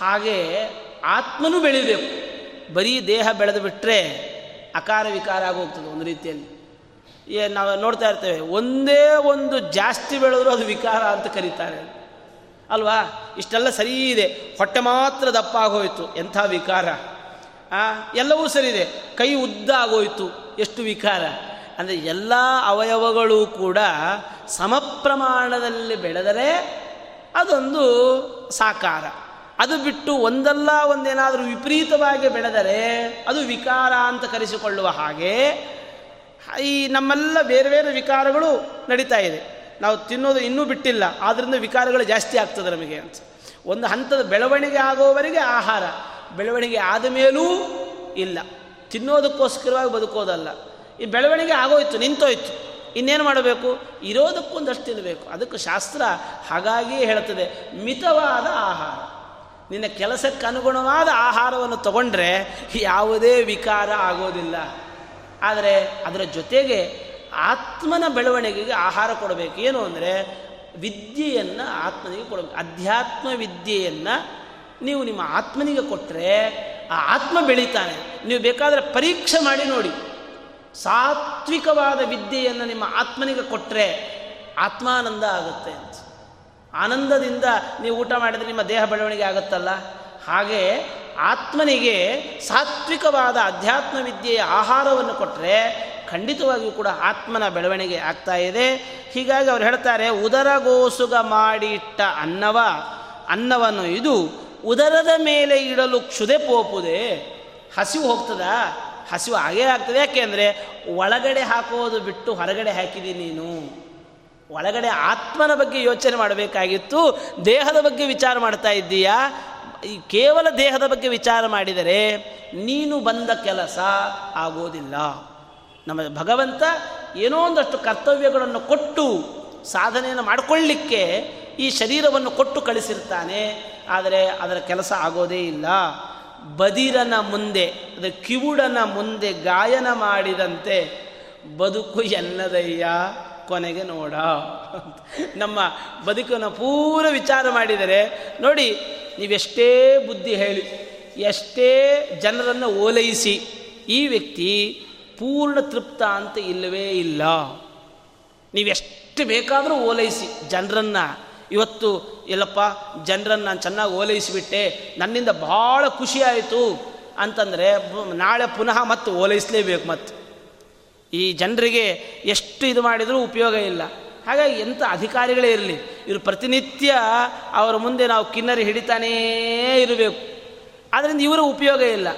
S1: ಹಾಗೆ ಆತ್ಮನೂ ಬೆಳಿಬೇಕು. ಬರೀ ದೇಹ ಬೆಳೆದು ಬಿಟ್ಟರೆ ಅಕಾರ ವಿಕಾರ ಆಗೋಗ್ತದೆ ಒಂದು ರೀತಿಯಲ್ಲಿ. ಏ, ನಾವು ನೋಡ್ತಾ ಇರ್ತೇವೆ, ಒಂದೇ ಒಂದು ಜಾಸ್ತಿ ಬೆಳೆದ್ರು ಅದು ವಿಕಾರ ಅಂತ ಕರೀತಾರೆ. ಅಲ್ವಾ? ಇಷ್ಟೆಲ್ಲ ಸರಿ ಇದೆ, ಹೊಟ್ಟೆ ಮಾತ್ರ ದಪ್ಪ ಆಗೋಯ್ತು, ಎಂಥ ವಿಕಾರ. ಎಲ್ಲವೂ ಸರಿ ಇದೆ, ಕೈ ಉದ್ದ ಆಗೋಯ್ತು, ಎಷ್ಟು ವಿಕಾರ. ಅಂದರೆ ಎಲ್ಲ ಅವಯವಗಳು ಕೂಡ ಸಮಪ್ರಮಾಣದಲ್ಲಿ ಬೆಳೆದರೆ ಅದೊಂದು ಸಾಕಾರ. ಅದು ಬಿಟ್ಟು ಒಂದಲ್ಲ ಒಂದೇನಾದರೂ ವಿಪರೀತವಾಗಿ ಬೆಳೆದರೆ ಅದು ವಿಕಾರ ಅಂತ ಕರೆಸಿಕೊಳ್ಳುವ ಹಾಗೆ ಈ ನಮ್ಮೆಲ್ಲ ಬೇರೆ ಬೇರೆ ವಿಕಾರಗಳು ನಡೀತಾ ಇದೆ. ನಾವು ತಿನ್ನೋದು ಇನ್ನೂ ಬಿಟ್ಟಿಲ್ಲ ಆದ್ದರಿಂದ ವಿಕಾರಗಳು ಜಾಸ್ತಿ ಆಗ್ತದೆ ನಮಗೆ ಅಂತ. ಒಂದು ಹಂತದ ಬೆಳವಣಿಗೆ ಆಗೋವರೆಗೆ ಆಹಾರ, ಬೆಳವಣಿಗೆ ಆದ ಮೇಲೂ ಇಲ್ಲ. ತಿನ್ನೋದಕ್ಕೋಸ್ಕರವಾಗಿ ಬದುಕೋದಲ್ಲ. ಈ ಬೆಳವಣಿಗೆ ಆಗೋಯ್ತು, ನಿಂತೋಯ್ತು, ಇನ್ನೇನು ಮಾಡಬೇಕು? ಇರೋದಕ್ಕೊಂದಷ್ಟು ತಿನ್ನಬೇಕು ಅದಕ್ಕೆ ಶಾಸ್ತ್ರ ಹಾಗಾಗಿಯೇ ಹೇಳ್ತದೆ, ಮಿತವಾದ ಆಹಾರ. ನಿನ್ನ ಕೆಲಸಕ್ಕೆ ಅನುಗುಣವಾದ ಆಹಾರವನ್ನು ತಗೊಂಡ್ರೆ ಯಾವುದೇ ವಿಕಾರ ಆಗೋದಿಲ್ಲ. ಆದರೆ ಅದರ ಜೊತೆಗೆ ಆತ್ಮನ ಬೆಳವಣಿಗೆಗೆ ಆಹಾರ ಕೊಡಬೇಕು. ಏನು ಅಂದರೆ ವಿದ್ಯೆಯನ್ನು ಆತ್ಮನಿಗೆ ಕೊಡಬೇಕು. ಅಧ್ಯಾತ್ಮ ವಿದ್ಯೆಯನ್ನು ನೀವು ನಿಮ್ಮ ಆತ್ಮನಿಗೆ ಕೊಟ್ಟರೆ ಆ ಆತ್ಮ ಬೆಳೀತಾನೆ. ನೀವು ಬೇಕಾದರೆ ಪರೀಕ್ಷೆ ಮಾಡಿ ನೋಡಿ. ಸಾತ್ವಿಕವಾದ ವಿದ್ಯೆಯನ್ನು ನಿಮ್ಮ ಆತ್ಮನಿಗೆ ಕೊಟ್ಟರೆ ಆತ್ಮಾನಂದ ಆಗುತ್ತೆ ಆನಂದದಿಂದ ನೀವು ಊಟ ಮಾಡಿದರೆ ನಿಮ್ಮ ದೇಹ ಬೆಳವಣಿಗೆ ಆಗುತ್ತಲ್ಲ? ಹಾಗೆ ಆತ್ಮನಿಗೆ ಸಾತ್ವಿಕವಾದ ಅಧ್ಯಾತ್ಮ ವಿದ್ಯೆಯ ಆಹಾರವನ್ನು ಕೊಟ್ಟರೆ ಖಂಡಿತವಾಗಿಯೂ ಕೂಡ ಆತ್ಮನ ಬೆಳವಣಿಗೆ ಆಗ್ತಾ ಇದೆ. ಹೀಗಾಗಿ ಅವ್ರು ಹೇಳ್ತಾರೆ ಉದರಗೋಸುಗ ಮಾಡಿಟ್ಟ ಅನ್ನವ, ಅನ್ನವನ್ನು ಇದು ಉದರದ ಮೇಲೆ ಇಡಲು ಕ್ಷುದೆ ಪೋಪುದೆ. ಹಸಿವು ಹೋಗ್ತದ? ಹಸಿವು ಹಾಗೇ ಆಗ್ತದೆ. ಯಾಕೆ ಅಂದರೆ ಒಳಗಡೆ ಹಾಕೋದು ಬಿಟ್ಟು ಹೊರಗಡೆ ಹಾಕಿದೆ ನೀನು. ಒಳಗಡೆ ಆತ್ಮನ ಬಗ್ಗೆ ಯೋಚನೆ ಮಾಡಬೇಕಾಗಿತ್ತು. ದೇಹದ ಬಗ್ಗೆ ವಿಚಾರ ಮಾಡ್ತಾ ಇದ್ದೀಯಾ? ಈ ಕೇವಲ ದೇಹದ ಬಗ್ಗೆ ವಿಚಾರ ಮಾಡಿದರೆ ನೀನು ಬಂದ ಕೆಲಸ ಆಗೋದಿಲ್ಲ. ನಮ್ಮ ಭಗವಂತ ಏನೋ ಒಂದಷ್ಟು ಕರ್ತವ್ಯಗಳನ್ನು ಕೊಟ್ಟು ಸಾಧನೆಯನ್ನು ಮಾಡಿಕೊಳ್ಳಿಕ್ಕೆ ಈ ಶರೀರವನ್ನು ಕೊಟ್ಟು ಕಳಿಸಿರ್ತಾನೆ. ಆದರೆ ಅದರ ಕೆಲಸ ಆಗೋದೇ ಇಲ್ಲ. ಬದಿರನ ಮುಂದೆ, ಅದು ಕಿವುಡನ ಮುಂದೆ ಗಾಯನ ಮಾಡಿದಂತೆ ಬದುಕು ಎನ್ನದಯ್ಯ. ಕೊನೆಗೆ ನೋಡ ನಮ್ಮ ಬದುಕನ್ನು ಪೂರ ವಿಚಾರ ಮಾಡಿದರೆ, ನೋಡಿ, ನೀವೆಷ್ಟೇ ಬುದ್ಧಿ ಹೇಳಿ, ಎಷ್ಟೇ ಜನರನ್ನು ಓಲೈಸಿ, ಈ ವ್ಯಕ್ತಿ ಪೂರ್ಣ ತೃಪ್ತ ಅಂತ ಇಲ್ಲವೇ ಇಲ್ಲ. ನೀವೆಷ್ಟು ಬೇಕಾದರೂ ಓಲೈಸಿ, ಜನರನ್ನು. ಇವತ್ತು ಇಲ್ಲಪ್ಪ ಜನರನ್ನು ನಾನು ಚೆನ್ನಾಗಿ ಓಲೈಸಿಬಿಟ್ಟೆ, ನನ್ನಿಂದ ಭಾಳ ಖುಷಿಯಾಯಿತು ಅಂತಂದರೆ, ನಾಳೆ ಪುನಃ ಮತ್ತೆ ಓಲೈಸಲೇಬೇಕು ಮತ್ತು. ಈ ಜನರಿಗೆ ಎಷ್ಟು ಇದು ಮಾಡಿದರೂ ಉಪಯೋಗ ಇಲ್ಲ. ಹಾಗಾಗಿ ಎಂಥ ಅಧಿಕಾರಿಗಳೇ ಇರಲಿ. ಇವರು ಪ್ರತಿನಿತ್ಯ ಅವರ ಮುಂದೆ ನಾವು ಕಿನ್ನರಿ ಹಿಡಿತಾನೇ ಇರಬೇಕು. ಆದ್ದರಿಂದ ಇವರ ಉಪಯೋಗ ಇಲ್ಲ.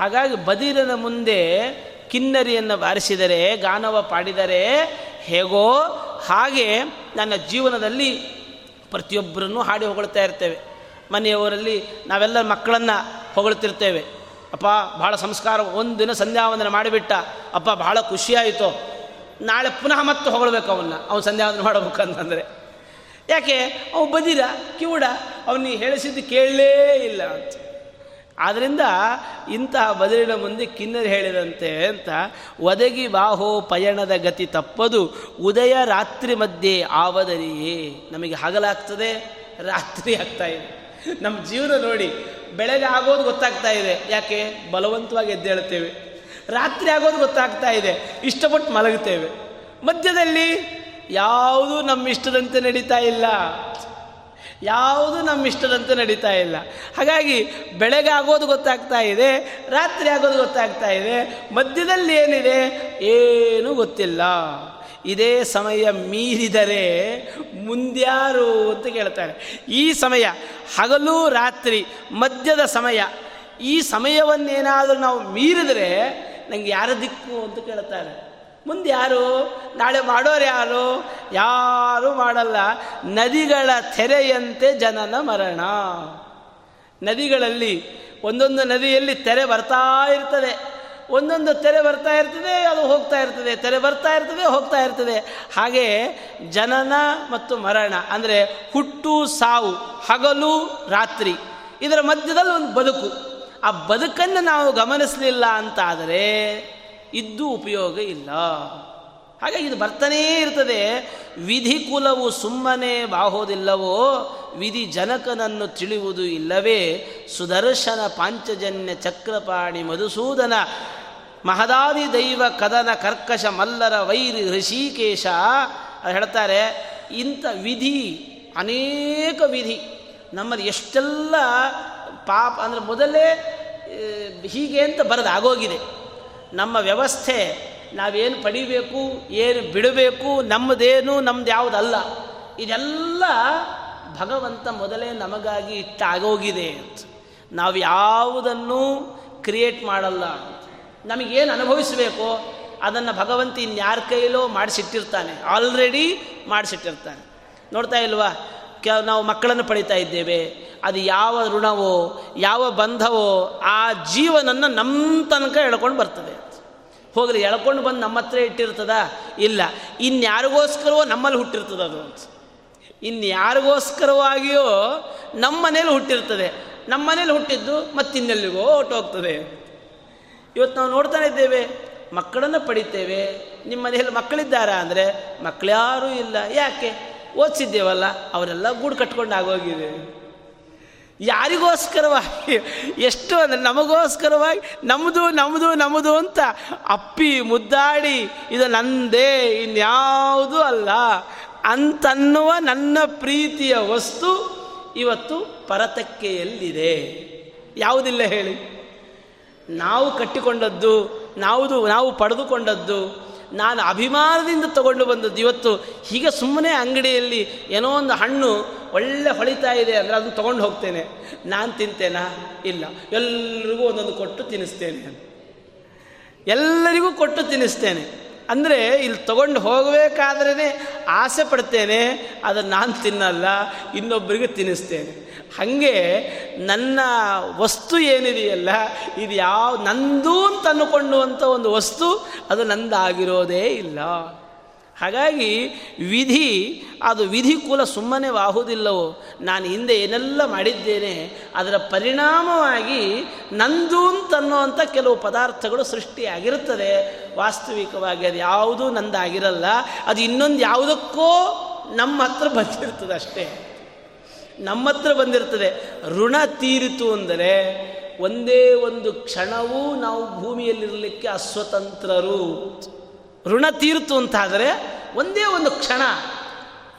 S1: ಹಾಗಾಗಿ ಬದಿರನ ಮುಂದೆ ಕಿನ್ನರಿಯನ್ನು ಬಾರಿಸಿದರೆ, ಗಾನವ ಪಾಡಿದರೆ ಹೇಗೋ ಹಾಗೆ ನನ್ನ ಜೀವನದಲ್ಲಿ ಪ್ರತಿಯೊಬ್ಬರನ್ನು ಹಾಡಿ ಹೊಗಳ್ತಾ ಇರ್ತೇವೆ. ಮನೆಯವರಲ್ಲಿ ನಾವೆಲ್ಲ ಮಕ್ಕಳನ್ನು ಹೊಗಳ್ತಿರ್ತೇವೆ. ಅಪ್ಪ, ಭಾಳ ಸಂಸ್ಕಾರ, ಒಂದು ದಿನ ಸಂಧ್ಯಾವಂದನೆ ಮಾಡಿಬಿಟ್ಟ. ಅಪ್ಪ, ಭಾಳ ಖುಷಿಯಾಯಿತು ನಾಳೆ ಪುನಃ ಮತ್ತೆ ಹೊಗಳಬೇಕು ಅವನ್ನ ಅವ್ನು ಸಂಧ್ಯಾವಂದನೆ ಮಾಡಬೇಕಂತಂದರೆ. ಯಾಕೆ? ಅವು ಬದಿರ, ಕಿವುಡ ಅವನಿಗೆ ಹೇಳಿಸಿದ್ದು ಕೇಳಲೇ ಇಲ್ಲ ಅಂತ. ಆದ್ದರಿಂದ ಇಂತಹ ಬದಲಿನ ಮುಂದೆ ಕಿನ್ನರಿ ಹೇಳಿದಂತೆ ಅಂತ, ಒದಗಿ ಬಾಹೋ ಪಯಣದ ಗತಿ ತಪ್ಪದು, ಉದಯ ರಾತ್ರಿ ಮಧ್ಯೆ ಆವದರಿಯೇ. ನಮಗೆ ಹಗಲಾಗ್ತದೆ, ರಾತ್ರಿ ಆಗ್ತಾ ಇದೆ. ನಮ್ಮ ಜೀವನ ನೋಡಿ ಬೆಳಗ್ಗೆ ಆಗೋದು ಗೊತ್ತಾಗ್ತಾ ಇದೆ. ಯಾಕೆ? ಬಲವಂತವಾಗಿ ಎದ್ದೇಳುತ್ತೇವೆ ರಾತ್ರಿ ಆಗೋದು ಗೊತ್ತಾಗ್ತಾ ಇದೆ. ಇಷ್ಟಪಟ್ಟು ಮಲಗುತ್ತೇವೆ. ಮಧ್ಯದಲ್ಲಿ ಯಾವುದೂ ನಮ್ಮ ಇಷ್ಟದಂತೆ ನಡೀತಾ ಇಲ್ಲ. ಯಾವುದು ನಮ್ಮ ಇಷ್ಟದಂತೆ ನಡೀತಾ ಇಲ್ಲ. ಹಾಗಾಗಿ ಬೆಳಗ್ಗೆ ಆಗೋದು ಗೊತ್ತಾಗ್ತಾ ಇದೆ, ರಾತ್ರಿ ಆಗೋದು ಗೊತ್ತಾಗ್ತಾ ಇದೆ, ಮಧ್ಯದಲ್ಲಿ ಏನಿದೆ? ಏನೂ ಗೊತ್ತಿಲ್ಲ. ಇದೇ ಸಮಯ ಮೀರಿದರೆ ಮುಂದ್ಯಾರು ಅಂತ ಕೇಳ್ತಾರೆ. ಈ ಸಮಯ ಹಗಲು ರಾತ್ರಿ ಮಧ್ಯದ ಸಮಯ. ಈ ಸಮಯವನ್ನೇನಾದರೂ ನಾವು ಮೀರಿದರೆ ನನಗೆ ಯಾರ ದಿಕ್ಕು ಅಂತ ಕೇಳ್ತಾರೆ. ಮುಂದೆ ಯಾರು? ನಾಳೆ ಮಾಡೋರು ಯಾರು? ಯಾರು ಮಾಡಲ್ಲ. ನದಿಗಳ ತೆರೆಯಂತೆ ಜನನ ಮರಣ. ನದಿಗಳಲ್ಲಿ ಒಂದೊಂದು ನದಿಯಲ್ಲಿ ತೆರೆ ಬರ್ತಾ ಇರ್ತದೆ. ಒಂದೊಂದು ತೆರೆ ಬರ್ತಾ ಇರ್ತದೆ, ಅದು ಹೋಗ್ತಾ ಇರ್ತದೆ. ತೆರೆ ಬರ್ತಾ ಇರ್ತದೆ, ಹೋಗ್ತಾ ಇರ್ತದೆ. ಹಾಗೆ ಜನನ ಮತ್ತು ಮರಣ, ಅಂದರೆ ಹುಟ್ಟು, ಸಾವು, ಹಗಲು, ರಾತ್ರಿ, ಇದರ ಮಧ್ಯದಲ್ಲಿ ಒಂದು ಬದುಕು. ಆ ಬದುಕನ್ನು ನಾವು ಗಮನಿಸಲಿಲ್ಲ ಅಂತಾದರೆ ಇದ್ದು ಉಪಯೋಗ ಇಲ್ಲ. ಹಾಗಾಗಿ ಇದು ಬರ್ತಾನೇ ಇರ್ತದೆ. ವಿಧಿ ಕುಲವು ಸುಮ್ಮನೆ ಬಾಹೋದಿಲ್ಲವೋ, ವಿಧಿ ಜನಕನನ್ನು ತಿಳಿಯುವುದು ಇಲ್ಲವೇ. ಸುದರ್ಶನ ಪಾಂಚಜನ್ಯ ಚಕ್ರಪಾಣಿ ಮಧುಸೂದನ, ಮಹದಾದಿ ದೈವ ಕದನ ಕರ್ಕಶ ಮಲ್ಲರ ವೈರಿ ಋಷಿಕೇಶ. ಹೇಳ್ತಾರೆ, ಇಂಥ ವಿಧಿ, ಅನೇಕ ವಿಧಿ. ನಮ್ಮಲ್ಲಿ ಎಷ್ಟೆಲ್ಲ ಪಾಪ, ಅಂದರೆ ಮೊದಲೇ ಹೀಗೆ ಅಂತ ಬರೆದಾಗೋಗಿದೆ ನಮ್ಮ ವ್ಯವಸ್ಥೆ ನಾವೇನು ಪಡಿಬೇಕು, ಏನು ಬಿಡಬೇಕು, ನಮ್ಮದೇನು, ನಮ್ದು ಯಾವುದಲ್ಲ. ಇದೆಲ್ಲ ಭಗವಂತ ಮೊದಲೇ ನಮಗಾಗಿ ಇಟ್ಟಾಗೋಗಿದೆ ಅಂತ. ನಾವು ಯಾವುದನ್ನು ಕ್ರಿಯೇಟ್ ಮಾಡಲ್ಲ ನಮಗೇನು ಅನುಭವಿಸಬೇಕು? ಅದನ್ನು ಭಗವಂತ ಇನ್ಯಾರ ಕೈಲೋ ಮಾಡಿಸಿಟ್ಟಿರ್ತಾನೆ. ಆಲ್ರೆಡಿ ಮಾಡಿಸಿಟ್ಟಿರ್ತಾನೆ. ನೋಡ್ತಾ ಇಲ್ವಾ? ಕೆ, ನಾವು ಮಕ್ಕಳನ್ನು ಪಡಿತಾ ಇದ್ದೇವೆ. ಅದು ಯಾವ ಋಣವೋ, ಯಾವ ಬಂಧವೋ, ಆ ಜೀವನನ್ನು ನಮ್ಮ ತನಕ ಎಳ್ಕೊಂಡು ಬರ್ತದೆ. ಹೋಗಲಿ ಎಳ್ಕೊಂಡು ಬಂದು ನಮ್ಮ ಹತ್ರ ಇಟ್ಟಿರ್ತದ? ಇಲ್ಲ. ಇನ್ಯಾರಿಗೋಸ್ಕರವೋ ನಮ್ಮಲ್ಲಿ ಹುಟ್ಟಿರ್ತದೆ ಅದು. ಅಂತ ಇನ್ಯಾರಿಗೋಸ್ಕರವಾಗಿಯೋ ನಮ್ಮ ಮನೇಲಿ ಹುಟ್ಟಿರ್ತದೆ. ನಮ್ಮ ಮನೇಲಿ ಹುಟ್ಟಿದ್ದು ಮತ್ತಿನ್ನೆಲ್ಲಿಗೋ ಹೋಗ್ತದೆ ಇವತ್ತು ನಾವು ನೋಡ್ತಾನೆ ಇದ್ದೇವೆ, ಮಕ್ಕಳನ್ನು ಪಡಿತೇವೆ. ನಿಮ್ಮ ಮನೆಯಲ್ಲಿ ಮಕ್ಕಳಿದ್ದಾರಾ ಅಂದರೆ ಮಕ್ಕಳ್ಯಾರೂ ಇಲ್ಲ. ಯಾಕೆ? ಓದಿಸಿದ್ದೇವಲ್ಲ, ಅವರೆಲ್ಲ ಗೂಡು ಕಟ್ಕೊಂಡು ಆಗೋಗಿದೆ. ಯಾರಿಗೋಸ್ಕರವಾಗಿ? ಎಷ್ಟು ಅಂದರೆ ನಮಗೋಸ್ಕರವಾಗಿ? ನಮ್ಮದು ನಮ್ಮದು ನಮ್ಮದು ಅಂತ ಅಪ್ಪಿ ಮುದ್ದಾಡಿ, ಇದು ನಂದೇ, ಇನ್ಯಾವುದೂ ಅಲ್ಲ. ಅಂತನ್ನುವ ನನ್ನ ಪ್ರೀತಿಯ ವಸ್ತು ಇವತ್ತು ಪರತಕ್ಕೆಯಲ್ಲಿದೆ. ಯಾವುದಿಲ್ಲ ಹೇಳಿ. ನಾವು ಕಟ್ಟಿಕೊಂಡದ್ದು, ನಾವುದು, ನಾವು ಪಡೆದುಕೊಂಡದ್ದು ನಾನು ಅಭಿಮಾನದಿಂದ ತಗೊಂಡು ಬಂದದ್ದು. ಇವತ್ತು ಹೀಗೆ ಸುಮ್ಮನೆ ಅಂಗಡಿಯಲ್ಲಿ ಏನೋ ಒಂದು ಹಣ್ಣು ಒಳ್ಳೆ ಹೊಳಿತಾ ಇದೆ ಅಂದರೆ ಅದನ್ನು ತೊಗೊಂಡು ಹೋಗ್ತೇನೆ. ನಾನು ತಿಂತೇನಾ? ಇಲ್ಲ. ಎಲ್ರಿಗೂ ಒಂದೊಂದು ಕೊಟ್ಟು ತಿನ್ನಿಸ್ತೇನೆ ಎಲ್ಲರಿಗೂ ಕೊಟ್ಟು ತಿನ್ನಿಸ್ತೇನೆ. ಅಂದರೆ ಇಲ್ಲಿ ತಗೊಂಡು ಹೋಗಬೇಕಾದ್ರೇ ಆಸೆ ಪಡ್ತೇನೆ, ಅದನ್ನು ನಾನು ತಿನ್ನಲ್ಲ ಇನ್ನೊಬ್ಬರಿಗೆ ತಿನ್ನಿಸ್ತೇನೆ. ಹಾಗೆ ನನ್ನ ವಸ್ತು ಏನಿದೆಯಲ್ಲ, ಇದು ಯಾವ ನಂದು ಅಂತ ಅಂದುಕೊಂಡುವಂಥ ಒಂದು ವಸ್ತು, ಅದು ನಂದಾಗಿರೋದೇ ಇಲ್ಲ. ಹಾಗಾಗಿ ವಿಧಿ, ಅದು ವಿಧಿ ಕುಲ ಸುಮ್ಮನೆ ವಾಹುವುದಿಲ್ಲವೋ ನಾನು ಹಿಂದೆ ಏನೆಲ್ಲ ಮಾಡಿದ್ದೇನೆ, ಅದರ ಪರಿಣಾಮವಾಗಿ ನಂದು ಅಂತನ್ನುವಂಥ ಕೆಲವು ಪದಾರ್ಥಗಳು ಸೃಷ್ಟಿಯಾಗಿರುತ್ತದೆ. ವಾಸ್ತವಿಕವಾಗಿ ಅದು ಯಾವುದೂ ನಂದಾಗಿರಲ್ಲ, ಅದು ಇನ್ನೊಂದು ಯಾವುದಕ್ಕೋ ನಮ್ಮ ಹತ್ರ ಬಂದಿರ್ತದೆ ಅಷ್ಟೇ. ನಮ್ಮ ಹತ್ರ ಬಂದಿರ್ತದೆ. ಋಣ ತೀರಿತು ಅಂದರೆ ಒಂದೇ ಒಂದು ಕ್ಷಣವೂ ನಾವು ಭೂಮಿಯಲ್ಲಿರಲಿಕ್ಕೆ ಅಸ್ವತಂತ್ರರು. ಋಣ ತೀರಿತು ಅಂತಾದರೆ ಒಂದೇ ಒಂದು ಕ್ಷಣ,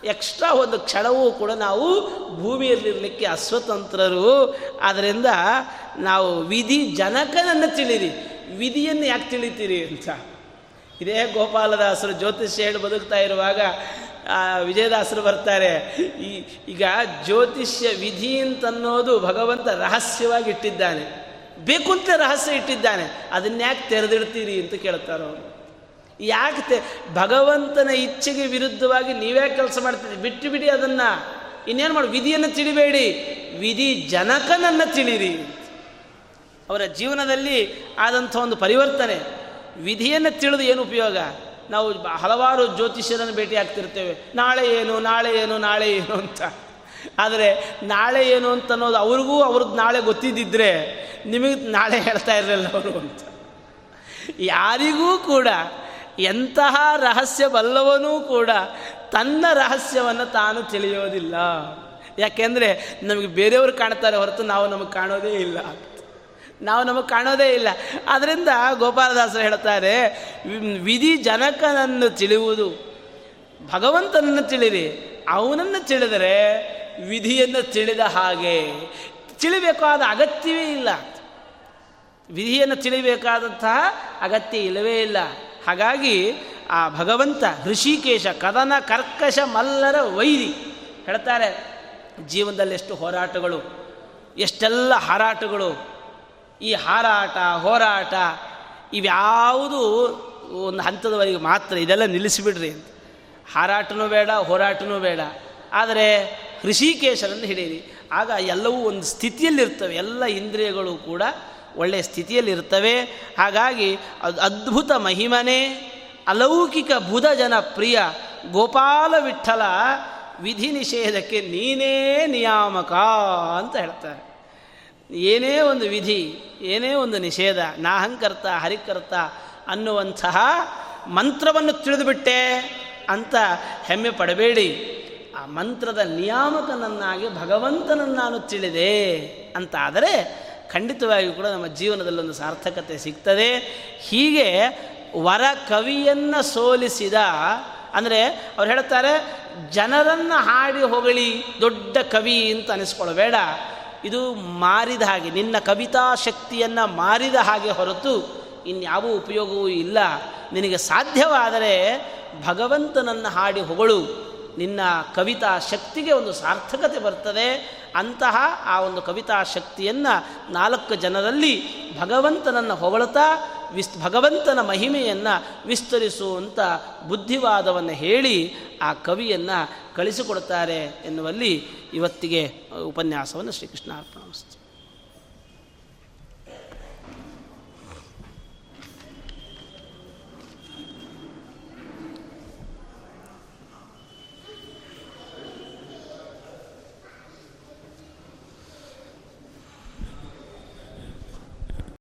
S1: ಎಕ್ಸ್ಟ್ರಾ ಒಂದು ಕ್ಷಣವೂ ಕೂಡ ನಾವು ಭೂಮಿಯಲ್ಲಿರಲಿಕ್ಕೆ ಅಸ್ವತಂತ್ರರು. ಆದ್ದರಿಂದ ನಾವು ವಿಧಿ ಜನಕನನ್ನು ತಿಳಿರಿ ವಿಧಿಯನ್ನು ಯಾಕೆ ತಿಳಿತೀರಿ ಅಂತ. ಇದೇ ಗೋಪಾಲದಾಸರು ಜ್ಯೋತಿಷ್ಯ ಹೇಳಿ ಬದುಕ್ತಾ ಇರುವಾಗ ವಿಜಯದಾಸರು ಬರ್ತಾರೆ. ಈ, ಈಗ ಜ್ಯೋತಿಷ್ಯ ವಿಧಿ ಅಂತನ್ನೋದು ಭಗವಂತ ರಹಸ್ಯವಾಗಿ ಇಟ್ಟಿದ್ದಾನೆ. ಬೇಕು ಅಂತ ರಹಸ್ಯ ಇಟ್ಟಿದ್ದಾನೆ. ಅದನ್ನ್ಯಾಕೆ ತೆರೆದಿಡ್ತೀರಿ ಅಂತ ಕೇಳ್ತಾರೆ ಅವರು. ಯಾಕೆ ತೆ, ಭಗವಂತನ ಇಚ್ಛೆಗೆ ವಿರುದ್ಧವಾಗಿ ನೀವೇ ಕೆಲಸ ಮಾಡ್ತೀರಿ ಬಿಟ್ಟು ಬಿಡಿ ಅದನ್ನು. ಇನ್ನೇನು ಮಾಡಿ, ವಿಧಿಯನ್ನು ತಿಳಿಬೇಡಿ. ವಿಧಿ ಜನಕನನ್ನು ತಿಳಿರಿ ಅವರ ಜೀವನದಲ್ಲಿ ಆದಂಥ ಒಂದು ಪರಿವರ್ತನೆ. ವಿಧಿಯನ್ನು ತಿಳಿದು ಏನು ಉಪಯೋಗ? ನಾವು ಹಲವಾರು ಜ್ಯೋತಿಷ್ಯರನ್ನು ಭೇಟಿ ಆಗ್ತಿರ್ತೇವೆ. ನಾಳೆ ಏನು ನಾಳೆ ಏನು ನಾಳೆ ಏನು ಅಂತ. ಆದರೆ ನಾಳೆ ಏನು ಅಂತ ಅನ್ನೋದು ಅವ್ರಿಗೂ ಅವ್ರದ್ದು ನಾಳೆ ಗೊತ್ತಿದ್ದಿದ್ರೆ ನಿಮಗೆ ನಾಳೆ ಹೇಳ್ತಾ ಇರಲಿಲ್ಲ ಅವರು ಅಂತ. ಯಾರಿಗೂ ಕೂಡ ಎಂತಹ ರಹಸ್ಯ ಬಲ್ಲವನೂ ಕೂಡ ತನ್ನ ರಹಸ್ಯವನ್ನು ತಾನು ತಿಳಿಯೋದಿಲ್ಲ. ಯಾಕೆಂದರೆ ನಮಗೆ ಬೇರೆಯವರು ಕಾಣ್ತಾರೆ ಹೊರತು ನಾವು ನಮಗೆ ಕಾಣೋದೇ ಇಲ್ಲ. ನಾವು ನಮಗೆ ಕಾಣೋದೇ ಇಲ್ಲ. ಆದ್ದರಿಂದ ಗೋಪಾಲದಾಸರು ಹೇಳ್ತಾರೆ ವಿಧಿ ಜನಕನನ್ನು ತಿಳಿಯುವುದು. ಭಗವಂತನನ್ನು ತಿಳಿರಿ. ಅವನನ್ನು ತಿಳಿದರೆ ವಿಧಿಯನ್ನು ತಿಳಿದ ಹಾಗೆ ತಿಳಿಬೇಕಾದ ಅಗತ್ಯವೇ ಇಲ್ಲ. ವಿಧಿಯನ್ನು ತಿಳಿಬೇಕಾದಂತಹ ಅಗತ್ಯ ಇಲ್ಲವೇ ಇಲ್ಲ. ಹಾಗಾಗಿ ಆ ಭಗವಂತ ಋಷಿಕೇಶ, ಕದನ ಕರ್ಕಶ ಮಲ್ಲರ ವೈರಿ ಹೇಳ್ತಾರೆ, ಜೀವನದಲ್ಲಿ ಎಷ್ಟು ಹೋರಾಟಗಳು, ಎಷ್ಟೆಲ್ಲ ಹಾರಾಟಗಳು ಈ ಹಾರಾಟ, ಹೋರಾಟ ಇವ್ಯಾವುದು ಒಂದು ಹಂತದವರೆಗೆ ಮಾತ್ರ ಇದೆಲ್ಲ ನಿಲ್ಲಿಸಿಬಿಡ್ರಿ ಅಂತ. ಹಾರಾಟನೂ ಬೇಡ, ಹೋರಾಟನೂ ಬೇಡ. ಆದರೆ ಋಷಿಕೇಶರನ್ನು ಹಿಡೀರಿ. ಆಗ ಎಲ್ಲವೂ ಒಂದು ಸ್ಥಿತಿಯಲ್ಲಿರ್ತವೆ. ಎಲ್ಲ ಇಂದ್ರಿಯಗಳು ಕೂಡ ಒಳ್ಳೆಯ ಸ್ಥಿತಿಯಲ್ಲಿರ್ತವೆ. ಹಾಗಾಗಿ ಅದು ಅದ್ಭುತ ಮಹಿಮನೆ. ಅಲೌಕಿಕ ಬುಧ ಜನ ಪ್ರಿಯ ಗೋಪಾಲ ವಿಠಲ ವಿಧಿ ನಿಷೇಧಕ್ಕೆ ನೀನೇ ನಿಯಾಮಕ ಅಂತ ಹೇಳ್ತಾರೆ. ಏನೇ ಒಂದು ವಿಧಿ, ಏನೇ ಒಂದು ನಿಷೇಧ ನಾಹಂಕರ್ತ ಹರಿಕರ್ತ ಅನ್ನುವಂತಹ ಮಂತ್ರವನ್ನು ತಿಳಿದುಬಿಟ್ಟೆ ಅಂತ ಹೆಮ್ಮೆ ಪಡಬೇಡಿ. ಆ ಮಂತ್ರದ ನಿಯಾಮಕನನ್ನಾಗಿ ಭಗವಂತನನ್ನು ನಾನು ತಿಳಿದೆ ಅಂತಾದರೆ ಖಂಡಿತವಾಗಿಯೂ ಕೂಡ ನಮ್ಮ ಜೀವನದಲ್ಲಿ ಒಂದು ಸಾರ್ಥಕತೆ ಸಿಗ್ತದೆ. ಹೀಗೆ ವರ ಕವಿಯನ್ನು ಸೋಲಿಸಿದ, ಅಂದರೆ ಅವ್ರು ಹೇಳ್ತಾರೆ, ಜನರನ್ನು ಹಾಡಿ ಹೊಗಳಿ ದೊಡ್ಡ ಕವಿ ಅಂತ ಅನಿಸ್ಕೊಳ್ಬೇಡ ಇದು ಮಾರಿದ ಹಾಗೆ, ನಿನ್ನ ಕವಿತಾ ಶಕ್ತಿಯನ್ನು ಮಾರಿದ ಹಾಗೆ ಹೊರತು ಇನ್ಯಾವ ಉಪಯೋಗವೂ ಇಲ್ಲ. ನಿನಗೆ ಸಾಧ್ಯವಾದರೆ ಭಗವಂತನನ್ನು ಹಾಡಿ ಹೊಗಳು. ನಿನ್ನ ಕವಿತಾ ಶಕ್ತಿಗೆ ಒಂದು ಸಾರ್ಥಕತೆ ಬರ್ತದೆ. ಅಂತಹ ಆ ಒಂದು ಕವಿತಾ ಶಕ್ತಿಯನ್ನು ನಾಲ್ಕು ಜನರಲ್ಲಿ ಭಗವಂತನನ್ನು ಹೊಗಳುತ್ತಾ ವಿಸ್ ಭಗವಂತನ ಮಹಿಮೆಯನ್ನು ವಿಸ್ತರಿಸುವಂಥ ಬುದ್ಧಿವಾದವನ್ನು ಹೇಳಿ ಆ ಕವಿಯನ್ನು ಕಳಿಸಿಕೊಡ್ತಾರೆ ಎನ್ನುವಲ್ಲಿ ಇವತ್ತಿಗೆ ಉಪನ್ಯಾಸವನ್ನು ಶ್ರೀಕೃಷ್ಣ ಅರ್ಪಣ